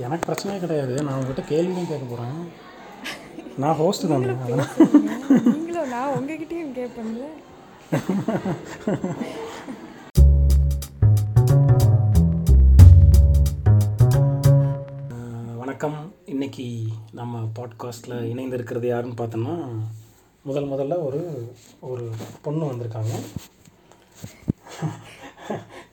எனக்கு பிரச்சனையே கிடையாது. நான் உங்ககிட்ட கேள்வியும் கேட்க போகிறேன் நான் ஹோஸ்ட் தானே அதனால். நீங்களும் நான் உங்ககிட்டயும் கேட்பேன்ல. வணக்கம். இன்னைக்கு நம்ம பாட்காஸ்ட்டில் இணைந்திருக்கிறது யாருன்னு பார்த்தோம்னா முதல் முதல்ல ஒரு ஒரு பொண்ணு வந்திருக்காங்க.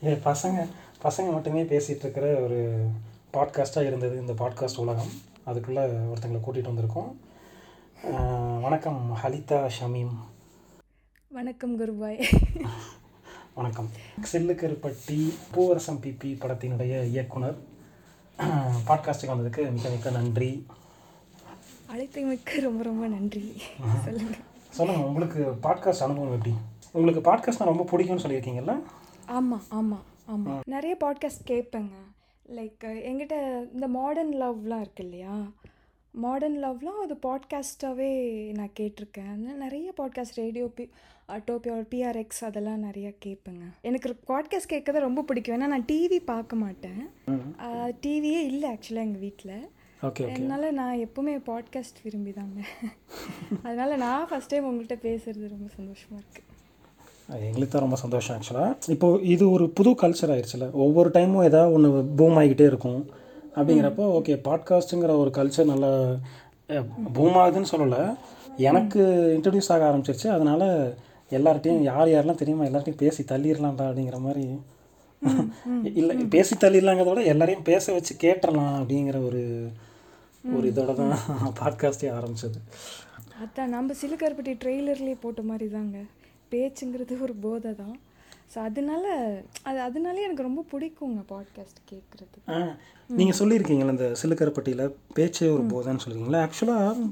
ஏ பசங்க பசங்க மட்டுமே பேசிகிட்டு இருக்கிற ஒரு பாட்காஸ்ட்டாக இருந்தது இந்த பாட்காஸ்ட் உலகம். அதுக்குள்ளே ஒருத்தங்களை கூட்டிகிட்டு வந்திருக்கோம். வணக்கம் ஹலிதா ஷமீம். வணக்கம் குருபாய். வணக்கம். சில்லுக்கருப்பட்டி பூவரசம் பிபி படத்தினுடைய இயக்குனர். பாட்காஸ்ட்டுக்கு வந்ததுக்கு மிக மிக நன்றி. அழைத்தமைக்கு ரொம்ப ரொம்ப நன்றி. சொல்லுங்க. சொல்லுங்கள் உங்களுக்கு பாட்காஸ்ட் அனுபவம் எப்படி? உங்களுக்கு பாட்காஸ்ட்னா ரொம்ப பிடிக்கும்னு சொல்லியிருக்கீங்கல்ல? ஆமாம் ஆமாம் ஆமாம் நிறைய பாட்காஸ்ட் கேட்பேங்க. லைக் எங்கிட்ட இந்த மாடர்ன் லவ்லாம் இருக்கு இல்லையா? மாடர்ன் லவ்லாம் அது பாட்காஸ்ட்டாகவே நான் கேட்டிருக்கேன். அதனால நிறைய பாட்காஸ்ட் ரேடியோ பி டோப்பியோர் பிஆர்எக்ஸ் அதெல்லாம் நிறைய கேட்பேங்க. எனக்கு பாட்காஸ்ட் கேட்கறது ரொம்ப பிடிக்கும். ஏன்னா நான் டிவி பார்க்க மாட்டேன். டிவியே இல்லை ஆக்சுவலாக எங்கள் வீட்டில் அதனால நான் எப்பவுமே பாட்காஸ்ட் விரும்பி தாங்க அதனால நான் ஃபஸ்ட் டைம் உங்கள்கிட்ட பேசுறது ரொம்ப சந்தோஷமா இருக்கு. எங்களுக்கு தான் ரொம்ப சந்தோஷம் ஆக்சுவலாக இப்போது இது ஒரு புது கல்ச்சர் ஆயிடுச்சுல ஒவ்வொரு டைமும் ஏதாவது ஒன்று பூம் ஆகிக்கிட்டே இருக்கும். அப்படிங்கிறப்போ ஓகே பாட்காஸ்ட்டுங்கிற ஒரு கல்ச்சர் நல்லா பூம் ஆகுதுன்னு சொல்லலை. எனக்கு இன்ட்ரடியூஸ் ஆக ஆரம்பிச்சிருச்சு. அதனால் எல்லார்ட்டையும் யார் யாரெல்லாம் தெரியுமா எல்லார்ட்டையும் பேசி தள்ளிடலாம்டா அப்படிங்கிற மாதிரி. இல்லை பேசி தள்ளிடலாங்கிறத விட எல்லாரையும் பேச வச்சு கேட்டுறலாம் அப்படிங்கிற ஒரு ஒரு இதோட தான் பாட்காஸ்டே ஆரம்பிச்சது. அதான் நம்ம சிலுக்கருப்பட்டி ட்ரெய்லர்லேயே போட்ட மாதிரி தாங்க. பேச்சுங்கிறது ஒரு போதை தான் ஸோ அதனால அது அதனாலே எனக்கு ரொம்ப பிடிக்குங்க பாட்காஸ்ட் கேட்குறது நீங்கள் சொல்லியிருக்கீங்களா இந்த சிலுக்கரப்பட்டியில் பேச்சே ஒரு போதைன்னு சொல்லியிருக்கீங்களா ஆக்சுவலாக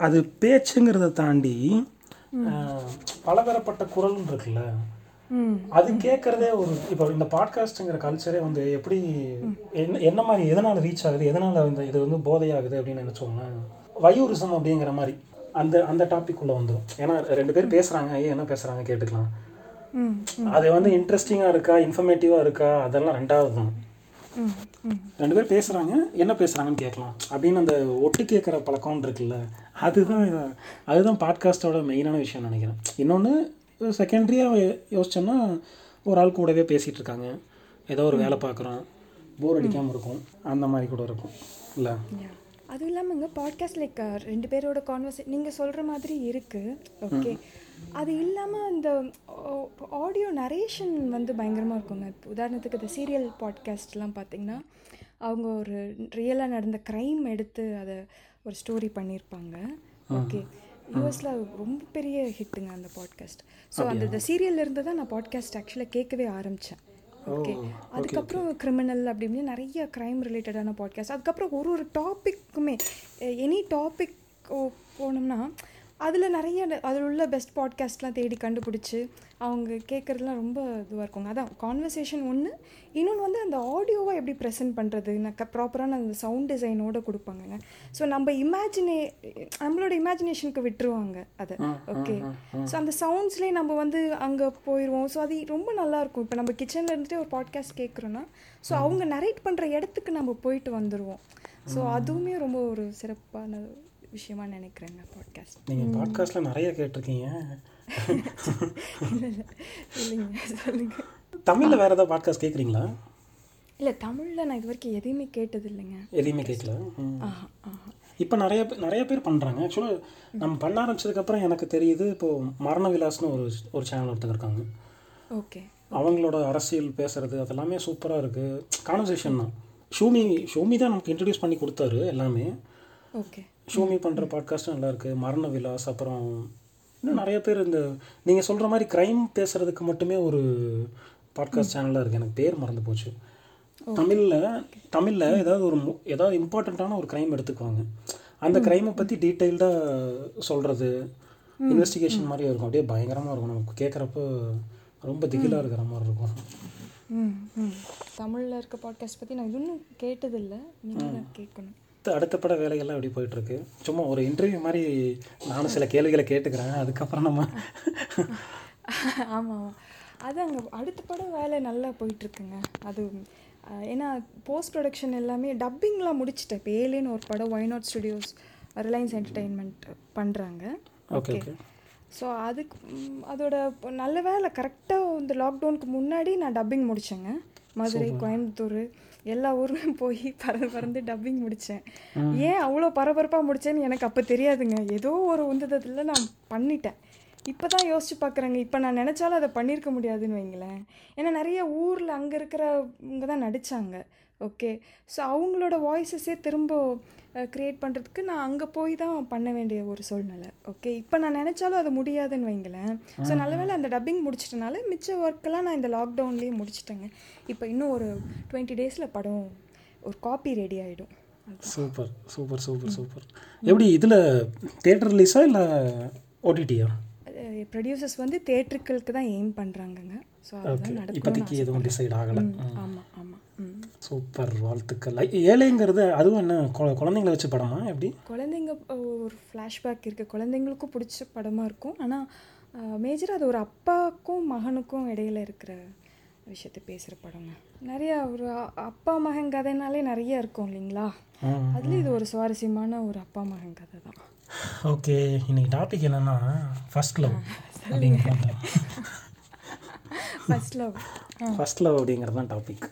அது பேச்சுங்கிறத தாண்டி பலதரப்பட்ட குரல்னு இருக்குல்ல. அது கேட்குறதே ஒரு இப்போ இந்த பாட்காஸ்ட்டுங்கிற கல்ச்சரே வந்து எப்படி என்ன என்ன மாதிரி எதனால் ரீச் ஆகுது எதனால் இந்த இது வந்து போதையாகுது அப்படின்னு நினச்சோங்களேன் வயூரிசம் அப்படிங்கிற மாதிரி. அந்த அந்த டாபிக் உள்ள வந்துடும் ஏன்னா ரெண்டு பேர் பேசுகிறாங்க ஐயா என்ன பேசுகிறாங்க கேட்டுக்கலாம். அது வந்து இன்ட்ரெஸ்டிங்காக இருக்கா இன்ஃபர்மேட்டிவாக இருக்கா அதெல்லாம் ரெண்டாவது தான். ரெண்டு பேர் பேசுகிறாங்க என்ன பேசுகிறாங்கன்னு கேட்கலாம். அப்படின்னு அந்த ஒட்டு கேட்குற பழக்கம் இருக்குல்ல அதுதான் அதுதான் பாட்காஸ்ட்டோட மெயினான விஷயம் நினைக்கிறேன். இன்னொன்று செகண்டரியாக யோசிச்சோம்னா ஒரு ஆள் கூடவே பேசிகிட்டு இருக்காங்க. ஏதோ ஒரு வேலை பார்க்குறோம் போர் அடிக்காமல் இருக்கும் அந்த மாதிரி கூட இருக்கும் இல்லை? அதுவும் இல்லாமங்க பாட்காஸ்ட் லைக் ரெண்டு பேரோட கான்வர்சே நீங்கள் சொல்கிற மாதிரி இருக்குது ஓகே அது இல்லாமல் இந்த ஆடியோ நரேஷன் வந்து பயங்கரமாக இருக்குங்க. இப்போ உதாரணத்துக்கு இந்த சீரியல் பாட்காஸ்ட்லாம் பார்த்தீங்கன்னா அவங்க ஒரு ரியலாக நடந்த க்ரைம் எடுத்து அதை ஒரு ஸ்டோரி பண்ணியிருப்பாங்க ஓகே யூஎஸில் ரொம்ப பெரிய ஹிட்டுங்க அந்த பாட்காஸ்ட் ஸோ அந்த இந்த சீரியல்ல இருந்து தான் நான் பாட்காஸ்ட் ஆக்சுவலாக கேட்கவே ஆரம்பித்தேன் ஓகே. அதுக்கப்புறம் கிரிமினல் அப்படி இப்படின்னு நிறைய க்ரைம் ரிலேட்டடான பாட்காஸ்ட் அதுக்கப்புறம் ஒரு ஒரு டாப்பிக்குமே எனி டாபிக் போனோம்னா அதில் நிறைய அதில் உள்ள பெஸ்ட் பாட்காஸ்ட்லாம் தேடி கண்டுபிடிச்சி அவங்க கேட்குறதுலாம் ரொம்ப இதுவாக இருக்குங்க. அதான் கான்வர்சேஷன் ஒன்று இன்னொன்று வந்து அந்த ஆடியோவை எப்படி ப்ரெசென்ட் பண்ணுறது ப்ராப்பரான அந்த சவுண்ட் டிசைனோட கொடுப்பாங்கங்க. ஸோ நம்ம இமேஜினே நம்மளோட இமேஜினேஷனுக்கு விட்டுருவாங்க அதை. ஓகே ஸோ அந்த சவுண்ட்ஸ்லேயே நம்ம வந்து அங்கே போயிடுவோம் ஸோ அது ரொம்ப நல்லா இருக்கும் இப்போ நம்ம கிச்சனில் இருந்துட்டு ஒரு பாட்காஸ்ட் கேட்குறோன்னா ஸோ அவங்க நரேட் பண்ணுற இடத்துக்கு நம்ம போயிட்டு வந்துடுவோம் ஸோ அதுவுமே ரொம்ப ஒரு சிறப்பான விஷயமா நினைக்கிறேங்க பாட்காஸ்ட் நீங்கள் பாட்காஸ்ட்டில் நிறைய கேட்டிருக்கீங்க. இல்லைங்க சொல்லுங்க. தமிழில் வேறு ஏதாவது பாட்காஸ்ட் கேட்குறீங்களா இல்லை தமிழில் நான் இது வரைக்கும் எதையுமே கேட்டது இல்லைங்க எதையுமே கேட்கல இப்போ நிறைய பேர் நிறைய பேர் பண்ணுறாங்க ஆக்சுவலாக நம்ம பண்ண ஆரம்பிச்சதுக்கப்புறம் எனக்கு தெரியுது இப்போது மரண விலாஸ்னு ஒரு ஒரு சேனல் ஒருத்தங்க இருக்காங்க. ஓகே அவங்களோட அரசியல் பேசுறது அதெல்லாமே சூப்பராக இருக்குது கான்வர்சேஷன் தான். ஷூமி ஷூமி தான் நமக்கு இன்ட்ரடியூஸ் பண்ணி கொடுத்தாரு எல்லாமே. ஓகே. ஷூமி பண்ணுற பாட்காஸ்ட்டும் நல்லா இருக்குது மரண விலாஸ் அப்புறம் இன்னும் நிறைய பேர் இந்த நீங்கள் சொல்கிற மாதிரி க்ரைம் பேசுகிறதுக்கு மட்டுமே ஒரு பாட்காஸ்ட் சேனலாக இருக்குது எனக்கு பேர் மறந்து போச்சு. தமிழில் தமிழில் ஏதாவது ஒரு ஏதாவது இம்பார்ட்டண்ட்டான ஒரு க்ரைம் எடுத்துக்குவாங்க. அந்த க்ரைமை பற்றி டீட்டெயில்டாக சொல்கிறது இன்வெஸ்டிகேஷன் மாதிரி இருக்கும். அப்படியே பயங்கரமாக இருக்கும். நமக்கு கேட்குறப்போ ரொம்ப திகிலாக இருக்கிற மாதிரி இருக்கும். தமிழில் இருக்க பாட்காஸ்ட் பற்றி நான் இன்னும் கேட்டதில்லை. நீங்கள் கேட்கணும். அடுத்த அடுத்த பட வேலைகள்லாம் எப்படி போயிட்டுருக்கு? சும்மா ஒரு இன்டர்வியூ மாதிரி நானும் சில கேள்விகளை கேட்டுக்கிறேன். அதுக்கப்புறம் நம்ம ஆமாம் ஆமாம் அது அங்கே அடுத்த படம் வேலை நல்லா போயிட்டுருக்குங்க. அது ஏன்னா போஸ்ட் ப்ரொடக்ஷன் எல்லாமே டப்பிங்லாம் முடிச்சிட்டேன். இப்போ ஏலேன்னு ஒரு படம் ஒய் நாட் ஸ்டுடியோஸ் ரிலையன்ஸ் என்டர்டெயின்மெண்ட் பண்ணுறாங்க ஓகே ஸோ அதுக்கு அதோட நல்ல வேலை. கரெக்டாக இந்த லாக்டவுனுக்கு முன்னாடி நான் டப்பிங் முடித்தேங்க மதுரை கோயம்புத்தூர் எல்லா ஊர்லையும் போய் பறந்து பறந்து டப்பிங் முடித்தேன் ஏன் அவ்வளோ பரபரப்பாக முடித்தேன்னு எனக்கு அப்போ தெரியாதுங்க. ஏதோ ஒரு உந்ததத்தில் நான் பண்ணிட்டேன். இப்போ தான் யோசிச்சு பார்க்குறேங்க இப்போ நான் நினச்சாலும் அதை பண்ணியிருக்க முடியாதுன்னு வைங்களேன். ஏன்னா நிறைய ஊரில் அங்கே இருக்கிறவங்க தான் நடித்தாங்க ஓகே ஸோ அவங்களோட வாய்ஸஸே திரும்ப க்ரியேட் பண்ணுறதுக்கு நான் அங்கே போய் தான் பண்ண வேண்டிய ஒரு சூழ்நிலை. ஓகே இப்போ நான் நினச்சாலும் அது முடியாதுன்னு வைங்களேன். ஸோ நல்ல வேளை அந்த டப்பிங் முடிச்சிட்டனால மிச்ச ஒர்க்கெல்லாம் நான் இந்த லாக்டவுன்லேயே முடிச்சிட்டேங்க. இப்போ இன்னும் ஒரு டுவெண்ட்டி டேஸில் படம். ஒரு காப்பி ரெடி ஆகிடும் சூப்பர் சூப்பர் சூப்பர் சூப்பர். எப்படி இதில் தேட்டர் ரிலீஸா இல்லை ஓடிடியா ப்ரொடியூசர்ஸ் வந்து தேட்டருக்களுக்கு தான் எய்ம் பண்ணுறாங்கங்க ஸோ நடக்கும் இப்போதைக்கு எதுவும் டிசைட் ஆகலை. ஆமாம் ஆமாம் சூப்பர் வாழ்த்துக்கள். ஏழைங்கிறது அதுவும் என்ன குழ- குழந்தைங்கள வச்சு படமா எப்படி? குழந்தைங்க ஒரு ஃப்ளாஷ்பேக் இருக்குது குழந்தைங்களுக்கும் பிடிச்ச படமாக இருக்கும். ஆனால் மேஜராக அது ஒரு அப்பாவுக்கும் மகனுக்கும் இடையில இருக்கிற விஷயத்தை பேசுகிற படங்க. நிறையா ஒரு அப்பா மகன் கதைனாலே நிறைய இருக்கும் இல்லைங்களா? ம். அதுல இது ஒரு சுவாரஸ்யமான ஒரு அப்பா மகன் கதை தான். ஓகே இன்னைக்கு டாபிக் என்னன்னா ஃபர்ஸ்ட் லவ் அப்படிங்கிறது ஃபர்ஸ்ட் லவ் ஃபர்ஸ்ட் லவ் அப்படிங்கிறது தான் டாபிக்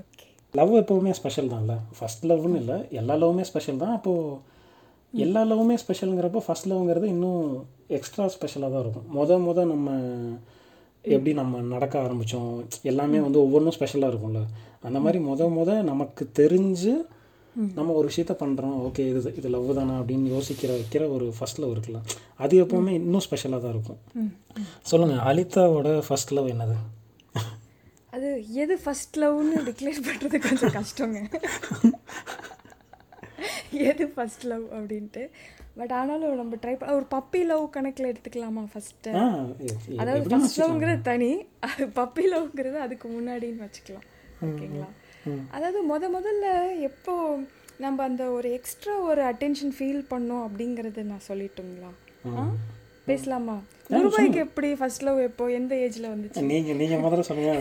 ஓகே லவ் எப்போவுமே ஸ்பெஷல் தான்ல ஃபர்ஸ்ட் லவ்னு இல்லை. எல்லா லவ்வுமே ஸ்பெஷல் தான். அப்போது எல்லா லவ்வுமே ஸ்பெஷலுங்கிறப்போ ஃபர்ஸ்ட் லவ்ங்கிறது இன்னும் எக்ஸ்ட்ரா ஸ்பெஷலாக தான் இருக்கும். முத முத நம்ம எப்படி நம்ம நடக்க ஆரம்பித்தோம் எல்லாமே வந்து ஒவ்வொன்றும் ஸ்பெஷலாக இருக்கும்ல? அந்த மாதிரி முத முத நமக்கு தெரிஞ்சு நம்ம ஒரு விஷயத்த பண்ணுறோம் ஓகே இது இது லவ் தானா அப்படின்னு யோசிக்கிற வைக்கிற ஒரு ஃபர்ஸ்ட் லவ் இருக்குல்ல அது எப்போவுமே இன்னும் ஸ்பெஷலாக தான் இருக்கும். சொல்லுங்கள் அலிதாவோட ஃபர்ஸ்ட் லவ் என்னது? அது எது ஃபர்ஸ்ட் லவ்னு டிக்ளேர் பண்ணுறது கொஞ்சம் கஷ்டங்க. எது ஃபர்ஸ்ட் லவ் அப்படின்ட்டு. பட் ஆனாலும் நம்ம ட்ரை பண்ண ஒரு பப்பி லவ் கணக்கில் எடுத்துக்கலாமா ஃபஸ்ட்டு அதாவது ஃபர்ஸ்ட் லவ்ங்கிறது தனி அது பப்பி லவ்ங்கிறது அதுக்கு முன்னாடின்னு வச்சுக்கலாம். ஓகேங்களா? அதாவது முத முதல்ல எப்போ நம்ம அந்த ஒரு எக்ஸ்ட்ரா ஒரு அட்டென்ஷன் ஃபீல் பண்ணோம் அப்படிங்கறது நான் சொல்லட்டுங்களா? பேசலாமா? ரூபாய்க்கு எப்படி ஃபர்ஸ்ட் லவ் எப்போ? எந்த ஏஜ்ல வந்துச்சு? நீங்கள் நீங்கள் முதல்ல சொல்லுங்க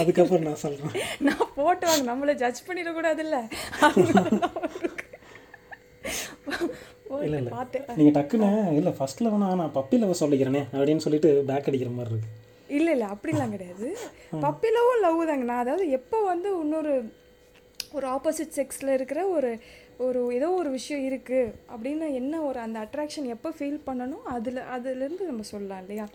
அதுக்கப்புறம் நான் சொல்கிறேன் நான் போட்டு வாங்க நம்மள ஜட்ஜ் பண்ணிடக்கூடாதுல்ல. இல்லை இல்லை. பார்த்தேன் நீங்கள் டக்குன்னு இல்லை ஃபர்ஸ்ட் லவ்னா நான் பப்பி லவ் சொல்லிக்கிறேனே அப்படின்னு சொல்லிட்டு பேக் அடிக்கிற மாதிரி இருக்கு. இல்லை இல்லை அப்படிலாம் கிடையாது. பப்பிலவும் லவ் தாங்க. நான் அதாவது எப்போ வந்து இன்னொரு ஒரு ஆப்போசிட் செக்ஸில் இருக்கிற ஒரு ஒரு ஏதோ ஒரு விஷயம் இருக்குது அப்படின்னு என்ன ஒரு அந்த அட்ராக்ஷன் எப்போ ஃபீல் பண்ணணும் அதில் அதுலேருந்து நம்ம சொல்லலாம் இல்லையா?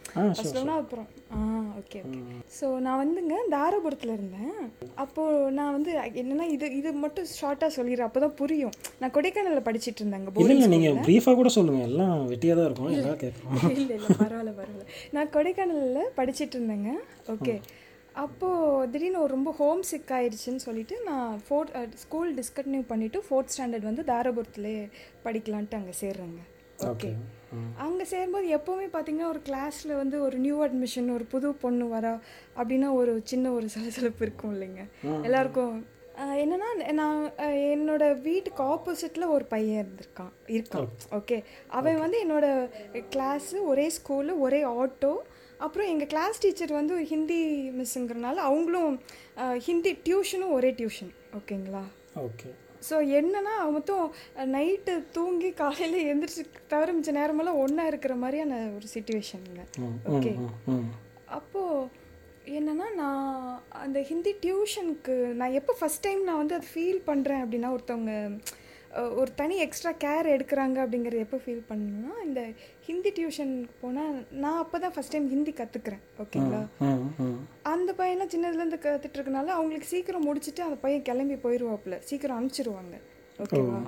லவ்னா அப்புறம் ஆ ஓகே ஓகே ஸோ நான் வந்துங்க தாராபுரத்தில் இருந்தேன். அப்போது நான் வந்து என்னென்னா இது இது மட்டும் ஷார்ட்டாக சொல்லிடுறேன். அப்போ தான் புரியும். நான் கொடைக்கானலில் படிச்சிட்டு இருந்தேங்க இல்லை இல்லை நீங்கள் ப்ரீஃபாக கூட சொல்லுங்கள் எல்லாம் வெட்டியாக தான் இருக்கும். எல்லாம் கேட்குறோம் இல்லை இல்லை பரவாயில்ல பரவாயில்ல. நான் கொடைக்கானலில் படிச்சிட்டு இருந்தேங்க. ஓகே அப்போது திடீர்னு ஒரு ரொம்ப ஹோம் சிக் ஆயிடுச்சுன்னு சொல்லிட்டு நான் ஃபோர்த் ஸ்கூல் டிஸ்கண்டினியூ பண்ணிவிட்டு ஃபோர்த் ஸ்டாண்டர்ட் வந்து தாராபுரத்துலேயே படிக்கலான்ட்டு அங்கே சேர்றேங்க. ஓகே அங்கே சேரும்போது எப்போவுமே பார்த்தீங்கன்னா ஒரு கிளாஸில் வந்து ஒரு நியூ அட்மிஷன் ஒரு புது பொண்ணு வரா அப்படின்னா ஒரு சின்ன ஒரு சலசலப்பு இருக்கும் இல்லைங்க. எல்லாருக்கும் என்னன்னா நான் என்னோட வீட்டுக்கு ஆப்போசிட்டில் ஒரு பையன் இருந்திருக்கான் இருக்கான். ஓகே அவன் வந்து என்னோட கிளாஸு ஒரே ஸ்கூலு ஒரே ஆட்டோ அப்புறம் எங்கள் கிளாஸ் டீச்சர் வந்து ஒரு ஹிந்தி மிஸ்ஸுங்கிறனால அவங்களும் ஹிந்தி டியூஷனும் ஒரே டியூஷன் ஓகேங்களா ஓகே ஸோ என்னன்னா மொத்தம் நைட்டு தூங்கி காலையில் எழுந்திரிச்சு தவிர மிச்ச நேரமெல்லாம் ஒன்றா இருக்கிற மாதிரியான ஒரு சுச்சுவேஷனுங்க ஓகே அப்போது என்னன்னா நான் அந்த ஹிந்தி டியூஷனுக்கு நான் எப்போ ஃபஸ்ட் டைம் நான் வந்து அதை ஃபீல் பண்ணுறேன் அப்படின்னா ஒருத்தவங்க ஒரு தனி எக்ஸ்ட்ரா கேர் எடுக்கிறாங்க அப்படிங்கிறது எப்போ ஃபீல் பண்ணணும்னா இந்த ஹிந்தி டியூஷன் போனால் நான் அப்போ தான் ஃபஸ்ட் டைம் ஹிந்தி கற்றுக்குறேன் ஓகேங்களா? அந்த பையன்லாம் சின்னதுலேருந்து கற்றுட்டு இருக்கனால அவங்களுக்கு சீக்கிரம் முடிச்சுட்டு அந்த பையன் கிளம்பி போயிடுவாப்புல சீக்கிரம் அனுப்பிச்சிருவாங்க ஓகேவா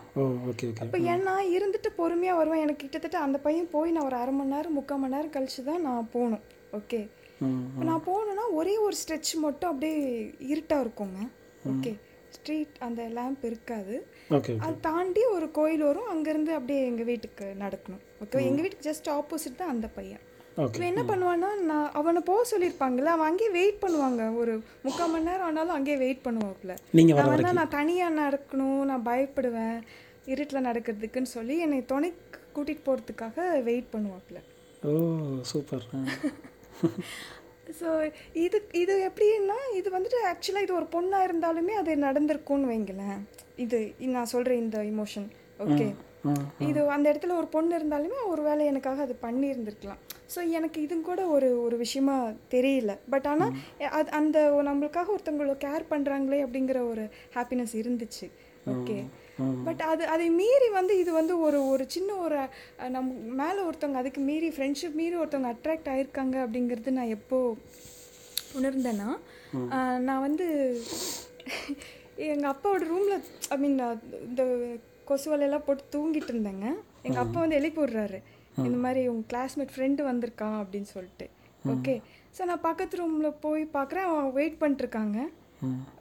அப்போ ஏன்னா இருந்துட்டு பொறுமையாக வருவேன் எனக்கு கிட்டத்தட்ட அந்த பையன் போய் நான் ஒரு அரை மணி நேரம் முக்கால் மணி நேரம் கழிச்சு தான் நான் போகணும் ஓகே? நான் போகணுன்னா ஒரே ஒரு ஸ்ட்ரெச் மட்டும் அப்படியே இருட்டாக இருக்குங்க ஓகே? ஸ்ட்ரீட் அந்த லேம்ப் இருக்காது. அது தாண்டி ஒரு கோயில் வரும் அங்கேருந்து அப்படியே எங்கள் வீட்டுக்கு நடக்கணும். ஓகே எங்கள் வீட்டுக்கு ஜஸ்ட் ஆப்போசிட் தான் அந்த பையன். இவன் என்ன பண்ணுவான்னா நான் அவனை போக சொல்லியிருப்பாங்கல்ல அவன் அங்கேயே வெயிட் பண்ணுவாங்க. ஒரு முக்கால் மணி நேரம் ஆனாலும் அங்கேயே வெயிட் பண்ணுவாப்புல. நான் வந்தா நான் தனியாக நடக்கணும் நான் பயப்படுவேன் இருட்டில் நடக்கிறதுக்குன்னு சொல்லி என்னை துணைக்கு கூட்டிகிட்டு போகிறதுக்காக வெயிட் பண்ணுவாப்புல. ஓ சூப்பர் ஸோ இது இது எப்படின்னா இது வந்துட்டு ஆக்சுவலாக இது ஒரு பொண்ணாக இருந்தாலுமே அது நடந்திருக்கும்னு வைங்களேன். இது நான் சொல்கிறேன் இந்த இமோஷன் ஓகே இது அந்த இடத்துல ஒரு பொண்ணு இருந்தாலுமே ஒரு வேளை எனக்காக அது பண்ணியிருந்திருக்கலாம். ஸோ எனக்கு இது கூட ஒரு ஒரு விஷயமா தெரியல. பட் ஆனால் அது அந்த நம்மளுக்காக ஒருத்தவங்கள கேர் பண்ணுறாங்களே அப்படிங்கிற ஒரு ஹாப்பினஸ் இருந்துச்சு. ஓகே பட் அது அதை மீறி வந்து இது வந்து ஒரு ஒரு சின்ன ஒரு நம்ம மேலே ஒருத்தவங்க அதுக்கு மீறி ஃப்ரெண்ட்ஷிப் மீறி ஒருத்தவங்க அட்ராக்ட் ஆயிருக்காங்க அப்படிங்கிறது நான் எப்போ உணர்ந்தேன்னா நான் வந்து எங்கள் அப்பாவோட ரூமில் ஐ மீன் இந்த கொசுவலையெல்லாம் போட்டு தூங்கிட்டு இருந்தேங்க. எங்கள் அப்பா வந்து எழுப்பி விட்றாரு. இந்த மாதிரி உங்கள் கிளாஸ்மேட் ஃப்ரெண்டு வந்திருக்கான் அப்படின்னு சொல்லிட்டு. ஓகே ஸோ நான் பக்கத்து ரூமில் போய் பார்க்குறேன் அவன் வெயிட் பண்ணிட்டுருக்காங்க.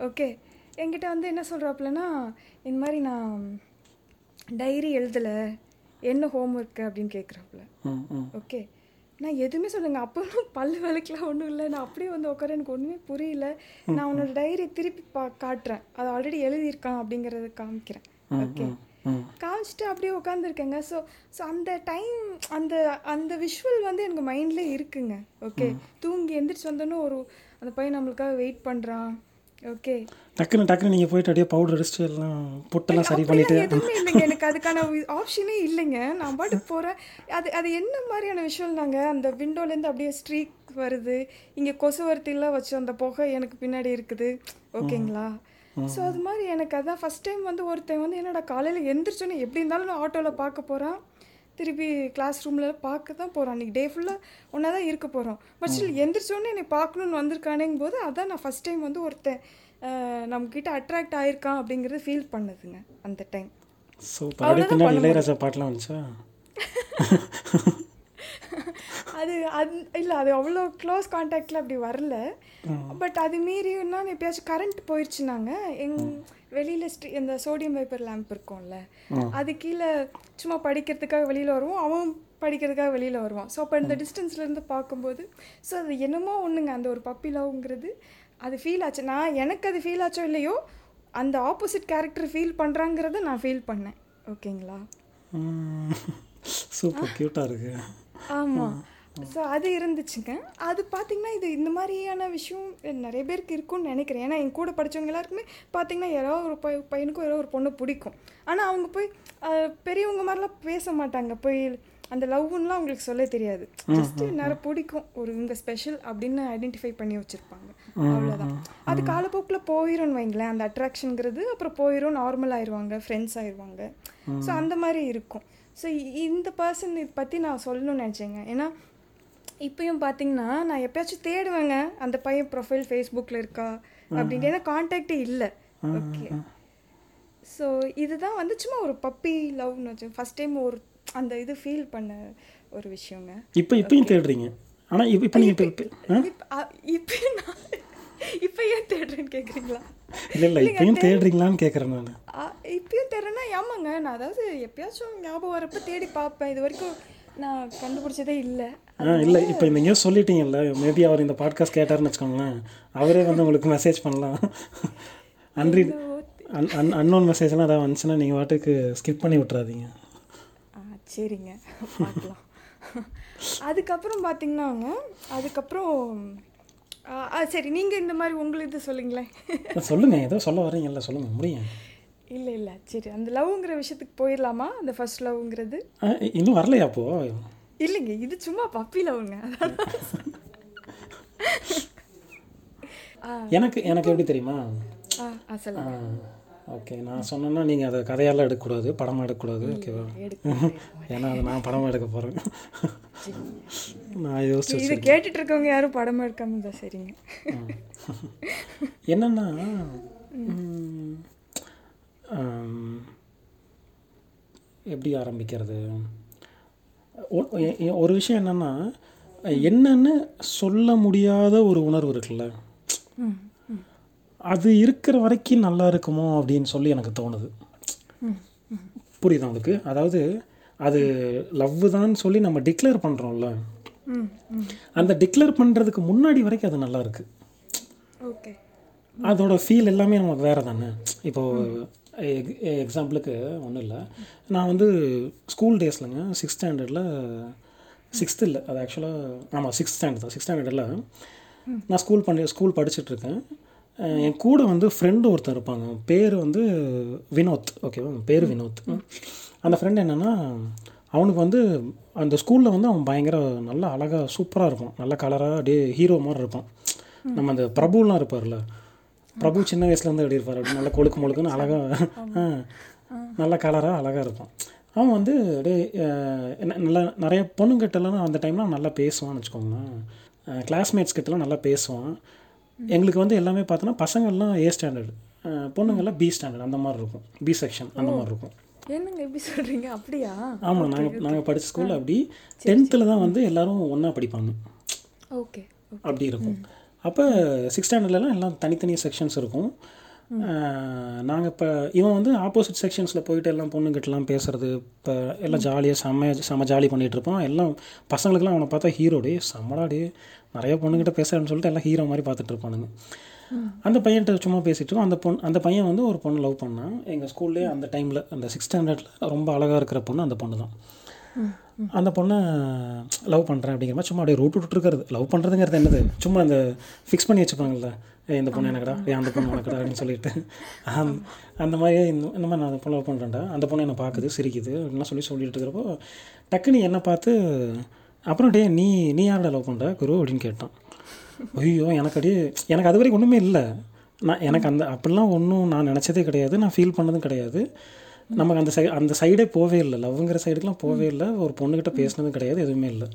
ஓகே என்கிட்ட வந்து என்ன சொல்கிறாப்புலனா இந்த மாதிரி நான் டைரி எழுதலை. என்ன ஹோம்ஒர்க்கு அப்படின்னு கேட்குறாப்புல ஓகே நான் எதுவுமே சொல்லுங்க அப்போவும் பல்லு விளக்குலாம் ஒன்றும் இல்லை. நான் அப்படியே வந்து உட்கார எனக்கு ஒன்றுமே புரியல. நான் உன்னோட டைரி திருப்பி பா காட்டுறேன். அது ஆல்ரெடி எழுதியிருக்கான் அப்படிங்கிறத காமிக்கிறேன். ஓகே காமிச்சிட்டு அப்படியே உட்காந்துருக்கேங்க ஸோ ஸோ அந்த டைம் அந்த அந்த விஷுவல் வந்து எனக்கு மைண்ட்லேயே இருக்குங்க. ஓகே தூங்கி எந்திரிச்சு வந்தோன்னே ஒரு அந்த பையன் நம்மளுக்காக வெயிட் பண்ணுறான் ஓகே டக்குன்னு டக்குன்னு நீங்கள் போயிட்டு அப்படியே பவுடர் அடிச்சுட்டு எல்லாம் பொட்டெல்லாம் சரி பண்ணிட்டு எதுவுமே இல்லைங்க. எனக்கு அதுக்கான ஆப்ஷனே இல்லைங்க. நான் பாட்டுக்கு போகிறேன் அது அது என்ன மாதிரியான விஷயம் நாங்கள் அந்த விண்டோலேருந்து அப்படியே ஸ்ட்ரீக் வருது. இங்கே கொசுவர்த்திலாம் வச்சு அந்த புகை எனக்கு பின்னாடி இருக்குது. ஓகேங்களா ஸோ அது மாதிரி எனக்கு அதான் ஃபஸ்ட் டைம் வந்து ஒருத்தன் வந்து என்னடா காலையில் எந்திரிச்சோன்னே எப்படி இருந்தாலும் நான் ஆட்டோவில் பார்க்க போகிறான் திருப்பி கிளாஸ் ரூமில் பார்க்க தான் போகிறோம் அன்றைக்கி டே ஃபுல்லாக ஒன்றா தான் இருக்க போகிறோம் பட் ஸ்டில் எந்திரிச்சோன்னே என்னை பார்க்கணுன்னு வந்திருக்கானேங்கும் போது அதான் நான் ஃபஸ்ட் டைம் வந்து ஒருத்தன் நம்மக்கிட்ட அட்ராக்ட் ஆயிருக்கான் அப்படிங்கிறது ஃபீல் பண்ணுதுங்க அந்த டைம் பின்னாடி இளையராஜா பாட்டெலாம் வந்துச்சா? அது அது இல்லை அது அவ்வளோ க்ளோஸ் காண்டாக்டில் அப்படி வரல. பட் அது மீறி நான் எப்பயாச்சும் கரண்ட் போயிடுச்சுனாங்க எங் வெளியில் ஸ்ட்ரீ இந்த சோடியம் வைப்பர் லேம்ப் இருக்கும்ல அது கீழே சும்மா படிக்கிறதுக்காக வெளியில் வருவோம். அவன் படிக்கிறதுக்காக வெளியில் வருவான். ஸோ அப்போ இந்த டிஸ்டன்ஸ்லேருந்து பார்க்கும்போது ஸோ அது என்னமோ ஒன்றுங்க அந்த ஒரு பப்பி லவ்ங்கிறது அது ஃபீல் ஆச்சு. நான் எனக்கு அது ஃபீல் ஆச்சோ இல்லையோ அந்த ஆப்போசிட் கேரக்டர் ஃபீல் பண்ணுறாங்கிறத நான் ஃபீல் பண்ணேன். ஓகேங்களா சூப்பர் க்யூட்டாக இருக்கு. ஆமாம் ஸோ அது இருந்துச்சுங்க. அது பார்த்தீங்கன்னா இது இந்த மாதிரியான விஷயம் நிறைய பேருக்கு இருக்கும்னு நினைக்கிறேன். ஏன்னா என் கூட படிச்சவங்க எல்லாருக்குமே பார்த்தீங்கன்னா யாரோ ஒரு பை பையனுக்கும் யாரோ ஒரு பொண்ணு பிடிக்கும். ஆனால் அவங்க போய் பெரியவங்க மாதிரிலாம் பேச மாட்டாங்க. போய் அந்த லவ்னுலாம் அவங்களுக்கு சொல்ல தெரியாது. ஜஸ்ட் நேரம் பிடிக்கும். ஒரு இவங்க ஸ்பெஷல் அப்படின்னு ஐடென்டிஃபை பண்ணி வச்சுருப்பாங்க. அவ்வளோதான் அது காலப்போக்கில் போயிடும்னு வைங்களேன். அந்த அட்ராக்ஷனுங்கிறது அப்புறம் போயிடும் நார்மல் ஆயிடுவாங்க ஃப்ரெண்ட்ஸ் ஆயிடுவாங்க ஸோ அந்த மாதிரி இருக்கும். ஸோ இந்த பர்சன் இது பற்றி நான் சொல்லணும்னு நினச்சேங்க. ஏன்னா இப்பயும் பார்த்தீங்கன்னா நான் எப்பயாச்சும் தேடுவேங்க. அந்த பையன் ப்ரொஃபைல் ஃபேஸ்புக்கில் இருக்கா? அப்படின்னு ஏன்னா கான்டாக்டே இல்லை. ஓகே ஸோ இதுதான் வந்து சும்மா ஒரு பப்பி லவ்னு வச்சு ஃபஸ்ட் டைம் ஒரு அந்த இது ஃபீல் பண்ண ஒரு விஷயங்க. இப்போ இப்பயும் தேடுறீங்க. ஆனால் இப்போ இப்போ நீங்கள் இப்போ இப்போ ஏன் தேடுறேன்னு கேட்குறீங்களா இல்லை இல்லை இப்பயும் தேடுறீங்களான்னு கேட்குறேன் நான். இப்பயும் தேடுறேன்னா ஆமாங்க. நான் அதாவது எப்பயாச்சும் ஞாபகம் வரப்ப தேடி பார்ப்பேன். இது வரைக்கும் நான் கண்டுபிடிச்சதே இல்லை. ஆ இல்லை. இப்போ இந்த நியூஸ் சொல்லிட்டீங்கல்ல மேபி அவர் இந்த பாட்காஸ்ட் கேட்டாருன்னு வச்சுக்கோங்களேன் அவரே வந்து உங்களுக்கு மெசேஜ் பண்ணலாம். அன்ரீட் அன் அன் அன்னோன் மெசேஜ்லாம் ஏதாவது வந்துச்சுன்னா நீங்கள் வாட்டுக்கு ஸ்கிப் பண்ணி விட்றாதீங்க ஆ சரிங்க. பார்க்கலாம். அதுக்கப்புறம் பார்த்தீங்கன்னாங்க அதுக்கப்புறம் ஆ, சரி நீங்கள் இந்த மாதிரி உங்களுக்கு சொல்லுங்களேன். சொல்லுங்கள் ஏதோ சொல்ல வர்றீங்கல்ல சொல்லுங்கள் முடியும். இல்லை இல்லை சரி அந்த லவ்ங்கிற விஷயத்துக்கு போயிடலாமா? அந்த ஃபர்ஸ்ட் லவ்ங்கிறது இன்னும் வரலையா அப்போ? இல்லைங்க இது சும்மா பப்பி லவ்ங்க எனக்கு எனக்கு எப்படி தெரியுமா? ஆ ஆ சொல்லுங்க. ஓகே நான் சொன்னேன்னா நீங்கள் அதை கதையெல்லாம் எடுக்கக்கூடாது படமாக எடுக்கக்கூடாது ஓகேவா ஏன்னா அதை நான் படமாக எடுக்க போகிறேன் நான் யோசிச்சு இது கேட்டுட்டு இருக்கவங்க யாரும் படமா எடுக்காம இருந்தா சரிங்க. என்னன்னா எப்படி ஆரம்பிக்கிறது? ஒரு விஷயம் என்னன்னா என்னன்னு சொல்ல முடியாத ஒரு உணர்வு இருக்குல்ல? அது இருக்கிற வரைக்கும் நல்லா இருக்குமோ அப்படின்னு சொல்லி எனக்கு தோணுது. புரியுதா உங்களுக்கு? அதாவது அது லவ் தான் சொல்லி நம்ம டிக்ளேர் பண்ணுறோம்ல அந்த டிக்ளேர் பண்ணுறதுக்கு முன்னாடி வரைக்கும் அது நல்லா இருக்கு. ஓகே அதோட ஃபீல் எல்லாமே நமக்கு வேறு தானே இப்போது எக்ஸாம்பிளுக்கு ஒன்றும் இல்லை. நான் வந்து ஸ்கூல் டேஸ்லங்க சிக்ஸ்த் ஸ்டாண்டர்டில் சிக்ஸ்த்து இல்லை அது ஆக்சுவலாக ஆமாம் சிக்ஸ்த் ஸ்டாண்டர்ட் தான். சிக்ஸ்த் ஸ்டாண்டர்டில் நான் ஸ்கூல் பண்ணி ஸ்கூல் படிச்சுட்ருக்கேன் என் கூட வந்து ஃப்ரெண்டு ஒருத்தர் இருப்பாங்க. பேர் வந்து வினோத். ஓகேவா பேர் வினோத். அந்த ஃப்ரெண்ட் என்னென்னா அவனுக்கு வந்து அந்த ஸ்கூலில் வந்து அவன் பயங்கர நல்லா அழகாக சூப்பராக இருப்பான். நல்ல கலராக அப்படியே ஹீரோ மாதிரி இருப்பான். நம்ம அந்த பிரபுலாம் இருப்பார்ல. பிரபு சின்ன வயசுலேருந்து எப்படி இருப்பார். அப்படி நல்லா கொழுக்கு முழுக்குன்னு அழகாக நல்ல கலராக அழகாக இருப்பான். அவன் வந்து அப்படியே நல்லா நிறைய பொண்ணுங்கிட்டலாம் அந்த டைம்லாம் நல்லா பேசுவான்னு வச்சுக்கோங்களேன். கிளாஸ்மேட்ஸ் கிட்டலாம் நல்லா பேசுவான். எங்களுக்கு வந்து எல்லாமே பார்த்தோன்னா பசங்கள்லாம் ஏ ஸ்டாண்டர்ட் பொண்ணுங்கள்லாம் பி ஸ்டாண்டர்ட் அந்த மாதிரி இருக்கும். பி செக்ஷன் அந்த மாதிரி இருக்கும். என்னங்க எப்படி சொல்கிறீங்க அப்படியா? ஆமாம் நாங்கள் நாங்கள் படித்த ஸ்கூலில் அப்படி டென்த்தில் தான் வந்து எல்லாரும் ஒன்றா படிப்பாங்க. ஓகே அப்படி இருக்கும். அப்போ சிக்ஸ் ஸ்டாண்டர்ட்லலாம் எல்லாம் தனித்தனி செக்ஷன்ஸ் இருக்கும். நாங்கள் இப்போ இவன் வந்து ஆப்போசிட் செக்ஷன்ஸில் போயிட்டு எல்லாம் பொண்ணுங்கிட்டலாம் பேசுறது இப்போ எல்லாம் ஜாலியாக செம்ம செம்ம ஜாலி பண்ணிகிட்டு இருப்பான். எல்லாம் பசங்களுக்குலாம் அவனை பார்த்தா ஹீரோ டே செம்மடா டே. நிறைய பொண்ணுக்கிட்ட பேசுறேன்னு சொல்லிட்டு எல்லாம் ஹீரோ மாதிரி பார்த்துட்டு இருப்பானுங்க. அந்த பையன்கிட்ட சும்மா பேசிட்டு அந்த பொண்ணு அந்த பையன் வந்து ஒரு பொண்ணு லவ் பண்ணான் எங்கள் ஸ்கூல்லேயே அந்த டைமில் அந்த சிக்ஸ் ஸ்டாண்டர்டில் ரொம்ப அழகாக இருக்கிற பொண்ணு அந்த பொண்ணு தான். அந்த பொண்ணை லவ் பண்ணுறேன் அப்படிங்கிற மாதிரி சும்மா அப்படியே ரூட் விட்டுருக்கிறது லவ் பண்ணுறதுங்கிறது என்னது? சும்மா அந்த ஃபிக்ஸ் பண்ணி வச்சுப்பாங்கல்ல. ஏ இந்த பொண்ணு எனக்குடா ஏன் அந்த பொண்ணு உனக்குடா? அப்படின்னு சொல்லிட்டு. அந்த- அந்த மாதிரி இந்த இந்த மாதிரி நான் அந்த பொண்ணு லவ் பண்ணுறேன்டா அந்த பொண்ணு என்னை பார்க்குது சிரிக்குது அப்படின்லாம் சொல்லி சொல்லிட்டு இருக்கிறப்போ டக்குன்னு என்னை பார்த்து அப்புறம் டே நீ நீ யாரோட லவ் பண்ணுற குரு அப்படின்னு கேட்டான். ஐயோ எனக்கு அப்படியே எனக்கு அது வரைக்கும் ஒன்றுமே இல்லை. நான் எனக்கு அந்த அப்படிலாம் ஒன்றும் நான் நினச்சதே கிடையாது. நான் ஃபீல் பண்ணதும் கிடையாது. நமக்கு அந்த சை அந்த சைடே போவே இல்லை. லவ்ங்கிற சைடுக்கெலாம் போவே இல்லை. ஒரு பொண்ணுக்கிட்ட பேசினதும் கிடையாது எதுவுமே இல்லை.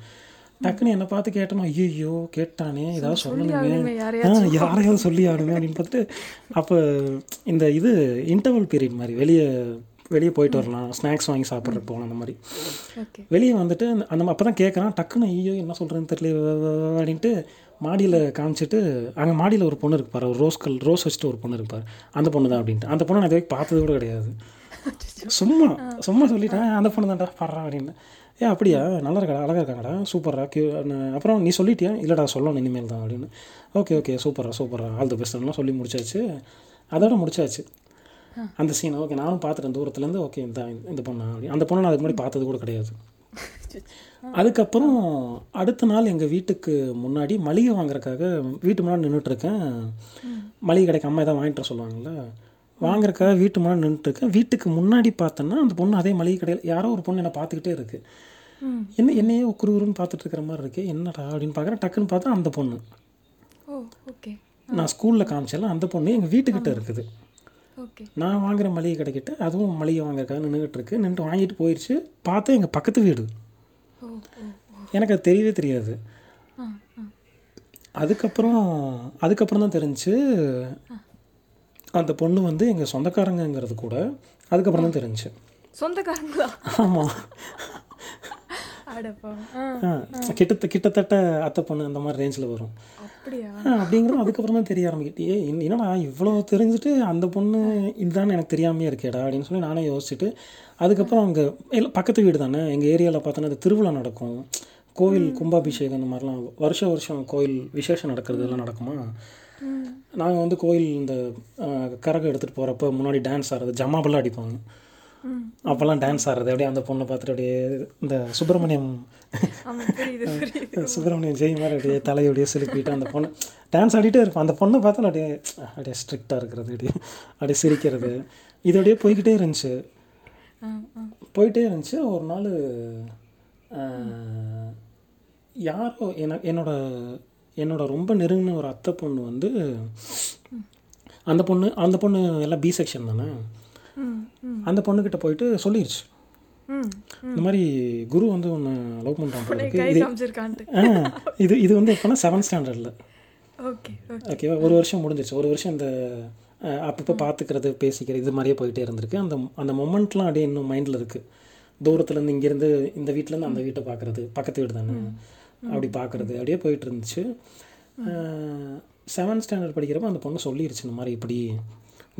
டக்குன்னு என்னை பார்த்து கேட்டோம் ஐயோ கேட்டானே ஏதாவது சொல்லணுமே ஆ யாரையாவது சொல்லி ஆகணுமே அப்படின்னு பார்த்துட்டு அப்போ இந்த இது இன்டர்வல் பீரியட் மாதிரி வெளியே வெளியே போயிட்டு வரலாம். ஸ்நாக்ஸ் வாங்கி சாப்பிட்றதுக்கு போகலாம் அந்த மாதிரி. வெளியே வந்துட்டு அந்த- அப்போ தான் கேட்குறான் டக்குன்னு ஐயோ என்ன சொல்கிறேன்னு தெரியல அப்படின்ட்டு மாடியில் காமிச்சிட்டு அங்கே மாடியில் ஒரு பொண்ணு இருக்கு பாரு ஒரு ரோஸ் கல் ரோஸ் வச்சுட்டு ஒரு பொண்ணு இருப்பார் அந்த பொண்ணு தான் அப்படின்ட்டு. அந்த பொண்ணை நான் இது வரைக்கும் பார்த்தது கூட கிடையாது சும்மா சும்மா சொல்லிட்டேன் அந்த பொண்ணு தான்டா பாடுறா அப்படின்னு. ஏ அப்படியா? நல்லா இருக்காடா அழகாக இருக்காங்கடா சூப்பரா கியூ அப்புறம் நீ சொல்லிட்டியா? இல்லைடா சொல்லணும் இனிமேல் தான் அப்படின்னு. ஓகே ஓகே சூப்பரா சூப்பரா ஆல் தி பெஸ்ட்லாம் சொல்லி முடிச்சாச்சு. அதோட முடிச்சாச்சு. அந்த சீன் ஓகே நானும் பார்த்துட்டேன் தூரத்துலேருந்து ஓகே இந்த இந்த பொண்ணா அப்படி. அந்த பொண்ணை நான் அதுக்கு முன்னாடி பார்த்தது கூட கிடையாது. அதுக்கப்புறம் அடுத்த நாள் எங்கள் வீட்டுக்கு முன்னாடி மளிகை வாங்குறதுக்காக வீட்டு முன்னாடி நின்றுட்டுருக்கேன் மளிகை கடைக்கு அம்மா எதாவது வாங்கிட்டு சொல்லுவாங்கள்ல வாங்குறதுக்காக வீட்டு முன்னாடி நின்றுட்டுருக்கேன் வீட்டுக்கு முன்னாடி பார்த்தேன்னா அந்த பொண்ணு அதே மளிகை கடையில் யாரோ ஒரு பொண்ணு என்னை பார்த்துக்கிட்டே இருக்குது என்ன என்னையே குறுகுறுன்னு பார்த்துட்டு இருக்கிற மாதிரி இருக்கு. என்னடா அப்படின்னு பார்க்குறேன். டக்குன்னு பார்த்தா அந்த பொண்ணு. ஓகே நான் ஸ்கூலில் காமிச்சேன்ல அந்த பொண்ணு எங்கள் வீட்டுக்கிட்ட இருக்குது. நான் வாங்குற மளிகை கடைக்கிட்ட அதுவும் மளிகை வாங்குறதுக்காக நின்றுட்டு இருக்கு நின்று வாங்கிட்டு போயிடுச்சு பார்த்தா எங்கள் பக்கத்து வீடு. எனக்கு அது தெரியவே தெரியாது. அதுக்கப்புறம் அதுக்கப்புறம் தான் தெரிஞ்சு அந்த பொண்ணு வந்து எங்கள் சொந்தக்காரங்கங்கிறது கூட அதுக்கப்புறம் தான் தெரிஞ்சு. சொந்தக்காரங்களா? ஆமாம் கிட்டத்த கிட்டத்தட்ட அத்தை பொண்ணு அந்த மாதிரி ரேஞ்சில் வரும். அப்படிங்கிறது அதுக்கப்புறம் தான் தெரிய ஆரம்பிக்கிட்டு ஏ என்ன- என்னடா இவ்வளோ தெரிஞ்சுட்டு அந்த பொண்ணு இதுதான் எனக்கு தெரியாமையே இருக்கேடா அப்படின்னு சொல்லி நானே யோசிச்சுட்டு அதுக்கப்புறம் அங்கே இல்லை பக்கத்து வீடு தானே எங்கள் ஏரியாவில் பார்த்தோன்னா இந்த திருவிழா நடக்கும். கோவில் கும்பாபிஷேகம் இந்த மாதிரிலாம் வருஷம் வருஷம் கோயில் விசேஷம் நடக்கிறது எல்லாம் நடக்குமா? நாங்கள் வந்து கோயில் இந்த கரகம் எடுத்துகிட்டு போகிறப்ப முன்னாடி டான்ஸ் ஆடுறது ஜமாபெல்லாம் அடிப்பாங்க. அப்போல்லாம் டான்ஸ் ஆடுறது அப்படியே அந்த பொண்ணை பார்த்துட்டு அப்படியே இந்த சுப்பிரமணியம் சுப்பிரமணியம் ஜெய் மாதிரி அப்படியே தலையை அப்படியே சிலுப்பிட்டு அந்த பொண்ணு டான்ஸ் ஆடிட்டே இருப்பான் அந்த பொண்ணை பார்த்தா அப்படியே அப்படியே ஸ்ட்ரிக்டாக இருக்கிறது அப்படியே அப்படியே சிரிக்கிறது. இது அப்படியே போய்கிட்டே இருந்துச்சு. போயிட்டே இருந்துச்சு. ஒரு நாள் யாரோ என என்னோட என்னோட ரொம்ப நெருங்கின ஒரு அத்தை பொண்ணு வந்து அந்த பொண்ணு அந்த பொண்ணு எல்லாம் பி செக்ஷன் தானே? அந்த பொண்ணுக்கிட்ட போயிட்டு சொல்லிடுச்சு இந்த மாதிரி குரு வந்து ஒன்று லவ் பண்ணுறான் போல இருக்கு. கை இது இது வந்து எப்போனா செவன்த் ஸ்டாண்டர்டில் ஓகே ஓகே. ஓகேவா ஒரு வருஷம் முடிஞ்சிருச்சு. ஒரு வருஷம் இந்த அப்பப்போ பார்த்துக்கிறது பேசிக்கிறது இது மாதிரியே போயிட்டே இருந்திருக்கு. அந்த அந்த மொமெண்ட்லாம் அப்படியே இன்னும் மைண்டில் இருக்குது தூரத்துலேருந்து இங்கேருந்து இந்த வீட்டிலேருந்து அந்த வீட்டை பார்க்குறது பக்கத்து வீடு தானே? அப்படி பார்க்குறது அப்படியே போயிட்டு இருந்துச்சு. செவன்த் ஸ்டாண்டர்ட் படிக்கிறப்ப அந்த பொண்ணு சொல்லிருச்சு இந்த மாதிரி இப்படி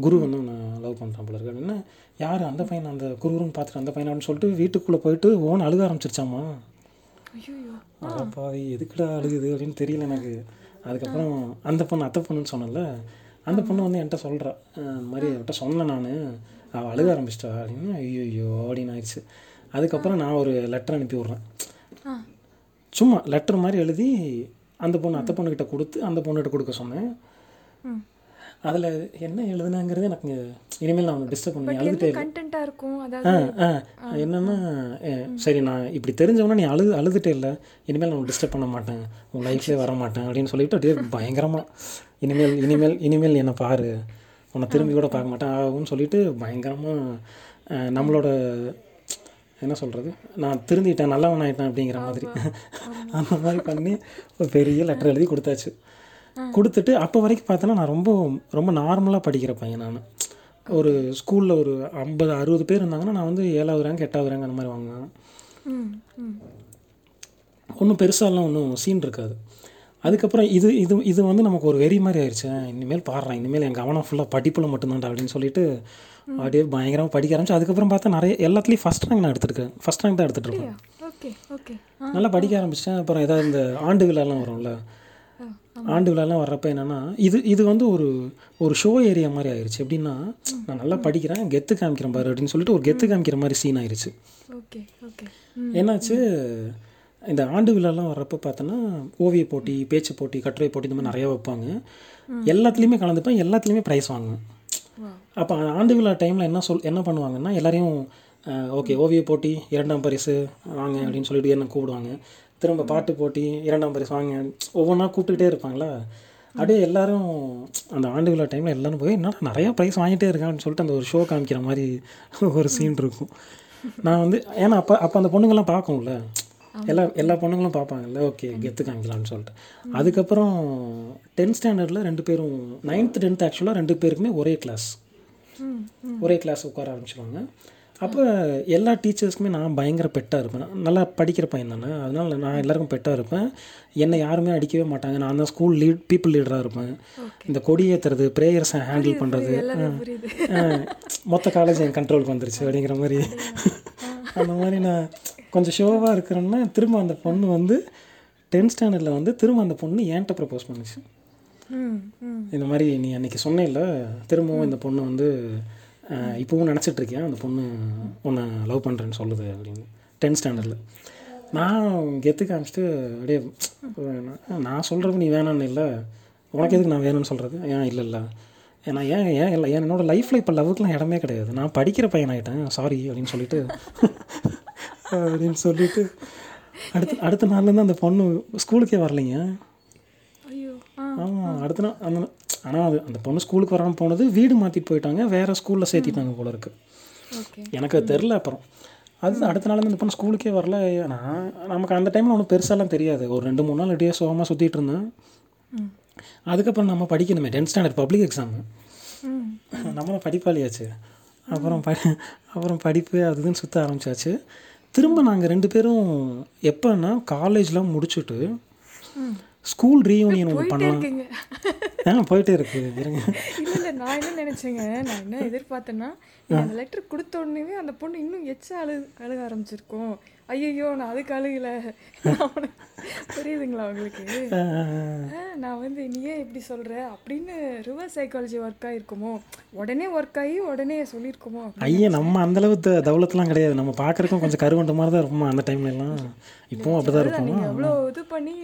குரு வந்து நான் லவ் பண்ணுறான் போல இருக்கு அப்படின்னு. யார் அந்த பையன் அந்த குருன்னு பார்த்துட்டு அந்த பையன் அப்படின்னு சொல்லிட்டு வீட்டுக்குள்ளே போயிட்டு ஓன் அழுக ஆரம்பிச்சிருச்சாமா ஐயோ அப்பா எதுக்குடா அழுகுது அப்படின்னு தெரியல எனக்கு. அதுக்கப்புறம் அந்த பொண்ணு அத்தை பொண்ணுன்னு சொன்னல அந்த பொண்ணு வந்து என்கிட்ட சொல்கிறா இந்த மாதிரி என்கிட்ட சொன்னேன் நான். அவள் அழுக ஆரம்பிச்சிட்டா அப்படின்னு ஐயோ அப்படின்னு ஆயிடுச்சு. அதுக்கப்புறம் நான் ஒரு லெட்டர் அனுப்பி விட்றேன். சும்மா லெட்டர் மாதிரி எழுதி அந்த பொண்ணு அத்தை பொண்ணுக்கிட்ட கொடுத்து அந்த பொண்ணுகிட்ட கொடுக்க சொன்னேன். அதில் என்ன எழுதுனாங்கிறது எனக்கு இனிமேல் நான் டிஸ்டர்ப் பண்ணி அழுதுட்டே இருக்கும்? ஆ ஆ. என்னன்னா சரி நான் இப்படி தெரிஞ்சவொன்னே நீ அழுது அழுதுட்டே இல்லை. இனிமேல் நான் டிஸ்டர்ப் பண்ண மாட்டேன். உன் லைஃப்லேயே வர மாட்டேன் அப்படின்னு சொல்லிட்டு அப்படியே பயங்கரமாக இனிமேல் இனிமேல் இனிமேல் என்னை பாரு. உன்னை திரும்பி கூட பார்க்க மாட்டேன். ஆகும்னு சொல்லிட்டு பயங்கரமாக நம்மளோட என்ன சொல்கிறது நான் திருந்திட்டேன் நல்லவன் ஆயிட்டேன் அப்படிங்கிற மாதிரி. அந்த மாதிரி பண்ணி ஒரு பெரிய லெட்டர் எழுதி கொடுத்தாச்சு. கொடுத்துட்டு அப்போ வரைக்கும் பார்த்தோன்னா நான் ரொம்ப ரொம்ப நார்மலாக படிக்கிற பையன் நான். ஒரு ஸ்கூலில் ஒரு ஐம்பது அறுபது பேர் இருந்தாங்கன்னா நான் வந்து ஏழாவது ரேங்க் எட்டாவது ரேங்க் அந்த மாதிரி ம் ஒன்றும் பெருசாலாம் ஒன்றும் சீன் இருக்காது. அதுக்கப்புறம் இது இது இது வந்து நமக்கு ஒரு வெறி மாதிரி ஆயிடுச்சு. இனிமேல் பாடுறேன் இனிமேல் என் கவனம் ஃபுல்லாக படிப்பில் மட்டும்தான்டா அப்படின்னு சொல்லிட்டு அப்படியே பயங்கரமாக படிக்க ஆரம்பிச்சு அதுக்கப்புறம் பார்த்தா நிறைய எல்லாத்துலேயும் ஃபஸ்ட் ரேங்க் நான் எடுத்துருக்கேன். ஃபஸ்ட் ரேங்க் தான் எடுத்துகிட்டு இருக்கேன் நல்லா படிக்க ஆரம்பிச்சிட்டேன். அப்புறம் ஏதாவது இந்த ஆண்டு விழாலாம் வரும்ல ஆண்டு விழாலாம் வர்றப்ப என்னென்னா இது இது வந்து ஒரு ஒரு ஷோ ஏரியா மாதிரி ஆயிடுச்சு எப்படின்னா நான் நல்லா படிக்கிறேன் கெத்து காமிக்கிறேன் பாரு அப்படின்னு சொல்லிட்டு ஒரு கெத்து காமிக்கிற மாதிரி சீன் ஆயிடுச்சு ஓகே ஓகே. என்னாச்சு? இந்த ஆண்டு விழாலாம் வர்றப்ப பார்த்தோன்னா ஓவிய போட்டி பேச்சு போட்டி கட்டுரை போட்டி இந்த மாதிரி நிறையா வைப்பாங்க. எல்லாத்துலேயுமே கலந்துப்பேன் எல்லாத்துலேயுமே ப்ரைஸ் வாங்குவேன் அப்போ ஆண்டு விழா டைமில் என்ன சொல் என்ன பண்ணுவாங்கன்னா எல்லாரையும் ஓகே ஓவிய போட்டி இரண்டாம் பரிசு வாங்க அப்படின்னு சொல்லிட்டு என்ன கூப்பிடுவாங்க. திரும்ப பாட்டு போட்டி இரண்டாம் பரிசு வாங்க ஒவ்வொன்றா கூப்பிட்டுக்கிட்டே இருப்பாங்களா? அப்படியே எல்லாரும் அந்த ஆண்டு விழா டைமில் எல்லாரும் போய் என்ன நிறையா ப்ரைஸ் வாங்கிட்டே இருக்கேன் அப்படின்னு சொல்லிட்டு அந்த ஒரு ஷோ காமிக்கிற மாதிரி ஒரு சீன் இருக்கும். நான் வந்து ஏன்னா அப்போ அப்போ அந்த பொண்ணுங்கள்லாம் பார்க்கும்ல. எல்லா எல்லா பொண்ணுங்களும் பார்ப்பாங்கல்ல ஓகே கெத்து காமிக்கலாம்னு சொல்லிட்டு. அதுக்கப்புறம் டென்த் ஸ்டாண்டர்டில் ரெண்டு பேரும் நைன்த் டென்த் ஆக்சுவலாக ரெண்டு பேருக்குமே ஒரே கிளாஸ் ஒரே கிளாஸ் உட்கார ஆரம்பிச்சிருவாங்க. அப்போ எல்லா டீச்சர்ஸ்க்குமே நான் பயங்கர பெட்டாக இருப்பேன். நல்லா படிக்கிற பையன் தானே. அதனால நான் எல்லாருக்கும் பெட்டாக இருப்பேன். என்னை யாருமே அடிக்கவே மாட்டாங்க. நான் தான் ஸ்கூல் லீட் பீப்புள் லீடராக இருப்பேன். இந்த கொடி ஏற்றுறது ப்ரேயர்ஸை ஹேண்டில் பண்ணுறது மொத்த காலேஜ் என் கண்ட்ரோலுக்கு வந்துருச்சு அப்படிங்கிற மாதிரி. அந்த மாதிரி நான் கொஞ்சம் ஷோவாக இருக்கிறேன்னா திரும்ப அந்த பொண்ணு வந்து டென்த் ஸ்டாண்டர்டில் வந்து திரும்ப அந்த பொண்ணு என்கிட்ட ப்ரப்போஸ் பண்ணுச்சு. இந்த மாதிரி நீ அன்றைக்கி சொன்னேன்ல திரும்பவும் இந்த பொண்ணு வந்து இப்போவும் நினச்சிட்டு இருக்கேன் அந்த பொண்ணு உன்னை லவ் பண்ணுறேன்னு சொல்லுது அப்படின்னு. டென்த் ஸ்டாண்டர்டில் நான் கெத்து காமிச்சிட்டு அப்படியே நான் நான் சொல்கிறது நீ வேணான்னு இல்லை. உனக்கு எதுக்கு நான் வேணும்னு சொல்கிறது ஏன் இல்லை இல்லை. நான் ஏன் ஏன் இல்லை ஏன் என்னோடய லைஃப்பில் இப்போ லவ்வுக்குலாம் இடமே கிடையாது. நான் படிக்கிற பையன் ஆகிட்டேன் சாரி அப்படின்னு சொல்லிட்டு. அப்படின்னு சொல்லிட்டு. அடுத்த அடுத்த நாள்லேருந்து அந்த பொண்ணு ஸ்கூலுக்கே வரலைங்க. ஆமாம் அடுத்த நாள் அந்த ஆனால் அது அந்த பொண்ணு ஸ்கூலுக்கு வராமல் போனது வீடு மாற்றிட்டு போயிட்டாங்க. வேறு ஸ்கூலில் சேர்த்திட்டாங்க போல இருக்கு. ஓகே. எனக்கு அது தெரில அப்புறம். அது அடுத்த நாள் அந்த பொண்ணு ஸ்கூலுக்கே வரல. நான் நமக்கு அந்த டைமில் ஒன்றும் பெருசாலாம் தெரியாது. ஒரு ரெண்டு மூணு நாள் அப்படியே சோகமாக சுற்றிட்டு இருந்தேன். அதுக்கப்புறம் நம்ம படிக்கணுமே. டென்த் ஸ்டாண்டர்ட் பப்ளிக் எக்ஸாமு நம்மளும் படிப்பாளியாச்சு. அப்புறம் படி அப்புறம் படிப்பு அது இதுன்னு சுற்ற ஆரம்பிச்சாச்சு. திரும்ப நாங்கள் ரெண்டு பேரும் எப்போன்னா காலேஜ்லாம் முடிச்சுட்டு ஸ்கூல் ரீயூனியன் ஒன்று பண்ணலாம் ஆ போயிட்டே இருக்கு. இருங்க. இல்லை இல்லை நான் என்ன நினச்சேங்க நான் என்ன எதிர்பார்த்தேன்னா அந்த லெட்டர் கொடுத்த உடனே அந்த பொண்ணு இன்னும் எச்சா அழு அழுக ஆரம்பிச்சிருக்கோம். ஐயோ நான் அதுக்கு அழுகல. புரியுதுங்களா உங்களுக்கு? நான் வந்து நீ ஏன் இப்படி சொல்ற? அப்படின்னு ரிவர்ஸ் சைக்காலஜி ஒர்க் ஆகிருக்குமோ உடனே ஒர்க் ஆகி உடனே சொல்லியிருக்குமோ? ஐயா நம்ம அந்தளவு த தௌலத்துலாம் கிடையாது. நம்ம பார்க்குறக்கும் கொஞ்சம் கருவண்ட மாதிரி தான் இருப்போம் அந்த டைம்ல எல்லாம்? இப்போவும் அப்படி தான் இருப்போம்? எவ்வளோ இது பண்ணி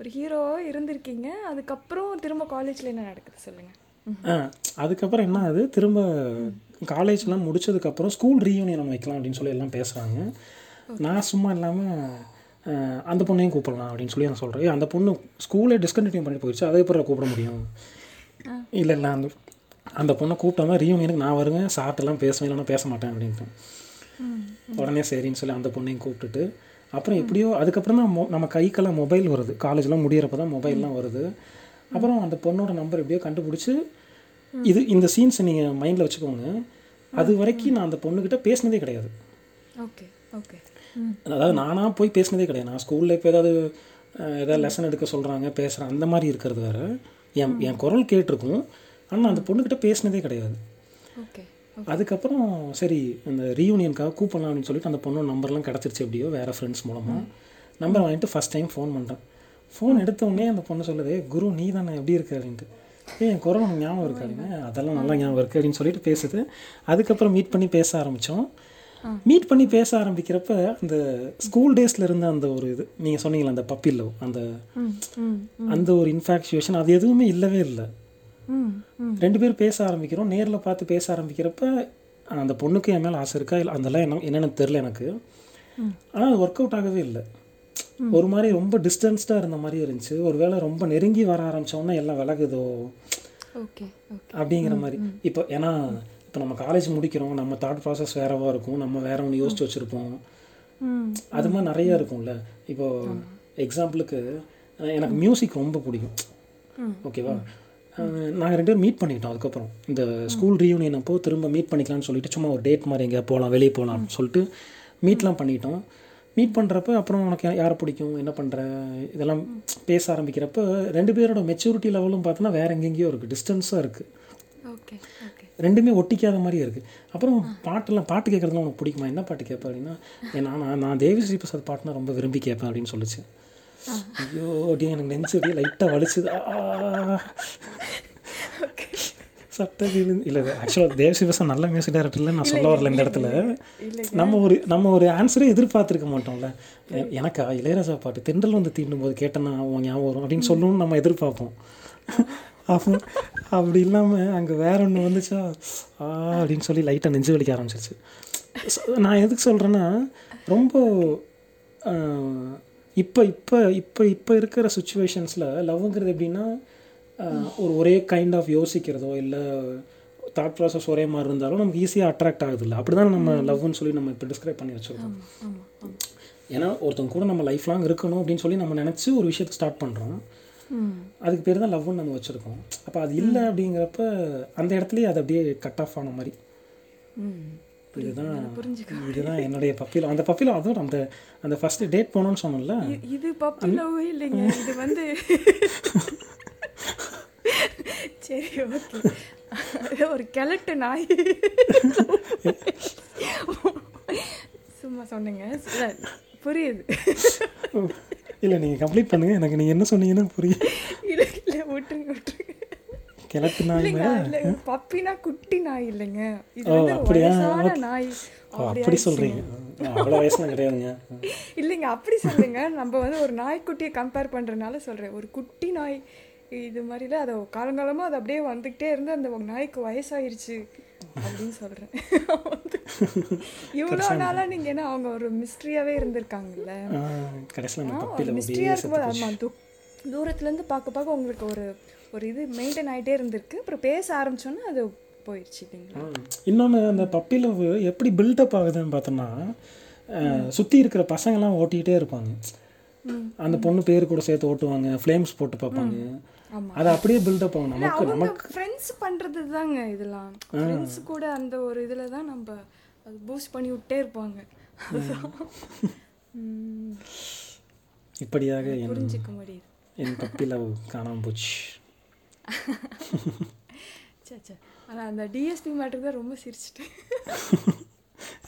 ஒரு ஹீரோவாக இருந்திருக்கீங்க. அதுக்கப்புறம் திரும்ப காலேஜில் என்ன நடக்குது சொல்லுங்கள் அதுக்கப்புறம் என்ன ஆகுது? திரும்ப காலேஜ்லாம் முடிச்சதுக்கப்புறம் ஸ்கூல் ரீயூனியன் நம்ம வைக்கலாம் அப்படின்னு சொல்லி எல்லாம் பேசுகிறாங்க நான் சும்மா இல்லாமல் அந்த பொண்ணையும் கூப்பிடலாம் அப்படின்னு சொல்லி நான் சொல்கிறேன் அந்த பொண்ணு ஸ்கூலே டிஸ்கண்டினியூ பண்ணி போயிடுச்சு அதே அப்புறம் கூப்பிட முடியும். இல்லை இல்லை அந்த அந்த பொண்ணை கூப்பிட்டா ரீயூனியனுக்கு நான் வருவேன். சாப்பிட்டெல்லாம் பேசுவேன் இல்லைன்னா பேச மாட்டேன் அப்படின்ட்டு உடனே சரின்னு சொல்லி அந்த பொண்ணையும் கூப்பிட்டுட்டு அப்புறம் எப்படியோ அதுக்கப்புறம் தான் மொ- நம்ம கைக்கெல்லாம் மொபைல் வருது. காலேஜ்லாம் முடியிறப்ப தான் மொபைல்லாம் வருது. அப்புறம் அந்த பொண்ணோட நம்பர் எப்படியோ கண்டுபிடிச்சி இது இந்த சீன்ஸை நீங்கள் மைண்டில் வச்சுக்கோங்க. அது வரைக்கும் நான் அந்த பொண்ணுக்கிட்ட பேசினதே கிடையாது. Okay okay. அதாவது நானாக போய் பேசினதே கிடையாது. நான் ஸ்கூலில் இப்போ ஏதாவது ஏதாவது லெசன் எடுக்க சொல்கிறாங்க பேசுகிறேன் அந்த மாதிரி இருக்கிறது வேறு. என் என் குரல் கேட்டிருக்கும். ஆனால் அந்த பொண்ணுக்கிட்ட பேசினதே கிடையாது. ஓகே. அதுக்கப்புறம் சரி அந்த ரீயூனியனுக்காக கூப்பிடலாம் அப்படின்னு சொல்லிட்டு அந்த பொண்ணோட நம்பர்லாம் கிடச்சிருச்சு எப்படியோ வேறு ஃப்ரெண்ட்ஸ் மூலமாக நம்பர் வாங்கிட்டு ஃபஸ்ட் டைம் ஃபோன் பண்ணுறேன் ஃபோன் எடுத்த உடனே அந்த பொண்ணு சொல்லுது குரு நீ தானே எப்படி இருக்க? அப்படின்ட்டு. ஏ என் குரல் உனக்கு ஞாபகம் இருக்காதுங்க அதெல்லாம் நல்லா ஞாபகம் இருக்குது அப்படின்னு சொல்லிட்டு பேசுது. அதுக்கப்புறம் மீட் பண்ணி பேச ஆரம்பித்தோம் மீட் பண்ணி பேச ஆரம்பிக்கிறப்ப அந்த ஸ்கூல் டேஸ்ல இருந்த அந்த ஒரு இது நீங்கள் சொன்னீங்களே அந்த பப்பி லவ் அந்த அந்த ஒரு இன்ஃபாக்சுவேஷன் அது எதுவுமே இல்லவே இல்லை. ரெண்டு பேரும் பேச ஆரம்பிக்கிறோம். நேரில் பார்த்து பேச ஆரம்பிக்கிறப்ப அந்த பொண்ணுக்கு என் மேலே ஆசை இருக்கா? இல்லை அதெல்லாம் என்ன என்னென்னு தெரில எனக்கு. ஆனால் அது ஒர்க் அவுட் ஆகவே இல்லை. ஒரு மாதிரி ரொம்ப டிஸ்டன்ஸ்டாக இருந்த மாதிரி இருந்துச்சு. ஒரு வேளை ரொம்ப நெருங்கி வர ஆரம்பித்தோன்னா எல்லாம் விலகுதோ? அப்படிங்கிற மாதிரி. இப்போ ஏன்னா இப்போ நம்ம காலேஜ் முடிக்கிறோம். நம்ம தாட் ப்ராசஸ் வேறவா இருக்கும். நம்ம வேற ஒன்று யோசிச்சு வச்சுருப்போம். அது மாதிரி நிறைய இருக்கும்ல. இப்போ எக்ஸாம்பிளுக்கு எனக்கு மியூசிக் ரொம்ப பிடிக்கும். ஓகேவா நாங்கள் ரெண்டு பேரும் மீட் பண்ணிக்கிட்டோம் அதுக்கப்புறம். இந்த ஸ்கூல் ரீயூனியன் அப்போ திரும்ப மீட் பண்ணிக்கலாம்னு சொல்லிட்டு சும்மா ஒரு டேட் மாதிரி எங்கேயா போகலாம் வெளியே போகலாம்னு சொல்லிட்டு மீட்லாம் பண்ணிட்டோம். மீட் பண்ணுறப்ப அப்புறம் உனக்கு யாரை பிடிக்கும் என்ன பண்ணுற இதெல்லாம் பேச ஆரம்பிக்கிறப்ப ரெண்டு பேரோட மெச்சூரிட்டி லெவலும் பார்த்தோன்னா வேற எங்கெங்கேயோ இருக்குது டிஸ்டன்ஸாக இருக்குது ரெண்டுமே ஒட்டிக்காத மாதிரியே இருக்குது அப்புறம் பாட்டெல்லாம் பாட்டு கேட்குறதுலாம் உனக்கு பிடிக்குமா? என்ன பாட்டு கேட்பேன் அப்படின்னா "ஏ, நான் நான் நான் தேவி ஸ்ரீ பிரசாத் பாட்டுனா ரொம்ப விரும்பி கேட்பேன் அப்படின்னு சொல்லுச்சு. ஐயோ அப்படியே எனக்கு நெஞ்சு அப்படியே லைட்டாக வலிச்சுது. சட்டை விழுந்து இல்லை ஆக்சுவலாக தேவஸ்ரீ பிரசாத் நல்ல மியூசிக் டைரக்டர்ல நான் சொல்ல வரல இந்த இடத்துல. நம்ம ஒரு நம்ம ஒரு ஆன்சரே எதிர்பார்த்துருக்க மாட்டோம்ல. எனக்கா? இளையராஜா பாட்டு. தென்றல் வந்து தீண்டும் போது கேட்டேன்னா உன் ஞாபகம் வரும் அப்படின்னு சொல்லணும்னு நம்ம எதிர்பார்ப்போம். அப்போ அப்படி இல்லாமல் அங்கே வேற ஒன்று வந்துச்சா? ஆ அப்படின்னு சொல்லி லைட்டாக நெஞ்சு வலிக்க ஆரம்பிச்சிருச்சு. நான் எதுக்கு சொல்கிறேன்னா ரொம்ப இப்போ இப்போ இப்போ இப்போ இருக்கிற சுச்சுவேஷன்ஸில் லவ்ங்கிறது எப்படின்னா ஒரு ஒரே கைண்ட் ஆஃப் யோசிக்கிறதோ இல்லை தாட் ப்ராசஸ் ஒரே மாதிரி இருந்தாலும் நமக்கு ஈஸியாக அட்ராக்ட் ஆகுது இல்லை அப்படி தான் நம்ம லவ்னு சொல்லி நம்ம இப்போ டிஸ்கிரைப் பண்ணி வச்சுருக்கோம். ஏன்னா ஒருத்தவங்க கூட நம்ம லைஃப் லாங் இருக்கணும் அப்படின்னு சொல்லி நம்ம நினச்சி ஒரு விஷயத்தை ஸ்டார்ட் பண்ணுறோம் அதுக்கு பேர் தான் லவ்னு நம்ம வச்சுருக்கோம். அப்போ அது இல்லை அப்படிங்கிறப்ப அந்த இடத்துலயே அது அப்படியே கட் ஆஃப் ஆன மாதிரி. ம். இதுதான் இதுதான் என்னுடைய பப்பியில் அந்த பப்பியில் அதுவும் அந்த அந்த ஃபர்ஸ்ட் டேட் போனோம்னு சொன்னோம்ல இது பப்பி லவ்வே இல்லைங்க. இது வந்து சரி ஓகே ஒரு கிழட்டு நாய். சும்மா சொன்னீங்க. புரியுது. இல்லை நீங்கள் கம்ப்ளீட் பண்ணுங்க. எனக்கு நீங்கள் என்ன சொன்னீங்கன்னு புரியும் இல்லை இல்லை விட்டுருங்க விட்டுருங்க. கிழட்டு நாய் பப்பினா குட்டி நாய் இல்லைங்க. இது அப்படியா? நாய். அப்படி சொல்கிறீங்க அவ்வளோ வயசுலாம் கிடையாதுங்க. இல்லைங்க அப்படி சொல்லுங்க. நம்ம வந்து ஒரு நாய்க்குட்டியை கம்பேர் பண்ணுறதுனால சொல்கிறேன் ஒரு குட்டி நாய் இது மாதிரில அதை காலங்காலமாக அது அப்படியே வந்துக்கிட்டே இருந்து அந்த நாய்க்கு வயசாயிருச்சு அப்படின்னு சொல்கிறேன் இவ்வளோ நாளாக நீங்கள் என்ன அவங்க ஒரு மிஸ்ட்ரியாகவே இருந்திருக்காங்கல்ல? மிஸ்ட்ரியாக இருக்கும்போது ஆமாம் தூ தூரத்துலேருந்து பார்க்க பார்க்க உங்களுக்கு ஒரு ஒரு இது மெயின்டைன் ஆகிட்டே இருந்திருக்கு. அப்புறம் பேச ஆரம்பிச்சோன்னே அது போயிடுச்சு இல்லைங்களா? இன்னொன்று அந்த பப்பி லவ் எப்படி பில்டப் ஆகுதுன்னு பார்த்தோம்னா சுற்றி இருக்கிற பசங்கெல்லாம் ஓட்டிக்கிட்டே இருப்பாங்க. அந்த பொண்ணு பேர் கூட சேர்த்து ஓட்டுவாங்க ஃப்ளேம்ஸ் போட்டு பார்ப்பாங்க. அது அப்படியே பில்டப் ஆகும் நமக்கு நமக்கு ஃப்ரெண்ட்ஸ் பண்றது தாங்க இதெல்லாம். ஃப்ரெண்ட்ஸ் கூட அந்த ஒரு இதுல தான் நம்ம அது பூஸ்ட் பண்ணி விட்டே இருப்பாங்க. இப்படியாக புரிஞ்சுக்க முடியுது. என் பப்பி லவ் காணாமல் போச்சு. சே ஆனால் அந்த டிஎஸ்பி மேட்டர் தான் ரொம்ப சிரிச்சிட்டேன்.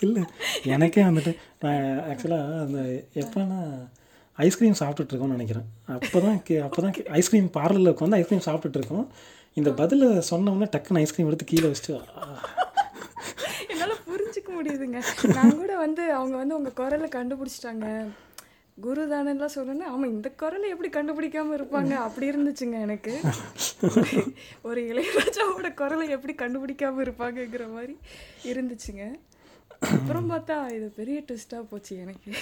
இல்லை எனக்கே வந்துட்டு நான் ஆக்சுவலாக அந்த எப்போனா ஐஸ்கிரீம் சாப்பிட்டுட்டு இருக்கோம்னு நினைக்கிறேன். அப்போ தான் கே அப்போ தான் ஐஸ்கிரீம் பார்லரில் உட்காந்து ஐஸ்கிரீம் சாப்பிட்டுட்டு இருக்கோம். இந்த பதிலை சொன்னோன்னே டக்குன்னு ஐஸ்கிரீம் எடுத்து கீழே வச்சுட்டு என்னால் புரிஞ்சுக்க முடியுதுங்க. நான் கூட வந்து அவங்க வந்து உங்கள் குரலை கண்டுபிடிச்சிட்டாங்க. குரு தானெல்லாம் சொல்லணும் ஆமாம் இந்த குரலை எப்படி கண்டுபிடிக்காம இருப்பாங்க? அப்படி இருந்துச்சுங்க எனக்கு. ஒரு- இளையராஜாவோட குரலை எப்படி கண்டுபிடிக்காம இருப்பாங்கங்கிற மாதிரி இருந்துச்சுங்க. அப்புறம் பார்த்தா இது பெரிய ட்விஸ்டாக போச்சு எனக்கு.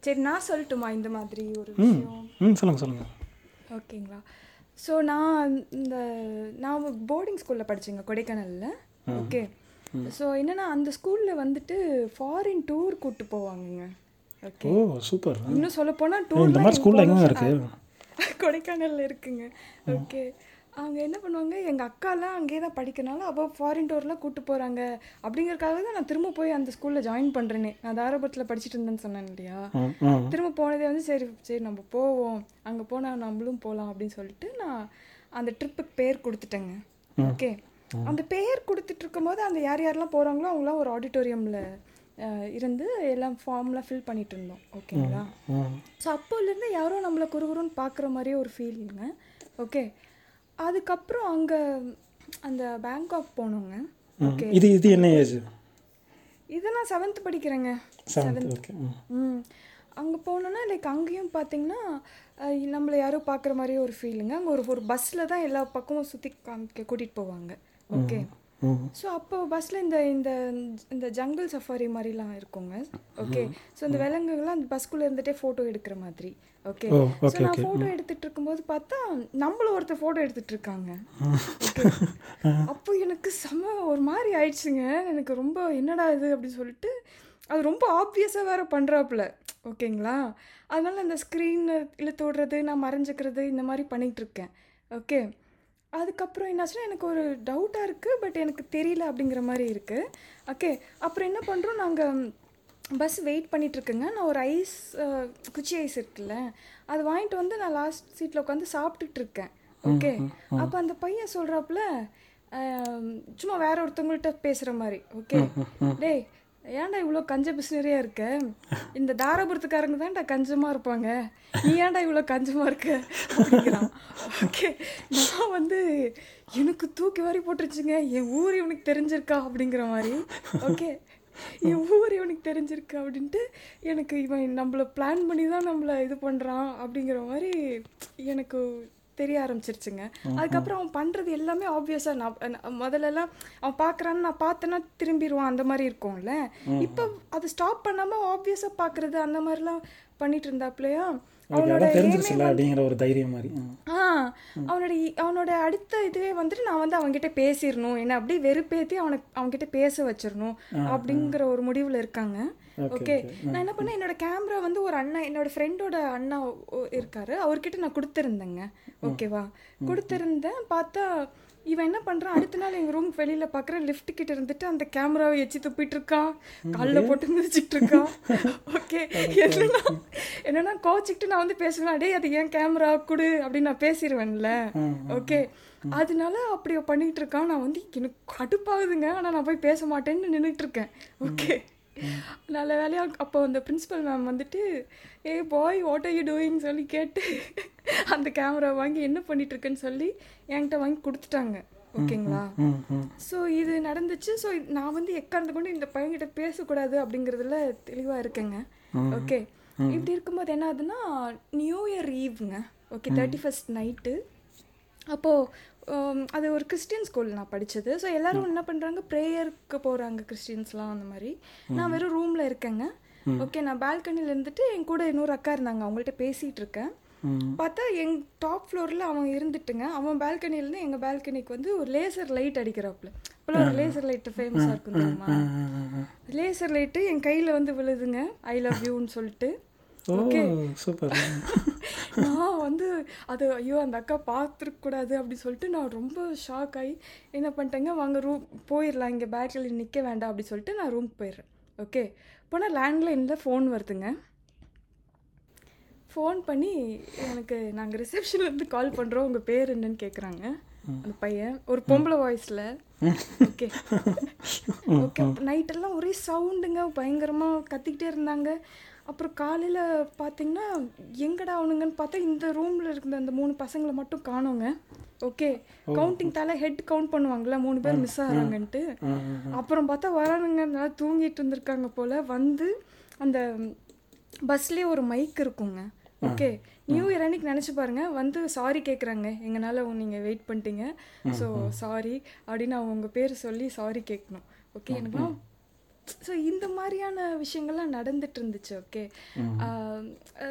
சரி நான் சொல்லட்டுமா இந்த மாதிரி ஒரு விஷயம்? சொல்லுங்கள் சொல்லுங்கள் ஓகேங்களா. ஸோ நான் இந்த நான் போர்டிங் ஸ்கூலில் படித்தேங்க கொடைக்கானலில். ஓகே. ஸோ என்னன்னா அந்த ஸ்கூலில் வந்துட்டு ஃபாரின் டூர் கூப்பிட்டு போவாங்கங்க. ஓகே ஓ சூப்பர். இன்னும் சொல்ல போனால் இந்த மாதிரி ஸ்கூல்ல எங்க இருக்கு? கொடைக்கானலில் இருக்குங்க. ஓகே அவங்க என்ன பண்ணுவாங்க எங்கள் அக்காலாம் அங்கேயே தான் படிக்கிறனால அப்போ ஃபாரின் டூர்லாம் கூப்பிட்டு போகிறாங்க அப்படிங்கறக்காக தான் நான் திரும்ப போய் அந்த ஸ்கூலில் ஜாயின் பண்ணுறேனே நான் தாராபுரத்தில் படிச்சுட்டு இருந்தேன்னு சொன்னேன் இல்லையா? திரும்ப போனதே வந்து சரி சரி நம்ம போவோம். அங்கே போனால் நம்மளும் போகலாம் அப்படின்னு சொல்லிட்டு நான் அந்த ட்ரிப்புக்கு பேர் கொடுத்துட்டேங்க. ஓகே அந்த பேர் கொடுத்துட்டு இருக்கும்போது அந்த யார் யாரெல்லாம் போகிறாங்களோ அவங்களாம் ஒரு ஆடிட்டோரியமில் இருந்து எல்லாம் ஃபார்ம்லாம் ஃபில் பண்ணிட்டு இருந்தோம் ஓகேங்களா ஸோ அப்போலேருந்து யாரோ நம்மளை குறுகுறுன்னு பார்க்குற மாதிரியே ஒரு ஃபீலிங்க ஓகே. அதுக்கப்புறம் அங்கே அந்த பேங்காக் போனோங்க. ஓகே. இது இது என்ன ஏஜ் இதை நான் செவன்த் படிக்கிறேங்க. செவன்த் ம். அங்கே போனோன்னா லைக் அங்கேயும் பார்த்தீங்கன்னா நம்மளை யாரோ பார்க்குற மாதிரியே ஒரு ஃபீலுங்க அங்கே ஒரு ஒரு பஸ்ஸில் தான் எல்லா பக்கமும் சுற்றி காமிக்க கூட்டிகிட்டு போவாங்க. ஓகே. ஸோ அப்போ பஸ்ஸில் இந்த இந்த இந்த ஜங்கிள் சஃபாரி மாதிரிலாம் இருக்குங்க. ஓகே. ஸோ இந்த விலங்குகள்லாம் அந்த பஸ்க்குள்ளே இருந்துகிட்டே ஃபோட்டோ எடுக்கிற மாதிரி. ஓகே. ஸோ நான் ஃபோட்டோ எடுத்துட்டு இருக்கும்போது பார்த்தா நம்மளும் ஒருத்தர் ஃபோட்டோ எடுத்துட்டு இருக்காங்க அப்போ எனக்கு செம ஒரு மாதிரி ஆயிடுச்சுங்க. எனக்கு ரொம்ப என்னடா இது அப்படின்னு சொல்லிட்டு அது ரொம்ப ஆப்வியஸாக வேற பண்ணுறாப்புல ஓகேங்களா? அதனால அந்த ஸ்க்ரீன் இழுத்து விடுறது நான் மறைஞ்சிக்கிறது இந்த மாதிரி பண்ணிகிட்டு இருக்கேன் ஓகே. அதுக்கப்புறம் என்னாச்சுன்னா எனக்கு ஒரு டவுட்டாக இருக்குது பட் எனக்கு தெரியல அப்படிங்கிற மாதிரி இருக்குது ஓகே அப்புறம் என்ன பண்ணுறோம் நாங்கள் பஸ் வெயிட் பண்ணிட்டு இருக்கேங்க. நான் ஒரு ஐஸ் குச்சி ஐஸ் இருக்குல்ல அது வாங்கிட்டு வந்து நான் லாஸ்ட் சீட்டில் உட்காந்து சாப்பிட்டுட்டு இருக்கேன். ஓகே அப்போ அந்த பையன் சொல்கிறாப்புல சும்மா வேற ஒருத்தவங்கள்ட்ட பேசுகிற மாதிரி ஓகே டேய் ஏன்டா இவ்வளோ கஞ்ச பிசினரியா இருக்க? இந்த தாராபுரத்துக்காரங்க தான்டா கஞ்சமாக இருப்பாங்க. நீ ஏன்டா இவ்வளோ கஞ்சமாக இருக்க? அப்படிங்கிறான். ஓகே நான் வந்து எனக்கு தூக்கி வாரி போட்டுருச்சுங்க. என் ஊர் இவனுக்கு தெரிஞ்சிருக்கா அப்படிங்கிற மாதிரி. ஓகே என் ஊர் இவனுக்கு தெரிஞ்சிருக்கு அப்படின்ட்டு எனக்கு இவன் நம்மளை பிளான் பண்ணி தான் நம்மளை இது பண்ணுறான் அப்படிங்கிற மாதிரி எனக்கு தெரிய ஆரம்பிச்சிருச்சுங்க. அதுக்கப்புறம் அவன் பண்ணுறது எல்லாமே ஆப்வியஸாக நான் முதல்லலாம் அவன் பார்க்குறான்னு நான் பார்த்தேன்னா திரும்பிடுவான் அந்த மாதிரி இருக்கும்ல. இப்போ அதை ஸ்டாப் பண்ணாமல் ஆப்வியஸாக பார்க்குறது அந்த மாதிரிலாம் பண்ணிட்டு இருந்தாப்லையா? அவனோட அப்படிங்கிற ஒரு தைரியம் மாதிரி. ஆ. அவனோட அவனோட அடுத்த இதுவே வந்துட்டு நான் வந்து அவன்கிட்ட பேசிடணும் என்ன அப்படியே வெறுப்பேத்தி அவனுக்கு அவன்கிட்ட பேச வச்சிடணும் அப்படிங்கிற ஒரு முடிவில் இருக்காங்க. ஓகே நான் என்ன பண்ணேன் என்னோட கேமரா வந்து ஒரு அண்ணா என்னோட ஃப்ரெண்டோட அண்ணா இருக்காரு. அவர்கிட்ட நான் கொடுத்துருந்தேங்க. ஓகேவா கொடுத்துருந்தேன். பார்த்தா இவன் என்ன பண்றான்? அடுத்த நாள் எங்க ரூம் வெளியில பாக்குறேன் லிஃப்ட் கிட்ட இருந்துட்டு அந்த கேமராவை எச்சி துப்பிட்டு இருக்கான். காலில் போட்டு மிதிச்சிட்டு இருக்கான். ஓகே என்னன்னா என்னன்னா கோச்சிக்கிட்டு நான் வந்து பேசுவேன். டேய் அது ஏன் கேமரா கொடு அப்படின்னு நான் பேசிடுவேன்ல ஓகே அதனால அப்படி பண்ணிட்டு இருக்கான். நான் வந்து எனக்கு கடுப்பாகுதுங்க. ஆனா நான் போய் பேச மாட்டேன்னு நின்றுட்டு இருக்கேன். ஓகே நல்ல வேலையா? அப்போ அந்த பிரின்சிபல் மேம் வந்துட்டு ஏ boy what are you doing சொல்லி கேட்டு அந்த கேமரா வாங்கி என்ன பண்ணிட்டு இருக்கேன்னு சொல்லி என்கிட்ட வாங்கி கொடுத்துட்டாங்க. ஓகேங்களா? ஸோ இது நடந்துச்சு. ஸோ நான் வந்து எக்கார்ந்து கொண்டு இந்த பையன்கிட்ட பேசக்கூடாது அப்படிங்கிறதுல தெளிவாக இருக்கேங்க. ஓகே இப்படி இருக்கும்போது என்ன ஆகுதுன்னா நியூ இயர் ஈவ்ங்க ஓகே தேர்ட்டி ஃபஸ்ட் நைட்டு அப்போது அது ஒரு கிறிஸ்டியன் ஸ்கூல் நான் படித்தது ஸோ எல்லாரும் என்ன பண்ணுறாங்க ப்ரேயருக்கு போகிறாங்க கிறிஸ்டியன்ஸ்லாம் அந்த மாதிரி. நான் வெறும் ரூமில் இருக்கேங்க. ஓகே நான் பால்கனியில் இருந்துட்டு என் கூட இன்னொரு அக்கா இருந்தாங்க. அவங்கள்ட்ட பேசிகிட்டு இருக்கேன். பார்த்தா எங் டாப் ஃப்ளோரில் அவன் இருந்துட்டுங்க. அவன் பால்கனிலேருந்து எங்கள் பால்கனிக்கு வந்து ஒரு லேசர் லைட் அடிக்கிறாப்புல. இப்போலாம் ஒரு லேசர் லைட்டு ஃபேமஸாக இருக்கும் தெரியுமா. லேசர் லைட்டு என் கையில் வந்து விழுதுங்க. ஐ லவ் யூன்னு சொல்லிட்டு. Oh super. நான் வந்து அது ஐயோ அந்த அக்கா பார்த்துருக்க கூடாது அப்படி சொல்லிட்டு நான் ரொம்ப ஷாக் ஆகி என்ன பண்ணிட்டேங்க வாங்க ரூம் போயிடலாம் இங்கே பேக்கில் நிற்க வேண்டாம் அப்படி சொல்லிட்டு நான் ரூமுக்கு போயிடுறேன். ஓகே போனால் லேண்ட்லைனில் ஃபோன் வருதுங்க. ஃபோன் பண்ணி எனக்கு நாங்கள் ரிசப்ஷன்லேருந்து கால் பண்ணுறோம் உங்கள் பேர் என்னன்னு கேட்குறாங்க அந்த பையன் ஒரு பொம்பளை வாய்ஸில் ஓகே ஓகே நைட்டெல்லாம் ஒரே சவுண்டுங்க பயங்கரமாக கத்திக்கிட்டே இருந்தாங்க. அப்புறம் காலையில் பார்த்தீங்கன்னா எங்கடா அவனுங்கன்னு பார்த்தா இந்த ரூமில் இருக்கிற அந்த மூணு பசங்களை மட்டும் காணோங்க. ஓகே கவுண்டிங் தலை ஹெட் கவுண்ட் பண்ணுவாங்கல்ல மூணு பேர் மிஸ் ஆகிறாங்கன்ட்டு அப்புறம் பார்த்தா வரானுங்க நல்லா தூங்கிட்டு இருந்திருக்காங்க போல். வந்து அந்த பஸ்லேயே ஒரு மைக் இருக்குங்க. ஓகே நியூ இயர் அன்னைக்கு நினச்சி பாருங்க. வந்து சாரி கேட்குறாங்க எங்களால் நீங்கள் வெயிட் பண்ணிட்டீங்க. ஸோ சாரி அப்படின்னு அவங்க உங்கள் பேர் சொல்லி சாரி கேட்கணும் ஓகே எனக்குலாம் ஸோ இந்த மாதிரியான விஷயங்கள்லாம் நடந்துட்டு இருந்துச்சு ஓகே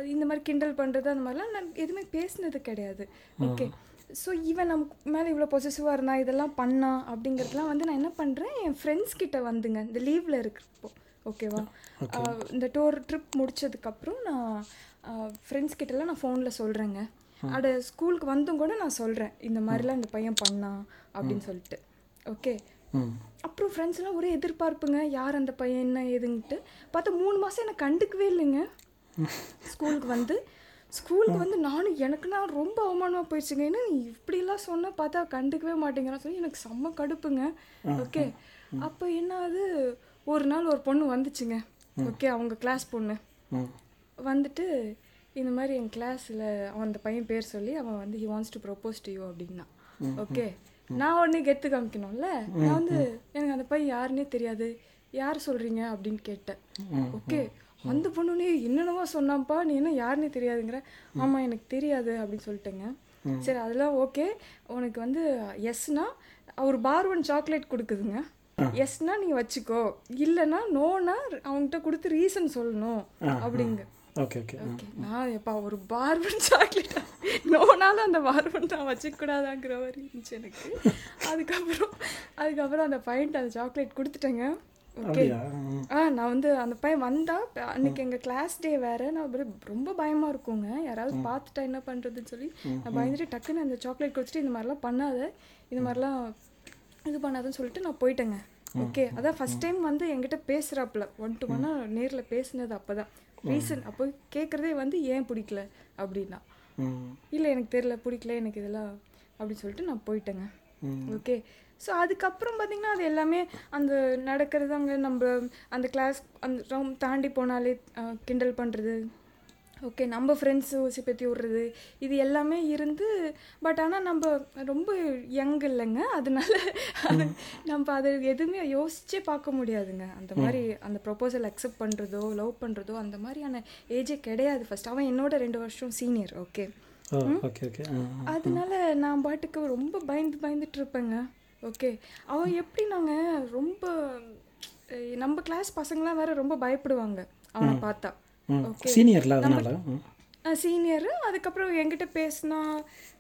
இந்த மாதிரி கிண்டல் பண்ணுறது அந்த மாதிரிலாம் நான் எதுவுமே பேசினது கிடையாது ஓகே ஸோ இவன் நமக்கு மேலே இவ்வளோ பொசிசிவாக இருந்தா இதெல்லாம் பண்ணான் அப்படிங்கிறதுலாம் வந்து நான் என்ன பண்ணுறேன் என் ஃப்ரெண்ட்ஸ் கிட்ட வந்துங்க இந்த லீவில் இருக்கிறப்போ ஓகேவா இந்த டூர் ட்ரிப் முடிச்சதுக்கப்புறம் நான் ஃப்ரெண்ட்ஸ் கிட்டலாம் நான் ஃபோனில் சொல்கிறேங்க அட ஸ்கூலுக்கு வந்தும் கூட நான் சொல்கிறேன் இந்த மாதிரிலாம் இந்த பையன் பண்ணான் அப்படின்னு சொல்லிட்டு ஓகே அப்புறம் ஃப்ரெண்ட்ஸ் எல்லாம் ஒரே எதிர்பார்ப்புங்க. யார் அந்த பையன் என்ன ஏதுன்ட்டு பார்த்தா மூணு மாதம் என்னை கண்டுக்கவே இல்லைங்க. ஸ்கூலுக்கு வந்து. ஸ்கூலுக்கு வந்து நானும் எனக்குன்னா ரொம்ப அவமானமாக போயிடுச்சுங்க. ஏன்னா நீ இப்படிலாம் சொன்னால் பார்த்தா கண்டுக்கவே மாட்டேங்கிறான்னு சொல்லி எனக்கு செம்ம கடுப்புங்க. ஓகே அப்போ என்ன ஆகுது ஒரு நாள் ஒரு பொண்ணு வந்துச்சுங்க. ஓகே அவங்க கிளாஸ் பொண்ணு. வந்துட்டு இந்த மாதிரி என் கிளாஸில் அவன் அந்த பையன் பேர் சொல்லி அவன் வந்து he wants to propose to you அப்படின்னா. ஓகே நான் உடனே கெத்து காமிக்கணும்ல நான் வந்து எனக்கு அந்த பையன் யாருன்னே தெரியாது. யார் சொல்கிறீங்க அப்படின்னு கேட்டேன். ஓகே. அந்த பொண்ணுனே என்னென்னவோ சொன்னாப்பா நீ என்ன யாருன்னே தெரியாதுங்கிற. ஆமாம் எனக்கு தெரியாது அப்படின்னு சொல்லிட்டேங்க. சரி அதெல்லாம் ஓகே. உனக்கு வந்து எஸ்னா ஒரு பார் ஒன் சாக்லேட் கொடுக்குதுங்க. எஸ்னா நீ வச்சுக்கோ. இல்லைன்னா நோனா அவங்ககிட்ட கொடுத்து ரீசன் சொல்லணும் அப்படிங்க. ஓகே ஓகே ஓகே நான் எப்பா ஒரு பார்பன் சாக்லேட் நோனாலும் அந்த பார்பன் நான் வச்சுக்கூடாதாங்கிற மாதிரி இருந்துச்சு எனக்கு. அதுக்கப்புறம் அதுக்கப்புறம் அந்த பையன்ட்டு அந்த சாக்லேட் கொடுத்துட்டேங்க. ஓகே. ஆ நான் வந்து அந்த பையன் வந்தா ப- அன்னைக்கு எங்கள் கிளாஸ் டே வேறு. நான் ரொம்ப பயமாக இருக்குங்க. யாராவது பார்த்துட்டா என்ன பண்ணுறதுன்னு சொல்லி நான் பயந்துட்டு டக்குன்னு அந்த சாக்லேட் கொடுத்துட்டு இந்த மாதிரிலாம் பண்ணாத. இந்த மாதிரிலாம் இது பண்ணாதுன்னு சொல்லிட்டு நான் போயிட்டேங்க. ஓகே அதான் ஃபர்ஸ்ட் டைம் வந்து என்கிட்ட பேசுகிறாப்புல ஒன் டு ஒன்னாக நேரில் பேசினது அப்போ தான் ரீசன் அப்போ கேட்குறதே வந்து ஏன் பிடிக்கல அப்படின்னா. இல்லை எனக்கு தெரியல பிடிக்கல எனக்கு இதெல்லாம் அப்படின்னு சொல்லிட்டு நான் போயிட்டேங்க. ஓகே ஸோ அதுக்கப்புறம் பார்த்தீங்கன்னா அது எல்லாமே அந்த நடக்கிறது அங்கே நம்ம அந்த கிளாஸ் அந்த தாண்டி போனாலே கிண்டல் பண்ணுறது ஓகே நம்ம ஃப்ரெண்ட்ஸு ஊசி பற்றி விட்றது இது எல்லாமே இருந்து பட் ஆனால் நம்ம ரொம்ப யங் இல்லைங்க. அதனால அது நம்ம அது எதுவுமே யோசிச்சே பார்க்க முடியாதுங்க. அந்த மாதிரி அந்த ப்ரொபோசல் அக்செப்ட் பண்ணுறதோ லவ் பண்ணுறதோ அந்த மாதிரியான ஏஜே கிடையாது ஃபர்ஸ்ட் அவன் என்னோட ரெண்டு வருஷம் சீனியர் ஓகே அதனால நான் பாட்டுக்கு ரொம்ப பயந்து பயந்துட்டு இருப்பேங்க. ஓகே அவன் எப்படி நாங்கள் ரொம்ப நம்ம கிளாஸ் பசங்களாம் வேற ரொம்ப பயப்படுவாங்க. அவனை பார்த்தா. சீனியர்ல அதனால சீனியரு அதுக்கப்புறம் என்கிட்ட பேசினா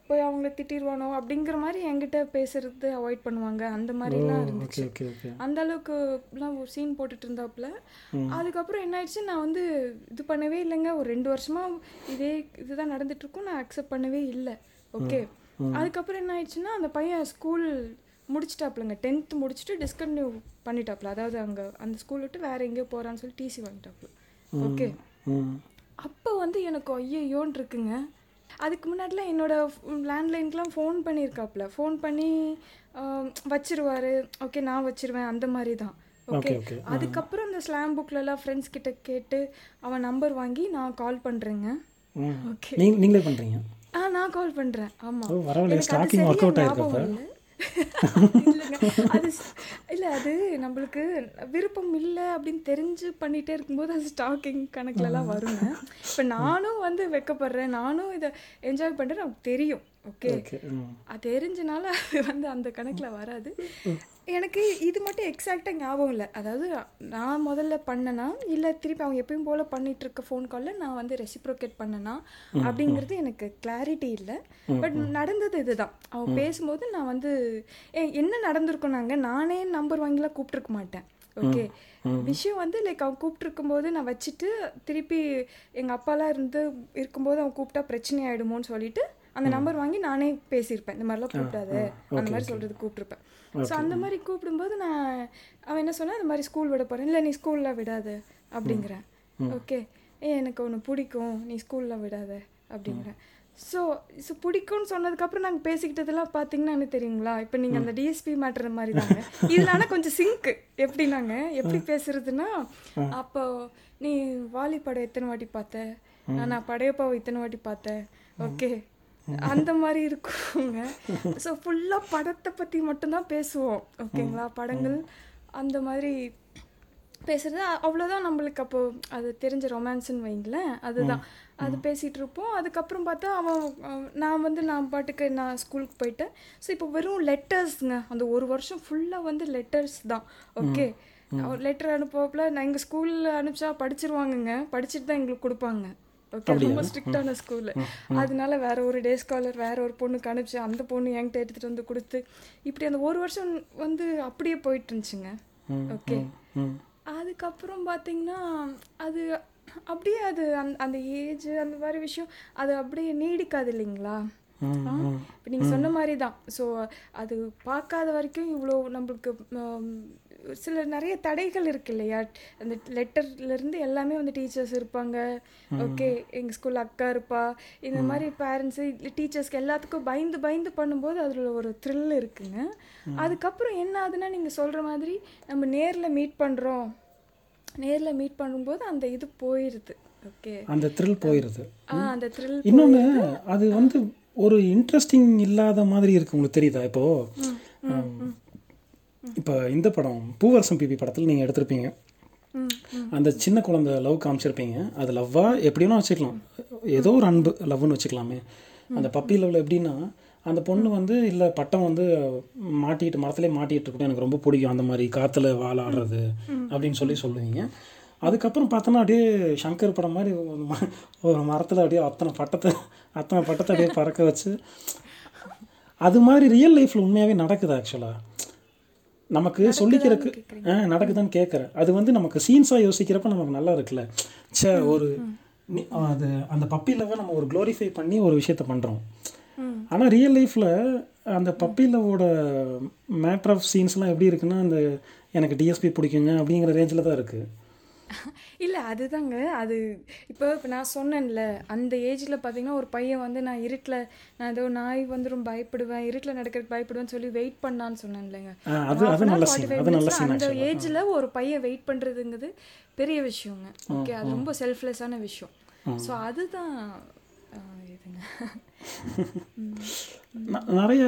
போய் அவங்கள திட்டிடுவானோ அப்படிங்கிற மாதிரி என்கிட்ட பேசுறது அவாய்ட் பண்ணுவாங்க. அந்த மாதிரிலாம் இருந்துச்சு. அந்த அளவுக்குலாம் ஒரு சீன் போட்டுட்டு இருந்தாப்புல அதுக்கப்புறம் என்ன ஆயிடுச்சு நான் வந்து இது பண்ணவே இல்லைங்க. ஒரு ரெண்டு வருஷமா இதே இதுதான் நடந்துட்டு இருக்கும் நான் அக்செப்ட் பண்ணவே இல்லை. ஓகே அதுக்கப்புறம் என்ன ஆயிடுச்சுன்னா அந்த பையன் ஸ்கூல் முடிச்சிட்டாப்புலங்க. டென்த் முடிச்சுட்டு டிஸ்கன்டினியூ பண்ணிட்டாப்புல. அதாவது அங்கே அந்த ஸ்கூல் விட்டு வேற எங்கேயோ போறான்னு சொல்லி டிசி வாங்கிட்டாப்புல. ஓகே அப்போ வந்து எனக்கு ஐயோன்னு இருக்குங்க. அதுக்கு முன்னாடிலாம் என்னோட லேண்ட்லைனுக்குலாம் ஃபோன் பண்ணியிருக்காப்புல ஃபோன் பண்ணி வச்சிருவாரு. ஓகே நான் வச்சிருவேன். அந்த மாதிரி தான் ஓகே அதுக்கப்புறம் இந்த ஸ்லாம் புக்லலாம் ஃப்ரெண்ட்ஸ் கிட்ட கேட்டு அவன் நம்பர் வாங்கி நான் கால் பண்ணுறேங்க ஓகே நீங்க நீங்களே பண்றீங்க? ஆ நான் கால் பண்ணுறேன் ஆமாம் எனக்கு அது ஸ்டாக்கிங் ஒர்க் சரியா அவுட் ஆயிருக்கப்ப ஞாபகம் இல்லை. அது இல்ல அது நம்மளுக்கு விருப்பம் இல்லை அப்படின்னு தெரிஞ்சு பண்ணிட்டே இருக்கும்போது அது ஸ்டாக்கிங் கணக்குலலாம் வருங்க. இப்போ நானும் வந்து வெக்கப்படுறேன். நானும் இதை என்ஜாய் பண்ணுறேன் எனக்கு தெரியும். ஓகே அது தெரிஞ்சனால அது வந்து அந்த கணக்கில் வராது. எனக்கு இது மட்டும் எக்ஸாக்டாக ஞாபகம் இல்லை. அதாவது நான் முதல்ல பண்ணனா இல்லை திருப்பி அவங்க எப்பயும் போல் பண்ணிட்டு இருக்க ஃபோன் காலில் நான் வந்து ரெசிப்ரோகேட் பண்ணனா அப்படிங்கிறது எனக்கு கிளாரிட்டி இல்லை. பட் நடந்தது இதுதான். அவன் பேசும்போது நான் வந்து என்ன நடந்திருக்கும் நாங்கள் நானே நம்பர் வாங்கிலாம் கூப்பிட்டுருக்க மாட்டேன். ஓகே விஷயம் வந்து லைக் அவன் கூப்பிட்டுருக்கும்போது நான் வச்சுட்டு திருப்பி எங்கள் அப்பாலாம் இருந்து இருக்கும்போது அவன் கூப்பிட்டா பிரச்சனை ஆயிடுமோன்னு சொல்லிட்டு அந்த நம்பர் வாங்கி நானே பேசியிருப்பேன். இந்த மாதிரிலாம் கூப்பிடாத. அந்த மாதிரி சொல்கிறது கூப்பிட்ருப்பேன் ஸோ அந்த மாதிரி கூப்பிடும்போது நான் அவன் என்ன சொன்னா இந்த மாதிரி ஸ்கூல் விட போகிறேன் இல்லை நீ ஸ்கூலில் விடாத. அப்படிங்கிறேன். ஓகே. ஏ எனக்கு ஒன்று பிடிக்கும். நீ ஸ்கூலில் விடாத. அப்படிங்கிறேன். ஸோ ஸோ பிடிக்கும்னு சொன்னதுக்கப்புறம் நாங்கள் பேசிக்கிட்டதெல்லாம் பார்த்தீங்கன்னா என்ன தெரியுங்களா? இப்போ நீங்கள் அந்த டிஎஸ்பி மாட்டுற மாதிரி தாங்க. இதில் ஆனால் கொஞ்சம் சிங்க்கு எப்படினாங்க எப்படி பேசுறதுன்னா அப்போ நீ வாலி படம் எத்தனை வாட்டி பார்த்த நான் படையப்பாவை இத்தனை வாட்டி பார்த்தேன் ஓகே. அந்த மாதிரி இருக்குங்க. ஸோ ஃபுல்லாக படத்தை பற்றி மட்டும்தான் பேசுவோம். ஓகேங்களா படங்கள் அந்த மாதிரி பேசுறது. அவ்வளோதான் நம்மளுக்கு அப்போ அது தெரிஞ்ச ரொமான்ஸ்னு வைங்களேன். அதுதான். அது பேசிகிட்டு இருப்போம் அதுக்கப்புறம் பார்த்தா அவன் நான் வந்து நான் பாட்டுக்கு நான் ஸ்கூலுக்கு போயிட்டேன். ஸோ இப்போ வெறும் லெட்டர்ஸ்ங்க அந்த ஒரு வருஷம் ஃபுல்லாக வந்து லெட்டர்ஸ் தான். ஓகே லெட்டர் அனுப்புவாப்புல. நான் எங்கள் ஸ்கூலில் அனுப்பிச்சா படிச்சிருவாங்கங்க. படிச்சுட்டு தான் எங்களுக்கு கொடுப்பாங்க. ஓகே ரொம்ப ஸ்ட்ரிக்டான ஸ்கூலு அதனால வேற ஒரு டே ஸ்காலர் வேற ஒரு பொண்ணுக்கு அனுப்பிச்சு அந்த பொண்ணு என்கிட்ட எடுத்துட்டு வந்து கொடுத்து இப்படி அந்த ஒரு வருஷம் வந்து அப்படியே போயிட்டு இருந்துச்சுங்க. ஓகே அதுக்கப்புறம் பார்த்தீங்கன்னா அது அப்படியே அது அந்த அந்த ஏஜ் அந்த மாதிரி விஷயம் அது அப்படியே நீடிக்காது இல்லைங்களா? இப்போ நீங்கள் சொன்ன மாதிரி தான். ஸோ அது பார்க்காத வரைக்கும் இவ்வளோ நம்மளுக்கு சில நிறைய தடைகள் இருக்கு இல்லையா? அந்த லெட்டர்லேருந்து எல்லாமே வந்து டீச்சர்ஸ் இருப்பாங்க. ஓகே எங்கள் ஸ்கூலில் அக்கா இருப்பா. இந்த மாதிரி பேரண்ட்ஸு டீச்சர்ஸ்க்கு எல்லாத்துக்கும் பயந்து பயந்து பண்ணும்போது அதில் ஒரு த்ரில் இருக்குங்க. அதுக்கப்புறம் என்ன ஆகுதுன்னா நீங்கள் சொல்கிற மாதிரி நம்ம நேரில் மீட் பண்ணுறோம் நேரில் மீட் பண்ணும்போது அந்த இது போயிடுது ஓகே அந்த த்ரில் போயிடுது ஆ அந்த த்ரில் இன்னொன்று அது வந்து ஒரு இன்ட்ரெஸ்டிங் இல்லாத மாதிரி இருக்கு உங்களுக்கு தெரியுதா இப்போ? இப்போ இந்த படம் பூவரசம் பிபி படத்தில் நீங்கள் எடுத்திருப்பீங்க. அந்த சின்ன குழந்தை லவ் காமிச்சிருப்பீங்க. அது லவ்வாக எப்படின்னா வச்சுக்கலாம். ஏதோ ஒரு அன்பு லவ்னு வச்சுக்கலாமே. அந்த பப்பி லவ்வில் எப்படின்னா அந்த பொண்ணு வந்து இல்லை பட்டம் வந்து மாட்டிட்டு மரத்துலேயே மாட்டிட்டு இருக்கட்டும் எனக்கு ரொம்ப பிடிக்கும். அந்த மாதிரி காற்றுல வாழாடுறது அப்படின்னு சொல்லி சொல்லுவீங்க. அதுக்கப்புறம் பார்த்தோன்னா அப்படியே சங்கர் படம் மாதிரி ஒரு மரத்தில் அப்படியே அத்தனை பட்டத்தை அத்தனை பட்டத்தை அப்படியே பறக்க வச்சு அது மாதிரி ரியல் லைஃப்பில் உண்மையாகவே நடக்குது ஆக்சுவலாக நமக்கு சொல்லிக்கிறதுக்கு ஆ நடக்குதான்னு கேட்குறேன் அது வந்து நமக்கு சீன்ஸாக யோசிக்கிறப்ப நமக்கு நல்லா இருக்குல்ல. ச்சே ஒரு அது அந்த பப்பி லவ்வை நம்ம ஒரு க்ளோரிஃபை பண்ணி ஒரு விஷயத்த பண்ணுறோம் ஆனால் ரியல் லைஃப்பில் அந்த பப்பி லவ்வோட மேட்ரு ஆஃப் சீன்ஸ்லாம் எப்படி இருக்குன்னா அந்த எனக்கு டிஎஸ்பி பிடிக்குங்க அப்படிங்கிற ரேஞ்சில் தான் இருக்குது இல்லை அதுதாங்க. அது இப்போ இப்போ நான் சொன்னேன்ல அந்த ஏஜில் பார்த்தீங்கன்னா ஒரு பையன் வந்து நான் இருட்டில் நான் ஏதோ நாய் வந்துடும் பயப்படுவேன் இருட்டில் நடக்கிறதுக்கு பயப்படுவேன்னு சொல்லி வெயிட் பண்ணான்னு சொன்னேன்லங்க. ஆ, அது அது நல்ல சீன் அது நல்ல சீன் அந்த ஏஜில் ஒரு பையன் வெயிட் பண்ணுறதுங்கிறது பெரிய விஷயங்க. ஓகே அது ரொம்ப செல்ஃப்லெஸ்ஸான விஷயம். ஸோ அதுதான் நிறைய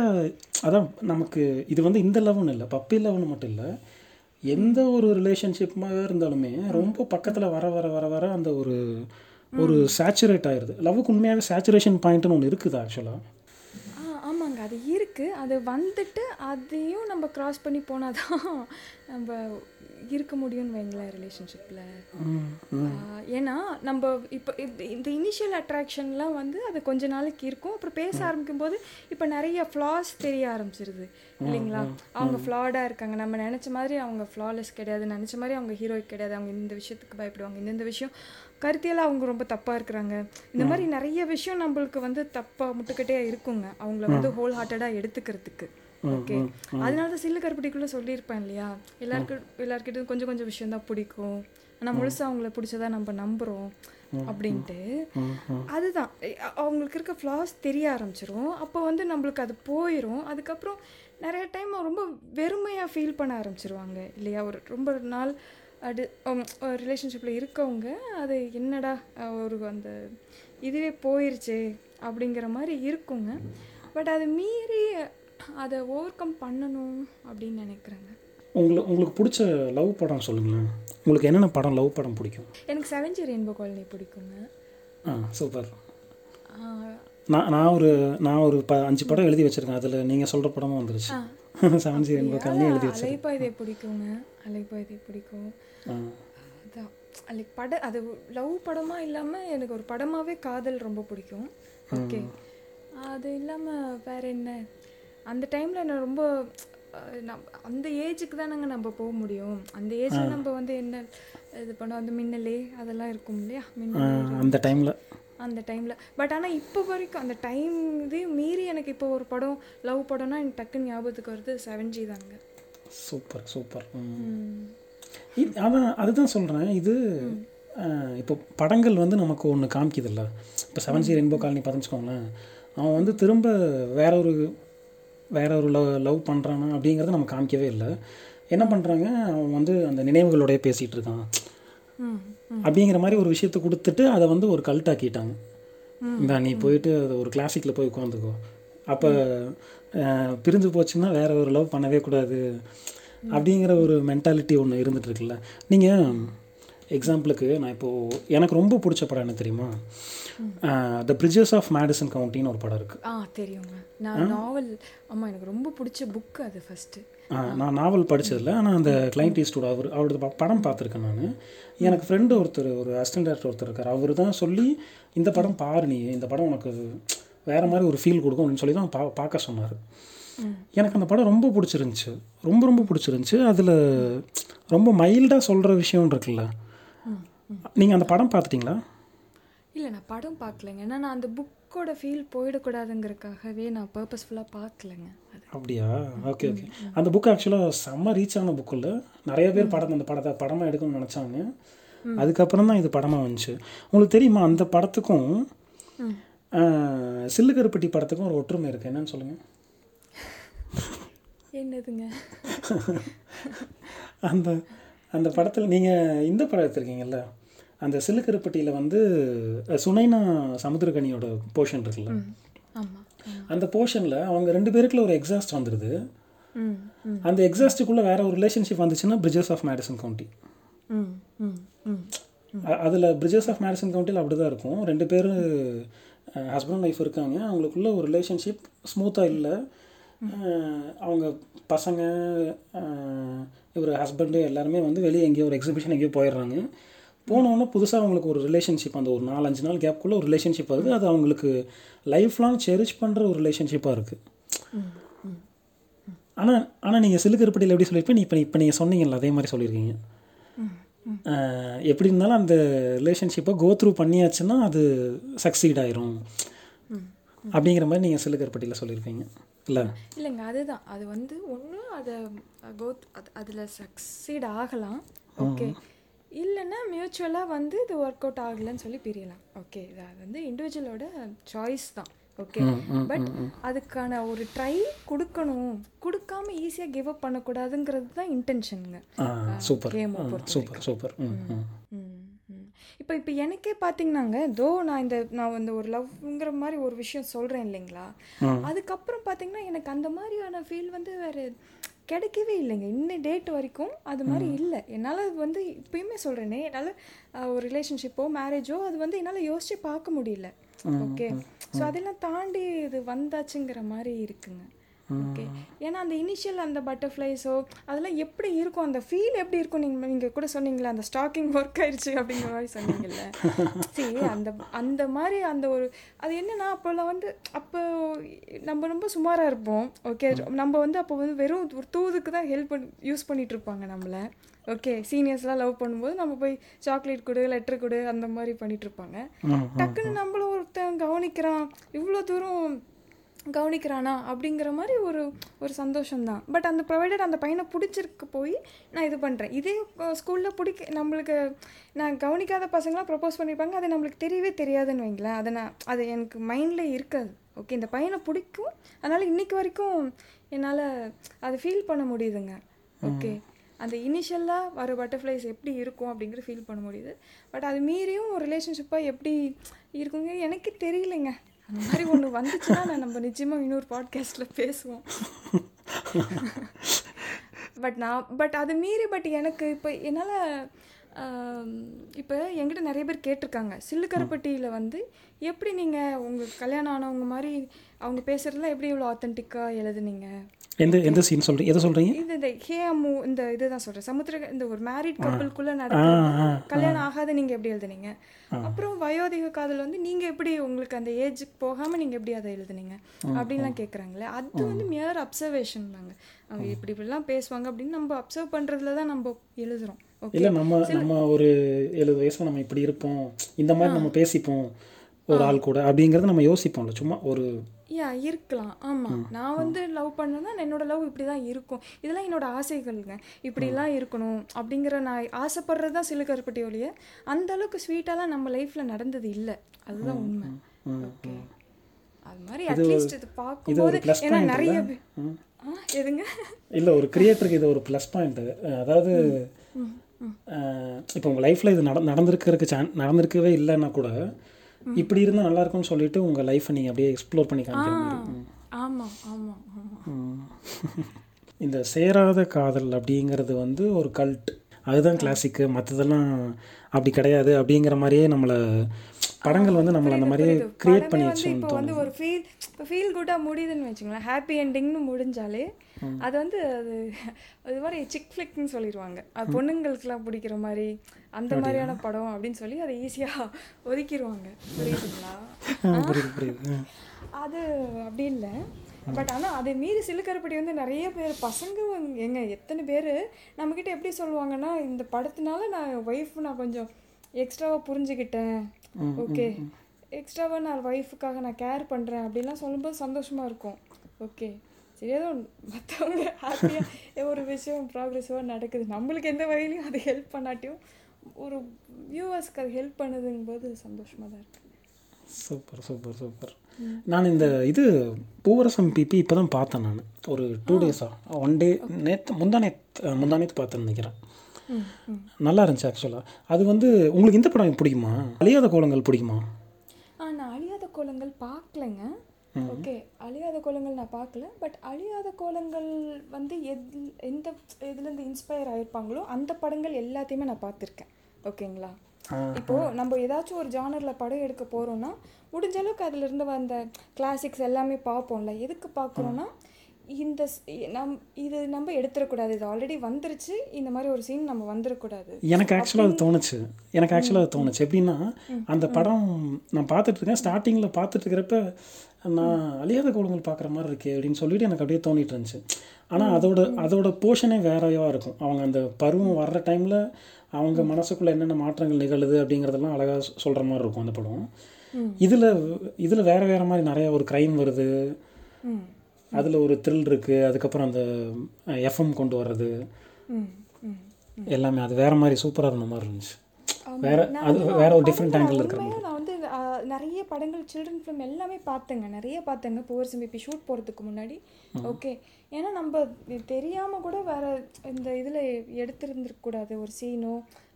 அதான் நமக்கு இது வந்து இந்த லவ்னு இல்லை பப்பி லவ்னு மட்டும் இல்லை எந்த ஒரு ரிலேஷன்ஷிப்மாக இருந்தாலுமே ரொம்ப பக்கத்தில் வர வர வர வர அந்த ஒரு ஒரு சேச்சுரேட் ஆயிடுது லவ்வுக்கு உண்மையாகவே சேச்சுரேஷன் பாயிண்ட்னு ஒன்று இருக்குது ஆக்சுவலாக இருக்குது அது வந்துட்டு அதையும் நம்ம கிராஸ் பண்ணி போனால் தான் நம்ம இருக்க முடியும்னு வைங்களேன் ரிலேஷன்ஷிப்பில் ஏன்னா நம்ம இப்போ இந்த இனிஷியல் அட்ராக்ஷன்லாம் வந்து அது கொஞ்ச நாளைக்கு இருக்கும். அப்புறம் பேச ஆரம்பிக்கும் போது இப்போ நிறைய ஃப்ளாஸ் தெரிய ஆரம்பிச்சிருது. இல்லைங்களா? அவங்க ஃப்ளாடாக இருக்காங்க. நம்ம நினச்ச மாதிரி அவங்க ஃப்ளாலெஸ் கிடையாது. நினச்ச மாதிரி அவங்க ஹீரோயிக் கிடையாது. அவங்க இந்த விஷயத்துக்கு பயப்படுவாங்க. இந்தந்த விஷயம் கருத்தியெல்லாம் அவங்க ரொம்ப தப்பாக இருக்கிறாங்க. இந்த மாதிரி நிறைய விஷயம் நம்மளுக்கு வந்து தப்பாக முட்டுக்கட்டே இருக்குங்க. அவங்கள வந்து ஹோல் ஹார்ட்டடாக எடுத்துக்கிறதுக்கு. ஓகே அதனால தான் சில்லு கருப்பட்டிக்குள்ளே சொல்லியிருப்பேன் இல்லையா? எல்லாருக்கும் எல்லாருக்கிட்டும் கொஞ்சம் கொஞ்சம் விஷயம் தான் பிடிக்கும். ஆனால் முழுசாக அவங்கள பிடிச்சதா நம்ம நம்புகிறோம் அப்படின்ட்டு. அதுதான். அவங்களுக்கு இருக்க ஃப்ளாஸ் தெரிய ஆரம்பிச்சிரும். அப்போ வந்து நம்மளுக்கு அது போயிடும் அதுக்கப்புறம் நிறைய டைம் ரொம்ப வெறுமையாக ஃபீல் பண்ண ஆரம்பிச்சிருவாங்க இல்லையா? ஒரு ரொம்ப நாள் அது ரிலேஷன்ஷிப்பில் இருக்கவங்க அது என்னடா ஒரு அந்த இதுவே போயிருச்சே அப்படிங்கிற மாதிரி இருக்குங்க. பட் அது மீறி அதை ஓவர் கம் பண்ணணும் அப்படின்னு நினைக்கிறேங்க. உங்களுக்கு உங்களுக்கு பிடிச்ச லவ் படம் சொல்லுங்களேன். உங்களுக்கு என்னென்ன படம் லவ் படம் பிடிக்கும்? எனக்கு செவன்ஜி ரெயின்போ காலனி பிடிக்குங்க. Ah super. நான் நான் ஒரு நான் ஒரு ப அஞ்சு படம் எழுதி வச்சுருக்கேன். அதில் நீங்கள் சொல்கிற படமும் வந்துருச்சு. செவன் ஜி எண்பது கல்லையும் எழுதி வச்சு அலைப்பாய்தை பிடிக்குங்க. அலைப்பாய்தை பிடிக்கும். அதான். லைக் பட அது லவ் படமாக இல்லாமல் எனக்கு ஒரு படமாகவே காதல் ரொம்ப பிடிக்கும். ஓகே அது இல்லாமல் வேற என்ன? அந்த டைமில் நான் ரொம்ப அந்த ஏஜுக்கு தானங்க நம்ம போக முடியும். அந்த ஏஜில் நம்ம வந்து என்ன இது பண்ணோம் அந்த மின்னலே அதெல்லாம் இருக்கும் இல்லையா? மின்னலே அந்த டைமில் அந்த டைமில் பட் ஆனால் இப்போ வரைக்கும் அந்த டைம் இதையும் மீறி எனக்கு இப்போ ஒரு படம் லவ் படம்னா எனக்கு டக்குன்னு ஞாபகத்துக்கு வருது செவன் ஜி தாங்க. Super super. இது- அதான் அதுதான் சொல்கிறேன் இது இப்போ படங்கள் வந்து நமக்கு ஒன்று காமிக்குதுல்ல. இப்போ செவன் ஜி ரெயின்போ காலனி பார்த்துச்சுக்கோங்களேன் அவன் வந்து திரும்ப வேற ஒரு வேற ஒரு லவ் லவ் பண்ணுறானா அப்படிங்கிறத நம்ம காமிக்கவே இல்லை. என்ன பண்ணுறாங்க அவன் வந்து அந்த நினைவுகளோடய பேசிகிட்டு இருக்கான். அப்படிங்கிற மாதிரி ஒரு விஷயத்தை கொடுத்துட்டு அதை வந்து ஒரு கல்ட் ஆக்கிட்டாங்க. இந்த நீ போயிட்டு அது ஒரு கிளாசிக்கில் போய் உட்காந்துக்கோ. அப்போ பிரிஞ்சு போச்சுன்னா வேற ஒரு லவ் பண்ணவே கூடாது. அப்படிங்கிற ஒரு மென்டாலிட்டி ஒன்று இருந்துட்டு இருக்குல்ல நீங்கள் எக்ஸாம்பிளுக்கு நான் இப்போது எனக்கு ரொம்ப பிடிச்ச படம் என்ன தெரியுமா? த பிரிட்ஜஸ் ஆஃப் மேடிசன் கவுண்டின்னு ஒரு படம் இருக்குது ஆ தெரியுங்க நான் நாவல் ஆமாம் எனக்கு ரொம்ப பிடிச்ச புக் அது ஃபஸ்ட்டு நான் நாவல் படிச்சதில்ல. ஆனால் அந்த கிளைண்ட் ஈஸ்டோட அவர் அவரோட படம் பார்த்துருக்கேன் நான். எனக்கு ஃப்ரெண்டு ஒருத்தர் ஒரு அசிஸ்டன்ட் டேரக்டர் ஒருத்தர் இருக்கார். அவர் தான் சொல்லி இந்த படம் பாரு நீ இந்த படம் உனக்கு வேறு மாதிரி ஒரு ஃபீல் கொடுக்கும் அப்படின்னு சொல்லி தான் பா பார்க்க சொன்னார். எனக்கு அந்த படம் ரொம்ப பிடிச்சிருந்துச்சு. ரொம்ப ரொம்ப பிடிச்சிருந்துச்சு. அதில் ரொம்ப மைல்டாக சொல்கிற விஷயம் இருக்குல்ல. நீங்கள் அந்த படம் பார்த்துட்டிங்களா? இல்லை நான் படம் பார்க்கலங்க. ஏன்னா நான் அந்த புக்கோட ஃபீல் போயிடக்கூடாதுங்கிறதுக்காகவே நான் பர்பஸ்ஃபுல்லாக பார்க்கலங்க. அப்படியா? ஓகே ஓகே அந்த புக் ஆக்சுவலாக செம்ம ரீச் ஆன புக் இல்லை. நிறைய பேர் படம் அந்த படத்தை படமாக எடுக்கணும்னு நினச்சாங்க. அதுக்கப்புறம் தான் இது படமாக வந்துச்சு. உங்களுக்கு தெரியுமா அந்த படத்துக்கும் சில்லுக்கருப்பட்டி படத்துக்கும் ஒரு ஒற்றுமை இருக்குது என்னன்னு சொல்லுங்கள் என்னதுங்க? அந்த அந்த படத்தில் நீங்கள் இந்த படம் எடுத்திருக்கீங்கல்ல அந்த சில்லுக்கருப்பட்டியில் வந்து சுனைனா சமுத்திரகனியோட போர்ஷன் இருக்குல்ல? அந்த போர்ஷனில் அவங்க ரெண்டு பேருக்குள்ள ஒரு எக்ஸாஸ்ட் வந்துடுது அந்த எக்ஸாஸ்ட்டுக்குள்ளே வேற ஒரு ரிலேஷன்ஷிப் வந்துச்சுன்னா பிரிட்ஜஸ் ஆஃப் மேடிசன் கவுண்டி அதில் பிரிட்ஜஸ் ஆஃப் மேடிசன் கவுண்டியில் அப்படி தான் இருக்கும். ரெண்டு பேரும் ஹஸ்பண்ட் ஒய்ஃப் இருக்காங்க. அவங்களுக்குள்ள ஒரு ரிலேஷன்ஷிப் ஸ்மூத்தாக இல்லை. அவங்க பசங்க இவர் ஹஸ்பண்டு எல்லாருமே வந்து வெளியே எங்கேயோ ஒரு எக்ஸிபிஷன் எங்கேயோ போயிடுறாங்க. போனோன்னே புதுசாக அவங்களுக்கு ஒரு ரிலேஷன்ஷிப் அந்த ஒரு நாலஞ்சு நாள் கேப்குள்ளே ஒரு ரிலேஷன்ஷிப் வருது. அது அவங்களுக்கு லைஃப் லாங் செரிஷ் பண்ணுற ஒரு ரிலேஷன்ஷிப்பாக இருக்குது ஆனால் ஆனால் நீங்கள் சிலுக்கருப்பட்டியில் எப்படி சொல்லியிருப்பேன் இப்போ இப்போ நீங்கள் சொன்னீங்கல்ல அதே மாதிரி சொல்லியிருக்கீங்க. எப்படி இருந்தாலும் அந்த ரிலேஷன்ஷிப்பை கோ த்ரூ பண்ணியாச்சுன்னா அது சக்சீட் ஆயிரும். அப்படிங்கிற மாதிரி நீங்கள் சிலுக்கருப்பட்டியில் சொல்லியிருக்கீங்க. இல்லை. இல்லைங்க அதுதான். அது வந்து ஒன்று அதை கோத் அது அதில் சக்சீட் ஆகலாம். ஓகே இல்லைன்னா மியூச்சுவலாக வந்து இது ஒர்க் அவுட் ஆகலைன்னு சொல்லி பிரியலாம். ஓகே இது அது வந்து இண்டிவிஜுவலோட சாய்ஸ் தான். ஓகே பட் அதுக்கான ஒரு ட்ரை கொடுக்கணும். கொடுக்காம ஈஸியாக கிவ் அப் பண்ணக்கூடாதுங்கிறது தான் இன்டென்ஷனுங்க சூப்பர் சூப்பர் சூப்பர் ம். இப்போ இப்போ எனக்கே பார்த்தீங்கன்னாங்க தோ நான் இந்த நான் இந்த ஒரு லவ்ங்கிற மாதிரி ஒரு விஷயம் சொல்கிறேன் இல்லைங்களா? அதுக்கப்புறம் பார்த்தீங்கன்னா எனக்கு அந்த மாதிரியான ஃபீல் வந்து வேறு கிடைக்கவே இல்லைங்க. இன்னும் டேட் வரைக்கும் அது மாதிரி இல்லை. என்னால் வந்து இப்பயுமே சொல்கிறேனே என்னால் ஒரு ரிலேஷன்ஷிப்போ மேரேஜோ அது வந்து என்னால் யோசிச்சு பார்க்க முடியல. ஓகே ஸோ அதெல்லாம் தாண்டி இது வந்தாச்சுங்கிற மாதிரி இருக்குங்க. ஓகே ஏன்னா அந்த இனிஷியல் அந்த பட்டர்ஃப்ளைஸோ அதெல்லாம் எப்படி இருக்கும்? அந்த ஃபீல் எப்படி இருக்கும்? நீங்கள் நீங்கள் கூட சொன்னீங்களே அந்த ஸ்டாக்கிங் ஒர்க் ஆயிடுச்சு அப்படிங்கிற மாதிரி சொன்னீங்கல்ல. சரி அந்த அந்த மாதிரி அந்த ஒரு அது என்னன்னா அப்போல்லாம் வந்து அப்போ நம்ம ரொம்ப சுமாராக இருப்போம். ஓகே நம்ம வந்து அப்போ வந்து வெறும் ஒரு தூதுக்கு தான் ஹெல்ப் பண்ணி யூஸ் பண்ணிட்டு இருப்பாங்க நம்மளை. ஓகே சீனியர்ஸ்லாம் லவ் பண்ணும்போது நம்ம போய் சாக்லேட் கொடு லெட்டர் கொடு அந்த மாதிரி பண்ணிட்டு இருப்பாங்க. டக்குன்னு நம்மளும் ஒருத்தன் கவனிக்கிறான் இவ்வளோ தூரம் கவனிக்கிறானா அப்படிங்கிற மாதிரி ஒரு ஒரு சந்தோஷம்தான். பட் அந்த ப்ரொவைடர் அந்த பையனை பிடிச்சிருக்க போய் நான் இது பண்ணுறேன் இதே ஸ்கூலில் பிடிக்க நம்மளுக்கு நான் கவனிக்காத பசங்களாம் ப்ரப்போஸ் பண்ணியிருப்பாங்க அது நம்மளுக்கு தெரியவே தெரியாதுன்னு வைங்களேன். அதை நான் அது எனக்கு மைண்டில் இருக்காது. ஓகே இந்த பையனை பிடிக்கும். அதனால் இன்னைக்கு வரைக்கும் என்னால் அதை ஃபீல் பண்ண முடியுதுங்க. ஓகே அந்த இனிஷியலாக வர பட்டர்ஃப்ளைஸ் எப்படி இருக்கும் அப்படிங்கிற ஃபீல் பண்ண முடியுது. பட் அது மீறியும் ஒரு ரிலேஷன்ஷிப்பாக எப்படி இருக்குங்க? எனக்கு தெரியலைங்க. அந்த மாதிரி ஒன்று வந்துச்சுன்னா நான் நம்ம நிச்சயமாக இன்னொரு பாட்காஸ்ட்டில் பேசுவோம். பட் நான் பட் அது மீறி பட் எனக்கு இப்போ என்னால் இப்போ என்கிட்ட நிறைய பேர் கேட்டிருக்காங்க. சில்லுக்கரப்பட்டியில் வந்து எப்படி நீங்கள் உங்கள் கல்யாணம் ஆனவங்க மாதிரி அவங்க பேசுகிறதுல எப்படி இவ்வளோ ஆத்தென்டிக்காக எழுதுனீங்க? எந்த எந்த சீன் சொல்கிறீங்க எதை சொல்கிறீங்க இது இந்த ஹேமு இந்த இதுதான் சொல்றேன். சமுத்திர இந்த ஒரு மேரிட் கப்பலுக்குள்ள நடக்கிற கல்யாணம் ஆகாத நீங்க எப்படி எழுதுனீங்க? அப்புறம் வயோதிக காதல் வந்து நீங்க எப்படி உங்களுக்கு அந்த ஏஜுக்கு போகாம நீங்க எப்படி அதை எழுதுனீங்க? அப்படின்லாம் கேக்குறாங்களே அது வந்து மியர் அப்சர்வேஷன் தாங்க. அவங்க இப்படி இப்படிலாம் பேசுவாங்க அப்படின்னு நம்ம அப்சர்வ் பண்றதுல தான் நம்ம எழுதுறோம். இல்லை நம்ம நம்ம ஒரு எழுபது வயசில் நம்ம இப்படி இருப்போம் இந்த மாதிரி நம்ம பேசிப்போம் ஒரு ஆள் கூட அப்படிங்கிறத நம்ம யோசிப்போம்ல. சும்மா ஒரு யா இருக்கலாம். ஆமாம் நான் வந்து லவ் பண்ணேன்னா என்னோட லவ் இப்படி தான் இருக்கும். இதெல்லாம் என்னோட ஆசைகள்ங்க. இப்படிலாம் இருக்கணும் அப்படிங்கிற நான் ஆசைப்படுறது தான் சிலுக்கருப்பட்டி ஒழிய அந்த அளவுக்கு ஸ்வீட்டாலாம் நம்ம லைஃப்பில் நடந்தது இல்லை. அதுதான் உண்மை. ஓகே அது மாதிரி அட்லீஸ்ட் இது பார்க்கும்போது ஏன்னா நிறைய எதுங்க? இல்லை ஒரு கிரியேட்டருக்கு இது ஒரு ப்ளஸ் பாயிண்ட்டு அதாவது இப்போ உங்கள் லைஃப்பில் இது நட நடந்திருக்கிறதுக்கு சான் நடந்திருக்கவே இல்லைன்னா கூட இப்படி இருந்தால் நல்லா இருக்கும்னு சொல்லிட்டு உங்கள் லைஃப்பை நீங்கள் அப்படியே எக்ஸ்ப்ளோர் பண்ணி காமிக்கிற மாதிரி. ம். ஆமாம் ஆமாம் ஆமாம் ம். இந்த சேராத காதல் அப்படிங்கிறது வந்து ஒரு கல்ட் அதுதான் கிளாசிக்கு மற்றதெல்லாம் அப்படி கிடையாது அப்படிங்கிற மாதிரியே நம்மளை படங்கள் வந்து நம்மளை அந்த மாதிரியே கிரியேட் பண்ணி இப்போ வந்து ஒரு ஃபீல் இப்போ ஃபீல் குட்டாக முடியுதுன்னு வச்சுங்களேன். ஹாப்பி எண்டிங்னு முடிஞ்சாலே அது வந்து அது அது மாதிரி சிக் ஃப்ளிக்னு சொல்லிடுவாங்க அது பொண்ணுங்களுக்குலாம் பிடிக்கிற மாதிரி அந்த மாதிரியான படம் அப்படின்னு சொல்லி அதை ஈஸியாக ஒதுக்கிடுவாங்க புரியுதுங்களா? புரியுது புரியுது. அது அப்படி இல்லை. பட் ஆனால் அதை மீறி சிலுக்கருப்படி வந்து நிறைய பேர் பசங்க எங்க எத்தனை பேர் நம்மக்கிட்ட எப்படி சொல்லுவாங்கன்னா இந்த படத்தினால நான் ஒய்ஃப் நான் கொஞ்சம் எக்ஸ்ட்ராவாக புரிஞ்சுக்கிட்டேன். ஓகே எக்ஸ்ட்ராவாக நான் ஒய்ஃபுக்காக நான் கேர் பண்ணுறேன் அப்படிலாம் சொல்லும்போது சந்தோஷமாக இருக்கும். ஓகே சரி ஏதோ மற்றவங்க ஹாப்பியாக ஒரு விஷயம் ப்ராக்ரெஸிவாக நடக்குது. நம்மளுக்கு எந்த வகையிலையும் அது ஹெல்ப் பண்ணாட்டியும் ஒரு வியூவர்ஸ்க்கு அது ஹெல்ப் பண்ணுதுங்கும்போது சந்தோஷமாக தான் இருக்குது சூப்பர் சூப்பர் சூப்பர். நான் இந்த இது பூவரசம் பிபி இப்போ தான் பார்த்தேன் நான். ஒரு டூ டேஸாக ஒன் டே நேற்று முந்தா நேத்து முந்தா நேத்து பார்த்தேன்னு நினைக்கிறேன். நல்லா இருந்துச்சு ஆக்சுவலாக அது வந்து உங்களுக்கு இந்த படம் பிடிக்குமா? அழியாத கோலங்கள் பிடிக்குமா? ஆ நான் அழியாத கோலங்கள் பார்க்கலைங்க. ஓகே அழியாத கோலங்கள் நான் பார்க்கல. பட் அழியாத கோலங்கள் வந்து எது எந்த இதுலேருந்து இன்ஸ்பயர் ஆயிருப்பாங்களோ அந்த படங்கள் எல்லாத்தையுமே நான் பார்த்துருக்கேன். ஓகேங்களா? இப்போ நம்ம ஏதாச்சும் ஒரு ஜானர்ல படம் எடுக்க போறோம்னா முடிஞ்ச அளவுக்கு அதுல இருந்து வந்த கிளாசிக்ஸ் எல்லாமே பார்ப்போம்ல. எதுக்கு பார்க்குறோம்னா இந்த நம் இது நம்ம எடுத்துடக்கூடாது இது ஆல்ரெடி வந்துருச்சு. இந்த மாதிரி ஒரு சீன் நம்ம வந்துடக்கூடாது எனக்கு ஆக்சுவலாக அது தோணுச்சு. எனக்கு ஆக்சுவலாக அது தோணுச்சு. எப்படின்னா அந்த படம் நான் பார்த்துட்டு இருக்கேன். ஸ்டார்டிங்கில் பார்த்துட்டு இருக்கிறப்ப நான் அழியாத கோலங்கள் பார்க்குற மாதிரி இருக்கே அப்படின்னு சொல்லிட்டு எனக்கு அப்படியே தோணிட்டு இருந்துச்சு. ஆனால் அதோட அதோட போர்ஷனே வேறையாக இருக்கும். அவங்க அந்த பருவம் வர்ற டைமில் அவங்க மனசுக்குள்ளே என்னென்ன மாற்றங்கள் நிகழுது அப்படிங்கிறதெல்லாம் அழகாக சொல்கிற மாதிரி இருக்கும் அந்த படம். இதில் இதில் வேறு வேறு மாதிரி நிறைய ஒரு க்ரைம் வருது. அதில் ஒரு த்ரில் இருக்குது அதுக்கப்புறம் அந்த எஃப்எம் கொண்டு வர்றது. எல்லாமே அது வேற மாதிரி சூப்பராக இருந்த மாதிரி இருந்துச்சு. வேற அது வேற ஒரு டிஃப்ரெண்ட் ஆங்கிள் இருக்கிற ஆ, நிறைய படங்கள் சில்ட்ரன் ஃபிலிம் எல்லாமே பார்த்தேங்க. நிறைய பார்த்தேங்க. புவர் சிம்பிப்பி ஷூட் போகிறதுக்கு முன்னாடி. ஓகே ஏன்னா நம்ம இது தெரியாம கூட வேற இந்த இதில் எடுத்திருந்திருக்க கூடாது ஒரு சீனோ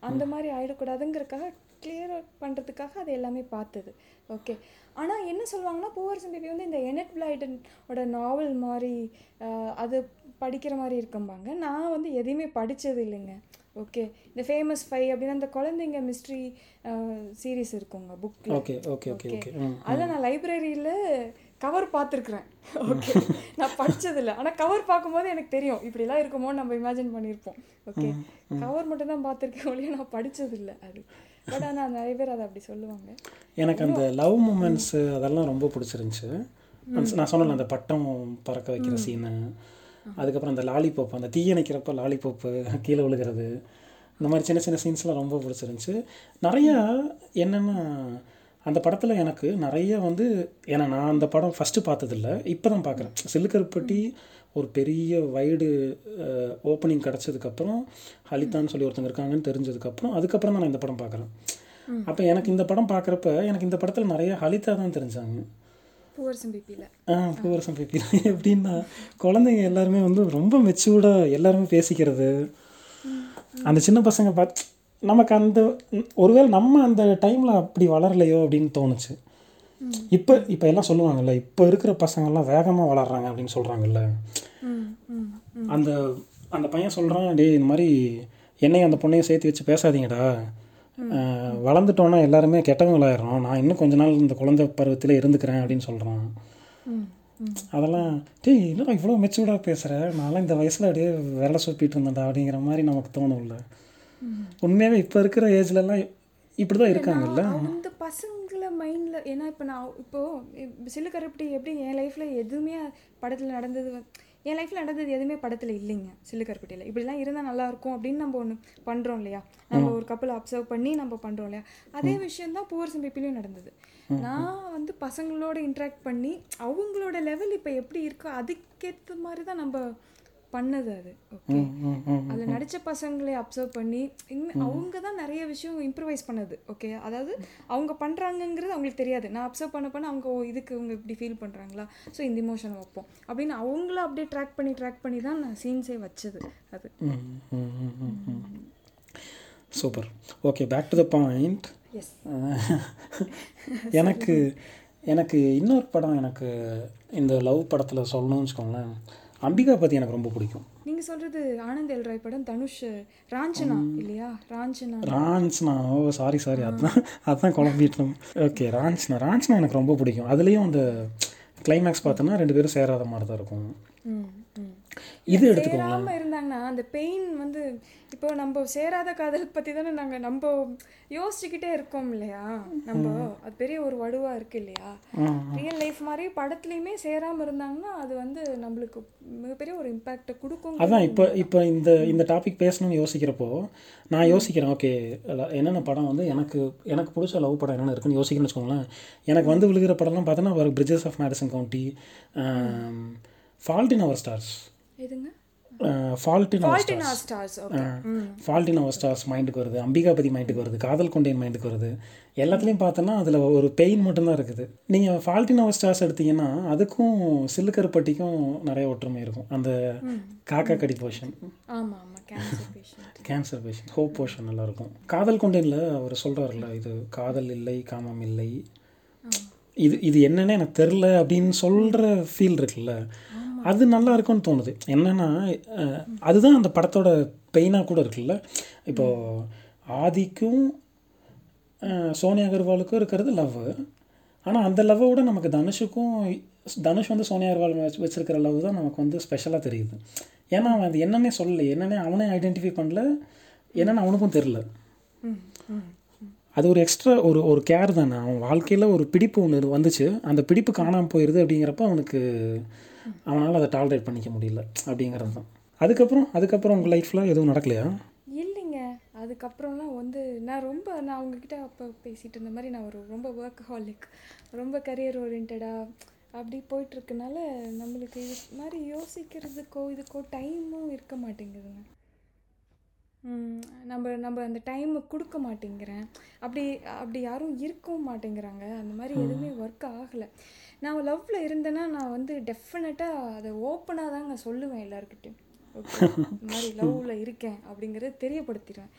அந்த மாதிரி ஆயிடக்கூடாதுங்கிறதுக்காக கிளியர் பண்ணுறதுக்காக அது எல்லாமே பார்த்தது. ஓகே ஆனால் என்ன சொல்லுவாங்கன்னா பூவர் சிம்பிப்பி வந்து இந்த எனட் பிளைடனோட நாவல் மாதிரி அது படிக்கிற மாதிரி இருக்கும்பாங்க. நான் வந்து எதையுமே படிச்சது இல்லைங்க. ஓகே இந்த ஃபேமஸ் ஃபைவ் அப்படின்னா அந்த குழந்தைங்க மிஸ்ட்ரி சீரிஸ் இருக்குங்க புக்கில் ஓகே ஓகே ஓகே ஓகே ம் அதில் நான் லைப்ரரியில் கவர் பார்த்துருக்குறேன். ஓகே நான் படிச்சதில்ல. ஆனால் கவர் பார்க்கும்போது எனக்கு தெரியும். இப்படிலாம் இருக்குமோன்னு நம்ம இமேஜின் பண்ணியிருப்போம். ஓகே கவர் மட்டும் தான் பார்த்துருக்கேன் ஒழிய நான் படிச்சதில்ல அது. பட் ஆனால் நிறைய பேர் அதை அப்படி சொல்லுவாங்க. எனக்கு அந்த லவ் மூமெண்ட்ஸு அதெல்லாம் ரொம்ப பிடிச்சிருந்துச்சு. நான் சொன்னல அந்த பட்டம் பறக்க வைக்கிற சீனு அதுக்கப்புறம் அந்த லாலிபாப் அந்த தீயணைக்கிறப்ப லாலிபாப்பு கீழே விழுகிறது. இந்த மாதிரி சின்ன சின்ன சீன்ஸ்லாம் ரொம்ப பிடிச்சிருந்துச்சு. நிறையா என்னென்னா அந்த படத்தில் எனக்கு நிறைய வந்து ஏன்னா நான் அந்த படம் ஃபஸ்ட்டு பார்த்ததில்ல. இப்போ தான் பார்க்குறேன். சிலுக்கருப்பட்டி ஒரு பெரிய வைடு ஓப்பனிங் கிடச்சதுக்கப்புறம் ஹலிதான்னு சொல்லி ஒருத்தங்க இருக்காங்கன்னு தெரிஞ்சதுக்கப்புறம் அதுக்கப்புறம் தான் நான் இந்த படம் பார்க்குறேன். அப்போ எனக்கு இந்த படம் பார்க்குறப்ப எனக்கு இந்த படத்தில் நிறைய ஹலிதா தான் தெரிஞ்சாங்க. பூவர் சிம்பிப்பியில் ஆ பூவரசம் எப்படின்னா குழந்தைங்க எல்லாருமே வந்து ரொம்ப மெச்சூர்டாக எல்லாருமே பேசிக்கிறது. அந்த சின்ன பசங்க பார்த்து நமக்கு அந்த ஒருவேளை நம்ம அந்த டைமில் அப்படி வளரலையோ அப்படின்னு தோணுச்சு. இப்போ இப்போ எல்லாம் சொல்லுவாங்கல்ல இப்போ இருக்கிற பசங்கள்லாம் வேகமாக வளர்றாங்க அப்படின்னு சொல்கிறாங்கல்ல அந்த அந்த பையன் சொல்கிறான் டேய் இந்த மாதிரி என்னையும் அந்த பொண்ணையும் சேர்த்து வச்சு பேசாதீங்கடா. வளர்ந்துட்டோன்னா எல்லாருமே கெட்டவங்களாயிடுறோம். நான் இன்னும் கொஞ்ச நாள் இந்த குழந்தை பருவத்தில் இருந்துக்கிறேன் அப்படின்னு சொல்கிறான் அதெல்லாம் டேய் என்னடா இவ்வளோ மெச்சூர்டாக பேசுகிற நான்லாம் இந்த வயசில் அப்படியே விரல சுப்பிட்டு இருந்தேன்டா அப்படிங்கிற மாதிரி நமக்கு தோணும்ல. உண்மையாகவே இப்போ இருக்கிற ஏஜ்லலாம் இப்படி தான் இருக்காங்கல்ல? அந்த பசங்களை மைண்டில் ஏன்னா இப்போ நான் இப்போது சிலு கருப்பட்டி எப்படி என் லைஃப்பில் எதுவுமே படத்தில் நடந்தது என் லைஃப்பில் நடந்தது எதுவுமே படத்தில் இல்லைங்க சில்லு கருப்பட்டியில் இப்படிலாம் இருந்தால் நல்லா இருக்கும் அப்படின்னு நம்ம ஒன்று பண்ணுறோம் இல்லையா? நம்ம ஒரு கப்பலை அப்சர்வ் பண்ணி நம்ம பண்ணுறோம் இல்லையா? அதே விஷயம் தான் பூவர் சிம்பிப்பிலையும் நடந்தது. நான் வந்து பசங்களோட இன்ட்ராக்ட் பண்ணி அவங்களோட லெவல் இப்போ எப்படி இருக்கோ அதுக்கேற்ற மாதிரி தான் நம்ம பண்ணது அது. ஓகே. அதில் நடித்த பசங்களை அப்சர்வ் பண்ணி இன்னும் அவங்க தான் நிறைய விஷயம் இம்ப்ரவைஸ் பண்ணது. ஓகே அதாவது அவங்க பண்ணுறாங்கங்கிறது அவங்களுக்கு தெரியாது. நான் அப்சர்வ் பண்ண பண்ண அவங்க இதுக்கு இவங்க இப்படி ஃபீல் பண்ணுறாங்களா ஸோ இந்த இமோஷன் வைப்போம். அப்படின்னு அவங்கள அப்படியே ட்ராக் பண்ணி ட்ராக் பண்ணி தான் நான் சீன்ஸே வச்சது அது. Super okay back to the point yes எனக்கு எனக்கு இன்னொரு படம் எனக்கு இந்த லவ் படத்தில் சொல்லணும்னு வச்சுக்கோங்களேன். அம்பிகா பற்றி எனக்கு ரொம்ப பிடிக்கும். நீங்கள் சொல்கிறது ஆனந்த் எல் ராய் படம் தனுஷ் ராஞ்சனா இல்லையா? ராஞ்சனா. ராஞ்ச்னா. ஓ சாரி சாரி அதான் அதான் குழம்பிட்டு ஓகே ராஞ்ச்னா. ராஞ்ச்னா எனக்கு ரொம்ப பிடிக்கும். அதுலேயும் அந்த கிளைமேக்ஸ் பார்த்தோன்னா ரெண்டு பேரும் சேராத மாதிரி தான் இருக்கும் இது எடுத்துக்கோங்களேன். சேராம இருந்தாங்கன்னா அந்த பெயின் வந்து இப்போ நம்ம சேராத காதல் பத்தி தானே நாங்க நம்ம யோசிச்சுக்கிட்டே இருக்கோம் இல்லையா? நம்ம அது பெரிய ஒரு வடுவா இருக்கு இல்லையா? ரியல் லைஃப் மாதிரி படத்துலையுமே சேராம இருந்தாங்கன்னா அது வந்து நம்மளுக்கு மிகப்பெரிய ஒரு இம்பாக்டை கொடுக்கும் அதான் இப்போ இப்போ இந்த இந்த டாபிக் பேசணும்னு யோசிக்கிறப்போ நான் யோசிக்கிறேன் ஓகே என்னென்ன படம் வந்து எனக்கு எனக்கு பிடிச்ச லவ் படம் என்னென்ன இருக்குன்னு யோசிக்கிறேன்னு வச்சுக்கோங்களேன். எனக்கு வந்து விழுகிற படம்லாம் பார்த்தோன்னா bridges of Madison county fault in our stars எதுங்க? ஃபால்ட் இன் அவர் ஸ்டார்ஸ் மைண்டுக்கு வருது அம்பிகாபதி மைண்டுக்கு வருது காதல் கொண்டேன் மைண்டுக்கு வருது. எல்லாத்துலேயும் பார்த்தோன்னா அதில் ஒரு பெயின் மட்டும்தான் இருக்குது. நீங்கள் ஃபால்ட் இன் அவர் ஸ்டார்ஸ் எடுத்தீங்கன்னா அதுக்கும் சில்லுக்கருப்பட்டிக்கும் நிறைய ஒற்றுமை இருக்கும். அந்த காக்கா கடி portion cancer patient hope portion நல்லா இருக்கும் காதல் கொண்டேனில் அவர் சொல்கிறாருல்ல இது காதல் இல்லை காமம் இல்லை. இது இது என்னன்னு எனக்கு தெரில அப்படின்னு சொல்கிற ஃபீல் இருக்குல்ல. அது நல்லா இருக்கும்னு தோணுது. என்னன்னா அதுதான் அந்த படத்தோட பெயினாக கூட இருக்குல்ல? இப்போது ஆதிக்கும் சோனியா அகர்வாலுக்கும் இருக்கிறது லவ் ஆனால் அந்த லவ்வோட நமக்கு தனுஷுக்கும் தனுஷ் வந்து சோனியா அகர்வால் வச்சு வச்சுருக்கிற லவ் தான் நமக்கு வந்து ஸ்பெஷலாக தெரியுது. ஏன்னா அவன் அது என்னன்னே சொல்லலை. என்னென்ன அவனே ஐடென்டிஃபை பண்ணல. என்னென்னு அவனுக்கும் தெரில அது ஒரு எக்ஸ்ட்ரா ஒரு ஒரு கேர் தானே. அவன் வாழ்க்கையில் ஒரு பிடிப்பு ஒன்று வந்துச்சு. அந்த பிடிப்பு காணாமல் போயிடுது அப்படிங்கிறப்ப அவனுக்கு அவனால் அதை டாலரேட் பண்ணிக்க முடியல அப்படிங்கிறது தான். அதுக்கப்புறம் அதுக்கப்புறம் உங்கள் லைஃப்பில் எதுவும் நடக்கலையா? இல்லைங்க. அதுக்கப்புறம்லாம் வந்து நான் ரொம்ப நான் உங்ககிட்ட அப்போ பேசிகிட்டு இருந்த மாதிரி நான் ஒரு ரொம்ப ஒர்க் ஹாலிக் ரொம்ப கரியர் ஓரியன்டாக அப்படி போயிட்டுருக்கனால நம்மளுக்கு இது மாதிரி யோசிக்கிறதுக்கோ இதுக்கோ டைமும் இருக்க மாட்டேங்குதுங்க. நம்ம நம்ம அந்த டைமை கொடுக்க மாட்டேங்கிறேன். அப்படி அப்படி யாரும் இருக்கவும் மாட்டேங்கிறாங்க. அந்த மாதிரி எதுவுமே ஒர்க் ஆகலை. நான் லவ்வில் இருந்தேன்னா நான் வந்து டெஃபினட்டாக அதை ஓப்பனாக தாங்க சொல்லுவேன் எல்லாருக்கிட்டையும் ஓகே இந்த மாதிரி லவ்வில் இருக்கேன் அப்படிங்கிறத தெரியப்படுத்திடுவேன்.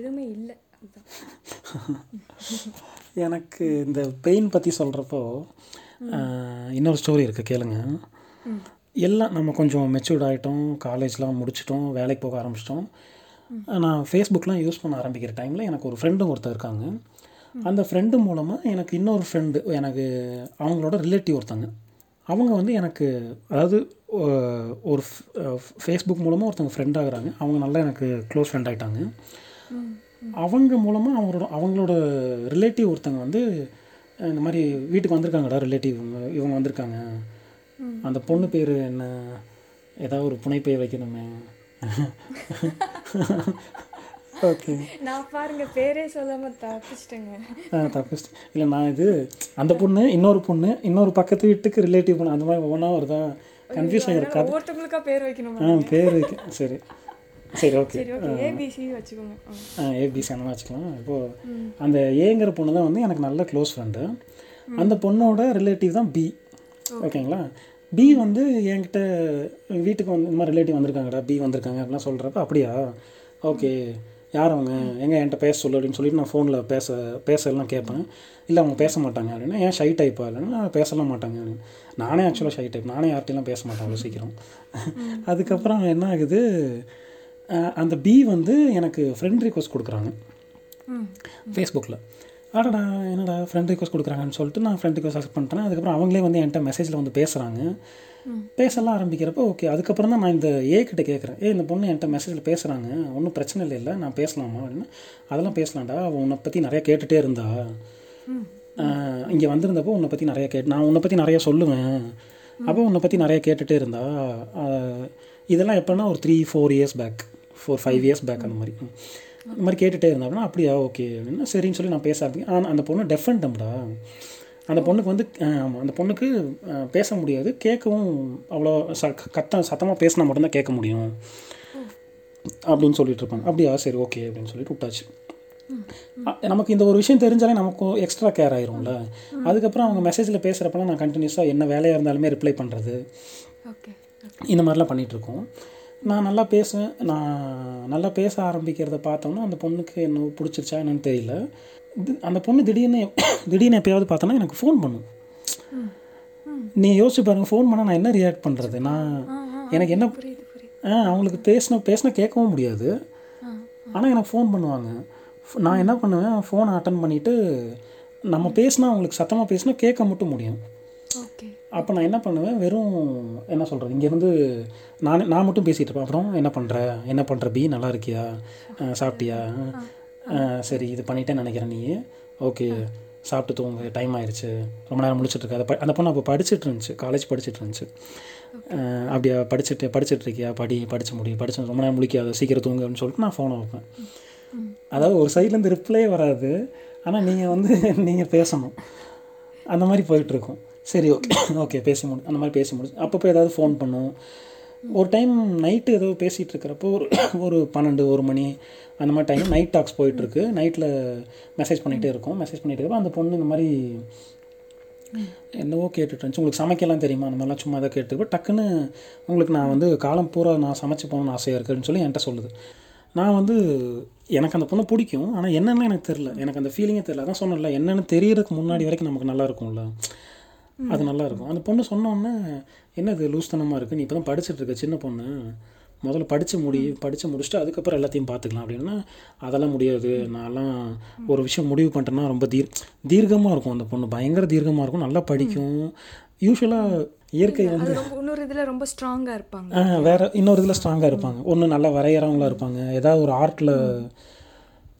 எதுவுமே இல்லை எனக்கு இந்த பெயின் பற்றி சொல்கிறப்போ இன்னொரு ஸ்டோரி இருக்குது கேளுங்க. எல்லாம் நம்ம கொஞ்சம் மெச்சூர்ட் ஆகிட்டோம் காலேஜ்லாம் முடிச்சிட்டோம் வேலைக்கு போக ஆரம்பிச்சிட்டோம். நான் ஃபேஸ்புக்லாம் யூஸ் பண்ண ஆரம்பிக்கிற டைமில் எனக்கு ஒரு ஃப்ரெண்டும் ஒருத்தர் இருக்காங்க. அந்த ஃப்ரெண்டு மூலமாக எனக்கு இன்னொரு ஃப்ரெண்டு எனக்கு அவங்களோட ரிலேட்டிவ் ஒருத்தங்க. அவங்க வந்து எனக்கு அதாவது ஒரு ஃபேஸ்புக் மூலமாக ஒருத்தவங்க ஃப்ரெண்ட் ஆகுறாங்க. அவங்க நல்லா எனக்கு க்ளோஸ் ஃப்ரெண்ட் ஆகிட்டாங்க அவங்க மூலமாக அவங்களோட அவங்களோட ரிலேட்டிவ் ஒருத்தங்க வந்து இந்த மாதிரி வீட்டுக்கு வந்திருக்காங்கடா ரிலேட்டிவ் இவங்க இவங்க வந்திருக்காங்க. அந்த பொண்ணு பேர் என்ன? ஏதாவது ஒரு புனைப்பெயர் வைக்கணுமே. ஓகே நான் பாருங்க பேரே சொல்லாமல் தப்பிச்சிட்டேங்க. தப்பு இல்லை நான் இது அந்த பொண்ணு இன்னொரு பொண்ணு இன்னொரு பக்கத்து வீட்டுக்கு ரிலேட்டிவ் பொண்ணு அந்த மாதிரி ஒவ்வொன்றா வருதா கன்ஃபியூஸ் ஆகிருக்கு ஒவ்வொருத்தவங்களுக்கா பேர் வைக்கணுமா? ஆ பேர் வைக்க சரி. சரி ஓகே சரி ஓகே ஏபிசி வச்சுக்கோங்க. ஆ. ஏபிசி அந்த மாதிரி வச்சுக்கலாம். இப்போது அந்த ஏங்கிற பொண்ணு தான் வந்து எனக்கு நல்ல க்ளோஸ் ஃப்ரெண்டு அந்த பொண்ணோட ரிலேட்டிவ் தான் பி ஓகேங்களா பி வந்து என்கிட்ட வீட்டுக்கு வந்து இந்த மாதிரி ரிலேட்டிவ் வந்திருக்காங்கடா பி வந்திருக்காங்க அப்படிலாம் சொல்கிறப்ப அப்படியா? ஓகே யார் அவங்க எங்க என்கிட்ட பேச சொல்லு அப்படின்னு சொல்லிட்டு நான் ஃபோனில் பேச பேசலாம் கேட்பேன். இல்லை அவங்க பேச மாட்டாங்க அப்படின்னா ஏன் ஷை டைப்பா இல்லைன்னா பேசலாம் மாட்டாங்க. அப்படின்னு. நானே ஆக்சுவலாக ஷை டைப் நானே யார்கிட்டலாம் பேச மாட்டேன் அவ்வளோ சீக்கிரம். அதுக்கப்புறம் என்ன ஆகுது? அந்த பி வந்து எனக்கு ஃப்ரெண்ட் ரிக்வஸ்ட் கொடுக்குறாங்க. ஃபேஸ்புக்கில் அடடா என்னடா ஃப்ரெண்ட் ரிக்வஸ்ட் கொடுக்குறாங்கன்னு சொல்லிட்டு நான் ஃப்ரெண்ட் ரிக்வஸ்ட் அக்செப்ட் பண்ணிட்டேன். அதுக்கப்புறம் அவங்களே வந்து என்கிட்ட மெசேஜில் வந்து பேசுகிறாங்க பேசலாம் ஆரம்பிக்கிறப்போ ஓகே அதுக்கப்புறம் தான் நான் இந்த ஏ கிட்ட கேட்குறேன் ஏ இந்த பொண்ணு என்கிட்ட மெசேஜில் பேசுகிறாங்க ஒன்றும் பிரச்சனை இல்லை இல்லை நான் பேசலாமா? அப்படின்னு. அதெல்லாம் பேசலாம்டா. அவள் உன்னை பற்றி நிறைய கேட்டுகிட்டே இருந்தா. இங்கே வந்திருந்தப்போ உன்னை பற்றி நிறைய கேட்டு நான் உன்னை பற்றி நிறைய சொல்லுவேன். அப்போ உன்னை பற்றி நிறைய கேட்டுகிட்டே இருந்தா. இதெல்லாம் எப்போன்னா ஒரு three four years back four five years back அந்த மாதிரி. இந்த மாதிரி கேட்டுகிட்டே இருந்தா அப்படின்னா அப்படியா ஓகே அப்படின்னா. சரின்னு சொல்லி நான் பேச ஆரம்பிக்கிறேன். ஆனால் அந்த பொண்ணு டெஃபன் டம்டா அந்த பொண்ணுக்கு வந்து அந்த பொண்ணுக்கு பேச முடியாது. கேட்கவும் அவ்வளோ ச கத்த சத்தமாக பேசினா மட்டும்தான் கேட்க முடியும். அப்படின்னு சொல்லிட்டு இருப்பாங்க. அப்படியா சரி ஓகே அப்படின்னு சொல்லிட்டு விட்டாச்சு. நமக்கு இந்த ஒரு விஷயம் தெரிஞ்சாலே நமக்கு எக்ஸ்ட்ரா கேர் ஆயிரும்ல. அதுக்கப்புறம் அவங்க மெசேஜில் பேசுகிறப்பெல்லாம் நான் கண்டினியூஸாக என்ன வேலையாக இருந்தாலுமே ரிப்ளை பண்ணுறது ஓகே இந்த மாதிரிலாம் பண்ணிட்டு இருக்கோம். நான் நல்லா பேசுவேன் நான் நல்லா பேச ஆரம்பிக்கிறத பார்த்தோன்னா அந்த பொண்ணுக்கு என்ன பிடிச்சிருச்சா என்னன்னு தெரியல. அந்த பொண்ணு திடீர்னு திடீர்னு எப்பயாவது பார்த்தோன்னா எனக்கு ஃபோன் பண்ணும். நீ யோசிச்சு பாருங்க ஃபோன் பண்ணால் நான் என்ன ரியாக்ட் பண்ணுறது நான் எனக்கு என்ன ஆ அவங்களுக்கு பேசின பேசினா கேட்கவும் முடியாது. ஆனால் எனக்கு ஃபோன் பண்ணுவாங்க. நான் என்ன பண்ணுவேன் ஃபோனை அட்டன் பண்ணிவிட்டு நம்ம பேசினா அவங்களுக்கு சத்தமாக பேசினா கேட்க மட்டும் முடியும். ஓகே. அப்போ நான் என்ன பண்ணுவேன் வெறும் என்ன சொல்கிறது இங்கேருந்து நான் நான் மட்டும் பேசிகிட்டு இருப்பேன். அப்புறம் என்ன பண்ணுற என்ன பண்ணுற பி நல்லா இருக்கியா? சாப்பிட்டியா? சரி இது பண்ணிட்டேன்னு நினைக்கிறேன் நீ. ஓகே சாப்பிட்டு தூங்கு டைம் ஆயிடுச்சு. ரொம்ப நேரம் முடிச்சிட்டு இருக்க அதை அந்த பொண்ணு அப்போ படிச்சுட்டு இருந்துச்சு காலேஜ் படிச்சுட்டு இருந்துச்சு. அப்படியா படிச்சுட்டு படிச்சுட்டு இருக்கியா? படி படிச்சு முடி படிச்சு ரொம்ப நேரம் முடிக்காத சீக்கிரம் தூங்கு அப்படின்னு சொல்லிட்டு நான் ஃபோனை வைப்பேன். அதாவது ஒரு சைட்லேருந்து ரிப்ளே வராது. ஆனால் நீங்கள் வந்து நீங்கள் பேசணும். அந்த மாதிரி போயிட்டுருக்கும் சரி ஓகே ஓகே பேசி முடி அந்த மாதிரி பேசி முடிச்சு அப்பப்போ ஏதாவது ஃபோன் பண்ணும். ஒரு டைம் நைட்டு ஏதோ பேசிகிட்டு இருக்கிறப்போ ஒரு ஒரு பன்னெண்டு ஒரு மணி அந்த மாதிரி டைம் நைட் டாக்ஸ் போயிட்டுருக்கு நைட்டில் மெசேஜ் பண்ணிகிட்டே இருக்கோம். மெசேஜ் பண்ணிகிட்டே இருக்கோம் அந்த பொண்ணு இந்த மாதிரி என்னவோ கேட்டுட்டு இருந்துச்சு. உங்களுக்கு சமைக்கலாம் தெரியுமா? அந்த மாதிரிலாம் சும்மா தான் கேட்டு டக்குன்னு உங்களுக்கு நான் வந்து காலம் பூரா நான் சமைச்சு போகணும்னு ஆசையாக இருக்குன்னு சொல்லி என்கிட்ட சொல்லுது. நான் வந்து எனக்கு அந்த பொண்ணை பிடிக்கும். ஆனால் என்னென்னு எனக்கு தெரில எனக்கு அந்த ஃபீலிங்கே தெரில அதான் சொன்னல என்னென்னு தெரியறதுக்கு முன்னாடி வரைக்கும் நமக்கு நல்லா இருக்கும்ல. அது நல்லா இருக்கும் அந்த பொண்ணு சொன்னோன்னே என்ன இது லூஸ்தனமாக இருக்குது நீ இப்போ தான் படிச்சுட்டு இருக்க சின்ன பொண்ணு. முதல்ல படித்து முடி படித்து முடிச்சுட்டு அதுக்கப்புறம் எல்லாத்தையும் பார்த்துக்கலாம் அப்படின்னா அதெல்லாம் முடியாது. நான்லாம் ஒரு விஷயம் முடிவு பண்ணிட்டேன்னா ரொம்ப தீர் தீர்க்கமாக இருக்கும் அந்த பொண்ணு. பயங்கர தீர்க்கமாக இருக்கும். நல்லா படிக்கும். யூஸ்வலாக இயற்கை வந்து இன்னொரு இதில் ரொம்ப ஸ்ட்ராங்காக இருப்பாங்க. வேற இன்னொரு இதில் ஸ்ட்ராங்காக இருப்பாங்க. ஒன்று நல்லா வரைகிறவங்களா இருப்பாங்க. ஏதாவது ஒரு ஆர்ட்டில்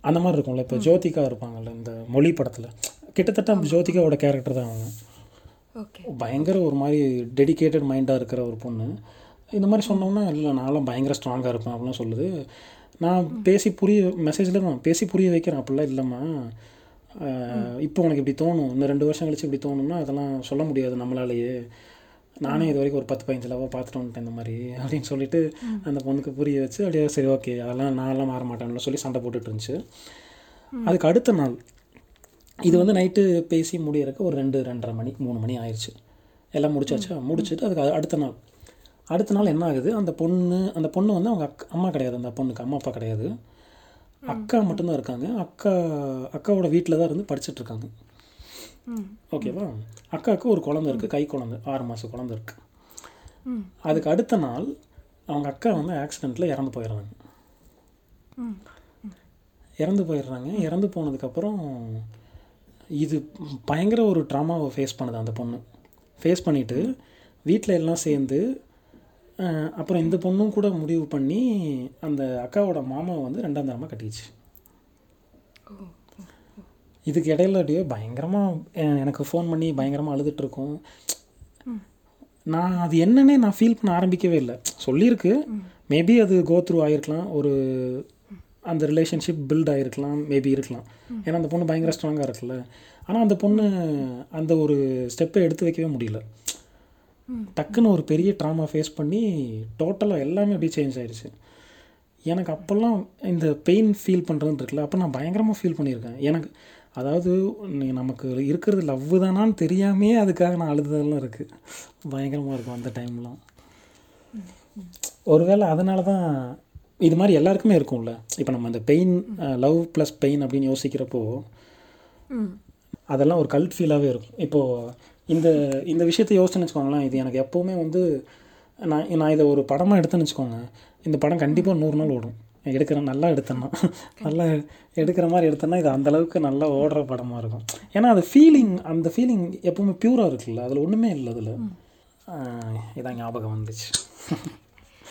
அந்த மாதிரி இருக்கும்ல. இப்போ ஜோதிகா இருப்பாங்கல்ல இந்த மொழி படத்தில். கிட்டத்தட்ட ஜோதிகாவோட கேரக்டர் தான் அவங்க. பயங்கர ஒரு மாதிரி டெடிகேட்டட் மைண்டாக இருக்கிற ஒரு பொண்ணு. இந்த மாதிரி சொன்னோம்னா இல்லை நான்லாம் பயங்கர ஸ்ட்ராங்காக இருப்பேன் அப்படிலாம் சொல்லுது. நான் பேசி புரிய மெசேஜில் தான் பேசி புரிய வைக்கிறேன். அப்படிலாம் இல்லைம்மா. இப்போ உனக்கு இப்படி தோணும். இன்னும் ரெண்டு வருஷம் கழிச்சு இப்படி தோணும்னா அதெல்லாம் சொல்ல முடியாது நம்மளாலேயே. நானே இது வரைக்கும் ஒரு பத்து பதினஞ்சு லவா பார்த்துட்டு வந்துட்டேன் இந்த மாதிரி அப்படின்னு சொல்லிட்டு அந்த பொண்ணுக்கு புரிய வச்சு அப்படியே சரி ஓகே அதெல்லாம் நான்லாம் மாற மாட்டேன்ல சொல்லி சண்டை போட்டுட்டு இருந்துச்சு. அதுக்கு அடுத்த நாள் இது வந்து நைட்டு பேசி முடியறதுக்கு ஒரு ரெண்டு ரெண்டரை மணி மூணு மணி ஆயிடுச்சு எல்லாம் முடிச்சாச்சா? முடிச்சுட்டு அதுக்கு அடுத்த நாள். அடுத்த நாள் என்ன ஆகுது? அந்த பொண்ணு அந்த பொண்ணு வந்து அவங்க அக்கா அம்மா கிடையாது அந்த பொண்ணுக்கு அம்மா அப்பா கிடையாது. அக்கா மட்டும்தான் இருக்காங்க. அக்கா அக்காவோட வீட்டில் தான் இருந்து படிச்சுட்டு இருக்காங்க. ம். ஓகேவா? அக்காவுக்கு ஒரு குழந்தை இருக்குது கை குழந்தை ஆறு மாதம் குழந்தை இருக்குது ம். அதுக்கு அடுத்த நாள் அவங்க அக்கா வந்து ஆக்சிடெண்ட்டில் இறந்து போயிடுறாங்க. இறந்து போயிடுறாங்க. இறந்து போனதுக்கப்புறம் இது பயங்கர ஒரு ட்ராமாவை ஃபேஸ் பண்ணுது அந்த பொண்ணு. ஃபேஸ் பண்ணிவிட்டு வீட்டில் எல்லாம் சேர்ந்து அப்புறம் இந்த பொண்ணும் கூட முடிவு பண்ணி அந்த அக்காவோட மாமாவை வந்து ரெண்டாம் தரமாக கட்டிச்சு இதுக்கு இடையில அப்படியே பயங்கரமாக எனக்கு ஃபோன் பண்ணி பயங்கரமாக அழுதுட்டு இருக்கோம் நான் அது என்னன்னே நான் ஃபீல் பண்ண ஆரம்பிக்கவே இல்லை. சொல்லியிருக்கு. மேபி அது கோ த்ரூ ஆகிருக்கலாம் ஒரு அந்த ரிலேஷன்ஷிப் பில்ட் ஆகிருக்கலாம் மேபி இருக்கலாம். ஏன்னா அந்த பொண்ணு பயங்கர ஸ்ட்ராங்காக இருக்குல்ல. ஆனால் அந்த பொண்ணு அந்த ஒரு ஸ்டெப்பை எடுத்து வைக்கவே முடியல. டக்குன்னு ஒரு பெரிய ட்ராமா ஃபேஸ் பண்ணி டோட்டலாக எல்லாமே அப்படியே சேஞ்ச் ஆயிடுச்சு எனக்கு அப்போல்லாம் இந்த பெயின் ஃபீல் பண்ணுறதுன்னு இருக்குல்ல அப்போ நான் பயங்கரமாக ஃபீல் பண்ணியிருக்கேன். எனக்கு அதாவது நமக்கு இருக்கிறது லவ் தானான்னு தெரியாமே அதுக்காக நான் அழுததெல்லாம் இருக்குது பயங்கரமாக இருக்கும் அந்த டைம்லாம் ஒருவேளை அதனால தான் இது மாதிரி எல்லாருக்குமே இருக்கும்ல. இப்போ நம்ம இந்த பெயின் லவ் ப்ளஸ் பெயின் அப்படின்னு யோசிக்கிறப்போ அதெல்லாம் ஒரு கல்ட் ஃபீலாகவே இருக்கும். இப்போது இந்த இந்த விஷயத்தை யோசிச்சுன்னு வச்சுக்கோங்களேன் இது எனக்கு எப்போவுமே வந்து நான் நான் இதை ஒரு படமாக எடுத்தேன்னு வச்சுக்கோங்க. இந்த படம் கண்டிப்பாக நூறு நாள் ஓடும். எடுக்கிறேன் நல்லா எடுத்தேன்னா. நல்லா எடுக்கிற மாதிரி எடுத்தேன்னா இது அந்த அளவுக்கு நல்லா ஓடுற படமாக இருக்கும். ஏன்னா அது ஃபீலிங் அந்த ஃபீலிங் எப்பவுமே பியூராக இருக்குல்ல. அதில் ஒன்றுமே இல்லை அதில். இதான் ஞாபகம் வந்துச்சு.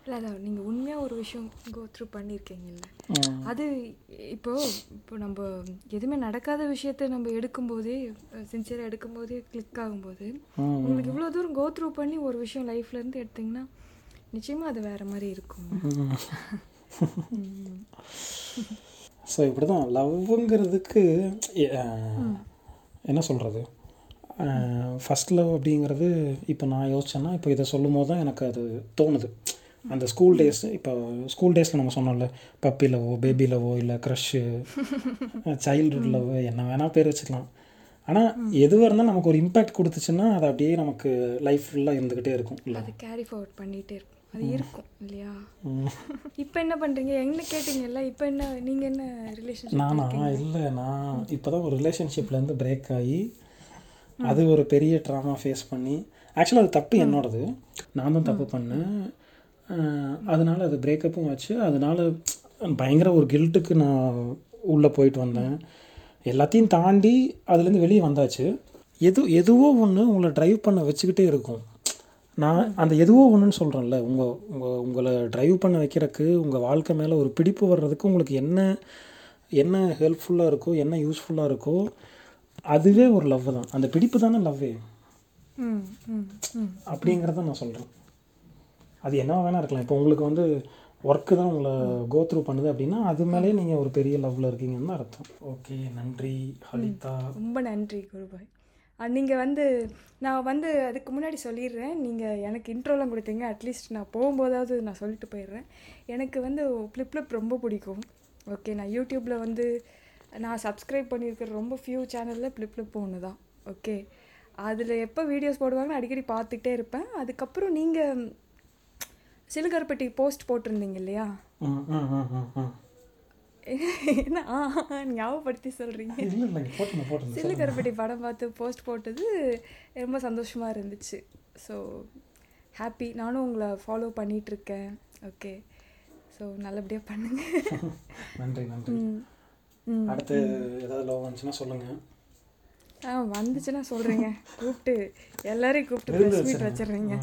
இல்லை அதான் நீங்கள் உண்மையாக ஒரு விஷயம் கோ த்ரூ பண்ணியிருக்கீங்கல்ல. அது இப்போ இப்போ நம்ம எதுவுமே நடக்காத விஷயத்த நம்ம எடுக்கும்போதே சின்சியராக எடுக்கும்போதே கிளிக் ஆகும்போது. உங்களுக்கு இவ்வளோ தூரம் கோ த்ரூ பண்ணி ஒரு விஷயம் லைஃப்லேருந்து எடுத்தீங்கன்னா நிச்சயமாக அது வேறு மாதிரி இருக்கும். ஸோ இப்படி தான் லவ்ங்கிறதுக்கு என்ன சொல்கிறது ஃபஸ்ட் லவ் அப்படிங்கிறது இப்போ நான் யோசிச்சேன்னா இப்போ இதை சொல்லும் போது தான் எனக்கு அது தோணுது. அந்த ஸ்கூல் டேஸ் இப்போ ஸ்கூல் டேஸில் நம்ம சொன்னோம்ல பப்பி லவோ பேபி லவோ இல்லை க்ரஷ்ஷு சைல்டுஹுட் லவ் என்ன வேணால் பேர் வச்சுக்கலாம். ஆனால் எதுவாக இருந்தாலும் நமக்கு ஒரு இம்பேக்ட் கொடுத்துச்சுன்னா அது அப்படியே நமக்கு லைஃப் ஃபுல்லாக இருந்துக்கிட்டே இருக்கும். இல்லை அது கேரி ஃபார்வர்ட் பண்ணிகிட்டே இருக்கும். அது இருக்கும் இல்லையா? இப்போ என்ன பண்ணுறீங்க என்ன கேட்டீங்கல்ல? இப்போ என்ன நீங்கள் என்ன ரிலேஷன்ஷிப் நானா? இல்லை நான் இப்போ தான் ஒரு ரிலேஷன்ஷிப்லேருந்து பிரேக் ஆகி அது ஒரு பெரிய ட்ராமா ஃபேஸ் பண்ணி ஆக்சுவலாக அது தப்பு என்னோடது. நான் தான் தப்பு பண்ணேன். அதனால அது பிரேக்கப்பும் வச்சு அதனால பயங்கர ஒரு கில்ட்டுக்கு நான் உள்ளே போயிட்டு வந்தேன். எல்லாத்தையும் தாண்டி அதுலேருந்து வெளியே வந்தாச்சு. எது எதுவோ ஒன்று உங்களை ட்ரைவ் பண்ண வச்சுக்கிட்டே இருக்கும். நான் அந்த எதுவோ ஒன்றுன்னு சொல்கிறேன்ல உங்கள் உங்கள் உங்களை ட்ரைவ் பண்ண வைக்கிறதுக்கு உங்கள் வாழ்க்கை மேலே ஒரு பிடிப்பு வர்றதுக்கு உங்களுக்கு என்ன என்ன ஹெல்ப்ஃபுல்லாக இருக்கோ என்ன யூஸ்ஃபுல்லாக இருக்கோ அதுவே ஒரு லவ் தான். அந்த பிடிப்பு தானே லவ்வே அப்படிங்கிறத நான் சொல்கிறேன் அது என்ன வேணா இருக்கலாம். இப்போ உங்களுக்கு வந்து ஒர்க்கு தான் உங்களை கோ த்ரூ பண்ணுது அப்படின்னா அது மேலே நீங்கள் ஒரு பெரிய லவ்வில் இருக்கீங்கன்னு தான் அர்த்தம். ஓகே நன்றி. ஹலிதா. ரொம்ப நன்றி குருபாய். நீங்கள் வந்து நான் வந்து அதுக்கு முன்னாடி சொல்லிடுறேன். நீங்கள் எனக்கு இன்ட்ரோலாம் கொடுத்தீங்க. அட்லீஸ்ட் நான் போகும்போதாவது நான் சொல்லிட்டு போயிடுறேன். எனக்கு வந்து ஃப்ளிப்ளிப் ரொம்ப பிடிக்கும். ஓகே நான் யூடியூப்பில் வந்து நான் சப்ஸ்கிரைப் பண்ணியிருக்கிற ரொம்ப ஃபியூ சேனலில் ஃப்ளிப்ளிப் ஒன்று தான். ஓகே. அதில் எப்போ வீடியோஸ் போடுவாங்கன்னு அடிக்கடி பார்த்துக்கிட்டே இருப்பேன். அதுக்கப்புறம் நீங்கள் சிலுகர்பட்டி போஸ்ட் போட்டிருந்தீங்க இல்லையா? என்ன? ஞாபகப்படுத்தி சொல்கிறீங்க கருப்பட்டி படம் பார்த்து போஸ்ட் போட்டது ரொம்ப சந்தோஷமாக இருந்துச்சு. ஸோ ஹாப்பி நானும் உங்களை ஃபாலோ பண்ணிகிட்ருக்கேன் ஓகே ஸோ நல்லபடியாக பண்ணுங்க. நன்றி நன்றி. அடுத்து ஏதாவது லவ் வந்துச்சுன்னா சொல்லுங்கள் ஆ வந்துச்சுன்னா சொல்கிறீங்க கூப்பிட்டு எல்லாரையும் கூப்பிட்டு ப்ரெஸ் மீட். வச்சிடுறீங்க.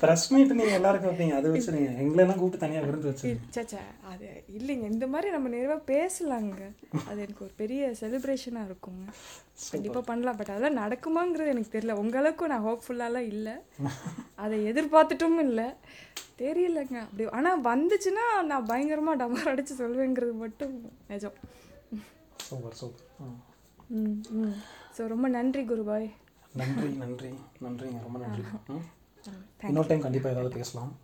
ப்ரெஸ் மீட் நீங்கள் எல்லாருக்கும் வைப்பீங்க. அது வச்சுருங்க எங்களெல்லாம் கூப்பிட்டு தனியாக விருந்து வச்சுருங்க அது இல்லைங்க. இந்த மாதிரி நம்ம நிறைவாக பேசலாங்க. அது எனக்கு ஒரு பெரிய செலிப்ரேஷனாக இருக்குங்க. கண்டிப்பாக பண்ணலாம். பட் அதெல்லாம் நடக்குமாங்கிறது எனக்கு தெரியல. உங்க அளவுக்கு நான் ஹோப்ஃபுல்லாலாம் இல்லை. அதை எதிர்பார்த்துட்டும் இல்லை. தெரியலங்க. அப்படி ஆனால் வந்துச்சுன்னா நான் பயங்கரமாக டமர் அடித்து சொல்வேங்கிறது மட்டும் நிஜம். சூப்பர் சூப்பர் ம். ம். ஸோ ரொம்ப நன்றி குருபாய். நன்றி நன்றி. நன்றிங்க. ரொம்ப நன்றி. இன்னொரு டைம் கண்டிப்பாக ஏதாவது பேசலாம்.